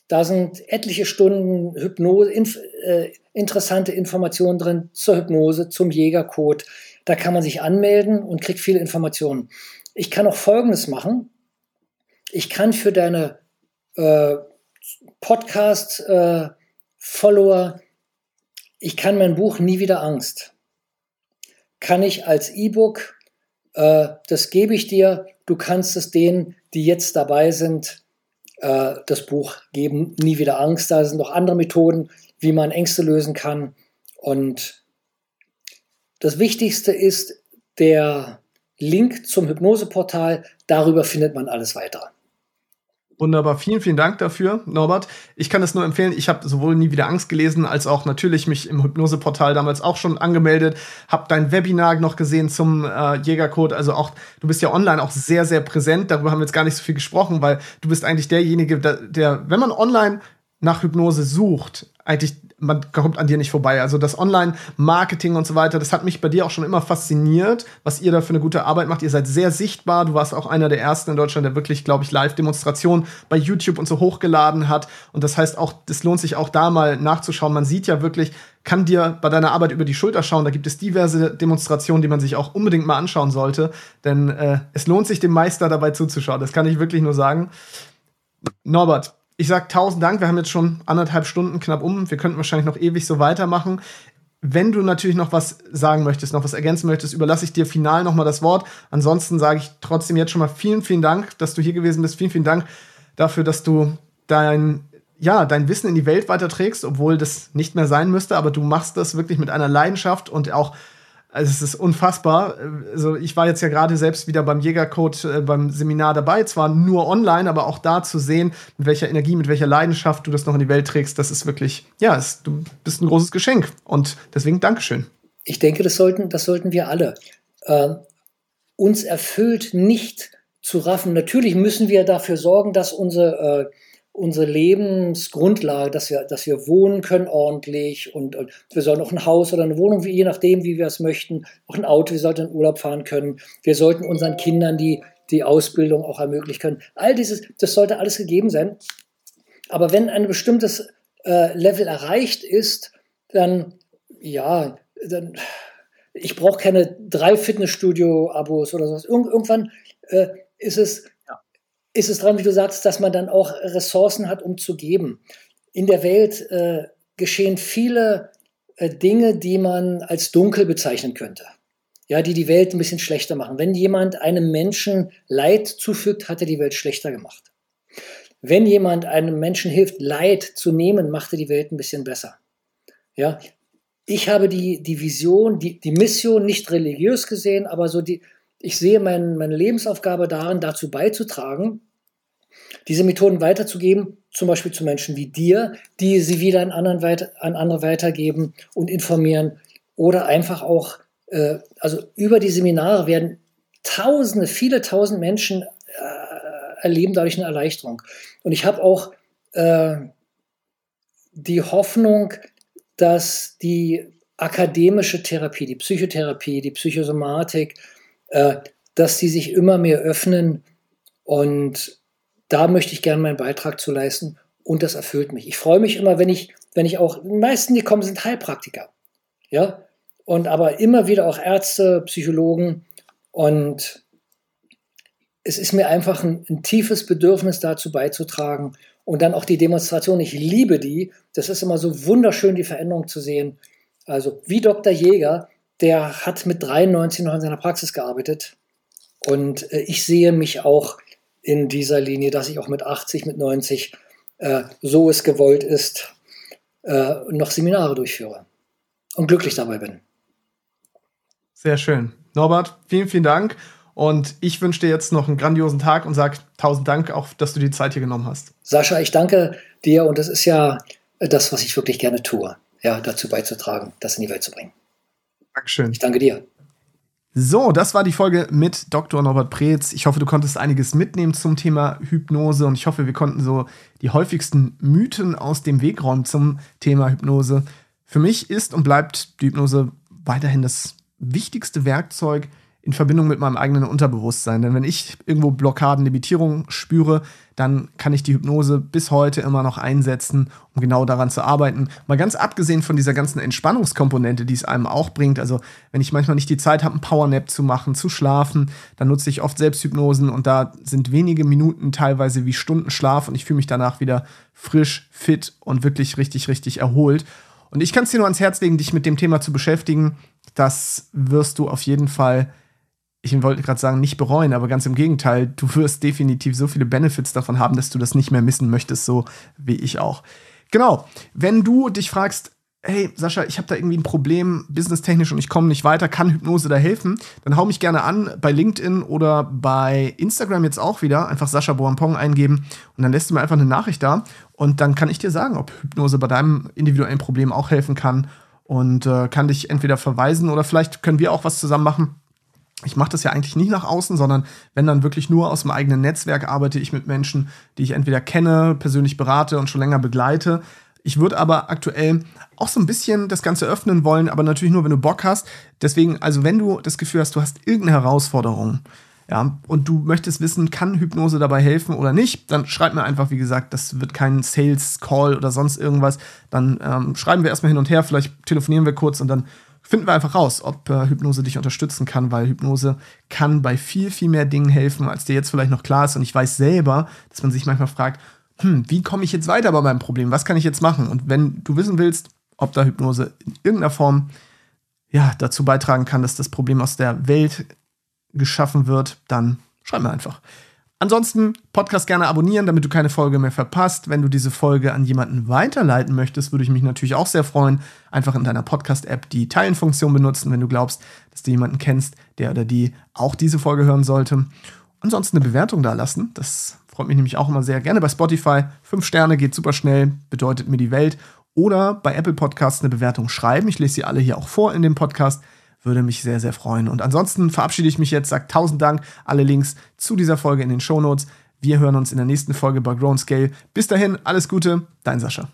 S2: Da sind etliche Stunden Hypnose, inf, äh, interessante Informationen drin zur Hypnose, zum Jägercode. Da kann man sich anmelden und kriegt viele Informationen. Ich kann auch Folgendes machen. Ich kann für deine äh, Podcast-Follower, äh, ich kann mein Buch Nie wieder Angst, kann ich als E-Book, äh, das gebe ich dir, du kannst es denen, die jetzt dabei sind, äh, das Buch geben, Nie wieder Angst. Da sind noch andere Methoden, wie man Ängste lösen kann. Und das Wichtigste ist der Link zum Hypnoseportal. Darüber findet man alles weitere.
S1: Wunderbar, vielen, vielen Dank dafür, Norbert. Ich kann es nur empfehlen. Ich habe sowohl nie wieder Angst gelesen, als auch natürlich mich im Hypnoseportal damals auch schon angemeldet. Habe dein Webinar noch gesehen zum äh, Jägercode. Also auch, du bist ja online auch sehr, sehr präsent. Darüber haben wir jetzt gar nicht so viel gesprochen, weil du bist eigentlich derjenige, der, der wenn man online nach Hypnose sucht, eigentlich man kommt an dir nicht vorbei. Also das Online-Marketing und so weiter, das hat mich bei dir auch schon immer fasziniert, was ihr da für eine gute Arbeit macht. Ihr seid sehr sichtbar. Du warst auch einer der ersten in Deutschland, der wirklich, glaube ich, Live-Demonstrationen bei YouTube und so hochgeladen hat. Und das heißt auch, das lohnt sich auch da mal nachzuschauen. Man sieht ja wirklich, kann dir bei deiner Arbeit über die Schulter schauen. Da gibt es diverse Demonstrationen, die man sich auch unbedingt mal anschauen sollte. Denn äh, es lohnt sich, dem Meister dabei zuzuschauen. Das kann ich wirklich nur sagen. Norbert, ich sag tausend Dank. Wir haben jetzt schon anderthalb Stunden knapp um. Wir könnten wahrscheinlich noch ewig so weitermachen. Wenn du natürlich noch was sagen möchtest, noch was ergänzen möchtest, überlasse ich dir final noch mal das Wort. Ansonsten sage ich trotzdem jetzt schon mal vielen, vielen Dank, dass du hier gewesen bist. Vielen, vielen Dank dafür, dass du dein, ja, dein Wissen in die Welt weiterträgst, obwohl das nicht mehr sein müsste. Aber du machst das wirklich mit einer Leidenschaft und auch also es ist unfassbar. Also ich war jetzt ja gerade selbst wieder beim Jägercode äh, beim Seminar dabei, zwar nur online, aber auch da zu sehen, mit welcher Energie, mit welcher Leidenschaft du das noch in die Welt trägst, das ist wirklich, ja, es, du bist ein großes Geschenk. Und deswegen Dankeschön.
S2: Ich denke, das sollten, das sollten wir alle. Äh, uns erfüllt nicht zu raffen. Natürlich müssen wir dafür sorgen, dass unsere äh, unsere Lebensgrundlage, dass wir, dass wir wohnen können ordentlich und, und wir sollen auch ein Haus oder eine Wohnung, je nachdem, wie wir es möchten, auch ein Auto, wir sollten in Urlaub fahren können. Wir sollten unseren Kindern die, die Ausbildung auch ermöglichen können. All dieses, das sollte alles gegeben sein. Aber wenn ein bestimmtes äh, Level erreicht ist, dann, ja, dann, ich brauche keine drei Fitnessstudio-Abos oder sowas. Irgend, irgendwann äh, ist es ist es dran, wie du sagst, dass man dann auch Ressourcen hat, um zu geben. In der Welt äh, geschehen viele äh, Dinge, die man als dunkel bezeichnen könnte. Ja, die die Welt ein bisschen schlechter machen. Wenn jemand einem Menschen Leid zufügt, hat er die Welt schlechter gemacht. Wenn jemand einem Menschen hilft, Leid zu nehmen, macht er die Welt ein bisschen besser. Ja, ich habe die, die Vision, die, die Mission nicht religiös gesehen, aber so die, ich sehe mein, meine Lebensaufgabe darin, dazu beizutragen, diese Methoden weiterzugeben, zum Beispiel zu Menschen wie dir, die sie wieder an, anderen weiter, an andere weitergeben und informieren oder einfach auch, äh, also über die Seminare werden Tausende, viele tausend Menschen äh, erleben dadurch eine Erleichterung. Und ich habe auch äh, die Hoffnung, dass die akademische Therapie, die Psychotherapie, die Psychosomatik, dass die sich immer mehr öffnen und da möchte ich gerne meinen Beitrag zu leisten und das erfüllt mich. Ich freue mich immer, wenn ich, wenn ich auch, die meisten, die kommen, sind Heilpraktiker. Ja, und aber immer wieder auch Ärzte, Psychologen und es ist mir einfach ein, ein, tiefes Bedürfnis dazu beizutragen und dann auch die Demonstration. Ich liebe die. Das ist immer so wunderschön, die Veränderung zu sehen. Also wie Dr. Jäger, der hat mit 93 noch in seiner Praxis gearbeitet. Und äh, ich sehe mich auch in dieser Linie, dass ich auch mit 80, mit 90, äh, so es gewollt ist, äh, noch Seminare durchführe und glücklich dabei bin.
S1: Sehr schön. Norbert, vielen, vielen Dank. Und ich wünsche dir jetzt noch einen grandiosen Tag und sage tausend Dank auch, dass du die Zeit hier genommen hast.
S2: Sascha, ich danke dir und das ist ja das, was ich wirklich gerne tue, ja, dazu beizutragen, das in die Welt zu bringen.
S1: Dankeschön.
S2: Ich danke dir.
S1: So, das war die Folge mit Dr. Norbert Preetz. Ich hoffe, du konntest einiges mitnehmen zum Thema Hypnose und ich hoffe, wir konnten so die häufigsten Mythen aus dem Weg räumen zum Thema Hypnose. Für mich ist und bleibt die Hypnose weiterhin das wichtigste Werkzeug, in Verbindung mit meinem eigenen Unterbewusstsein. Denn wenn ich irgendwo Blockaden, Limitierungen spüre, dann kann ich die Hypnose bis heute immer noch einsetzen, um genau daran zu arbeiten. Mal ganz abgesehen von dieser ganzen Entspannungskomponente, die es einem auch bringt. Also, wenn ich manchmal nicht die Zeit habe, einen Powernap zu machen, zu schlafen, dann nutze ich oft Selbsthypnosen und da sind wenige Minuten teilweise wie Stunden Schlaf und ich fühle mich danach wieder frisch, fit und wirklich richtig, richtig erholt. Und ich kann es dir nur ans Herz legen, dich mit dem Thema zu beschäftigen. Das wirst du auf jeden Fall ich wollte gerade sagen, nicht bereuen, aber ganz im Gegenteil, du wirst definitiv so viele Benefits davon haben, dass du das nicht mehr missen möchtest, so wie ich auch. Genau, wenn du dich fragst, hey Sascha, ich habe da irgendwie ein Problem, businesstechnisch und ich komme nicht weiter, kann Hypnose da helfen? Dann hau mich gerne an bei LinkedIn oder bei Instagram jetzt auch wieder, einfach Sascha Boampong eingeben und dann lässt du mir einfach eine Nachricht da und dann kann ich dir sagen, ob Hypnose bei deinem individuellen Problem auch helfen kann und äh, kann dich entweder verweisen oder vielleicht können wir auch was zusammen machen Ich mache das ja eigentlich nicht nach außen, sondern wenn dann wirklich nur aus dem eigenen Netzwerk arbeite ich mit Menschen, die ich entweder kenne, persönlich berate und schon länger begleite. Ich würde aber aktuell auch so ein bisschen das Ganze öffnen wollen, aber natürlich nur, wenn du Bock hast. Deswegen, also wenn du das Gefühl hast, du hast irgendeine Herausforderung, ja, und du möchtest wissen, kann Hypnose dabei helfen oder nicht, dann schreib mir einfach, wie gesagt, das wird kein Sales Call oder sonst irgendwas. Dann ähm, schreiben wir erstmal hin und her, vielleicht telefonieren wir kurz und dann finden wir einfach raus, ob äh, Hypnose dich unterstützen kann, weil Hypnose kann bei viel, viel mehr Dingen helfen, als dir jetzt vielleicht noch klar ist. Und ich weiß selber, dass man sich manchmal fragt, hm, wie komme ich jetzt weiter bei meinem Problem? Was kann ich jetzt machen? Und wenn du wissen willst, ob da Hypnose in irgendeiner Form ja, dazu beitragen kann, dass das Problem aus der Welt geschaffen wird, dann schreib mir einfach. Ansonsten Podcast gerne abonnieren, damit du keine Folge mehr verpasst. Wenn du diese Folge an jemanden weiterleiten möchtest, würde ich mich natürlich auch sehr freuen. Einfach in deiner Podcast-App die Teilen-Funktion benutzen, wenn du glaubst, dass du jemanden kennst, der oder die auch diese Folge hören sollte. Ansonsten eine Bewertung da lassen. Das freut mich nämlich auch immer sehr. Gerne bei Spotify. Fünf Sterne geht super schnell, bedeutet mir die Welt. Oder bei Apple Podcasts eine Bewertung schreiben. Ich lese sie alle hier auch vor in dem Podcast. Würde mich sehr, sehr freuen. Und ansonsten verabschiede ich mich jetzt, sage tausend Dank, alle Links zu dieser Folge in den Show Notes. Wir hören uns in der nächsten Folge bei Grown Scale. Bis dahin, alles Gute, dein Sascha.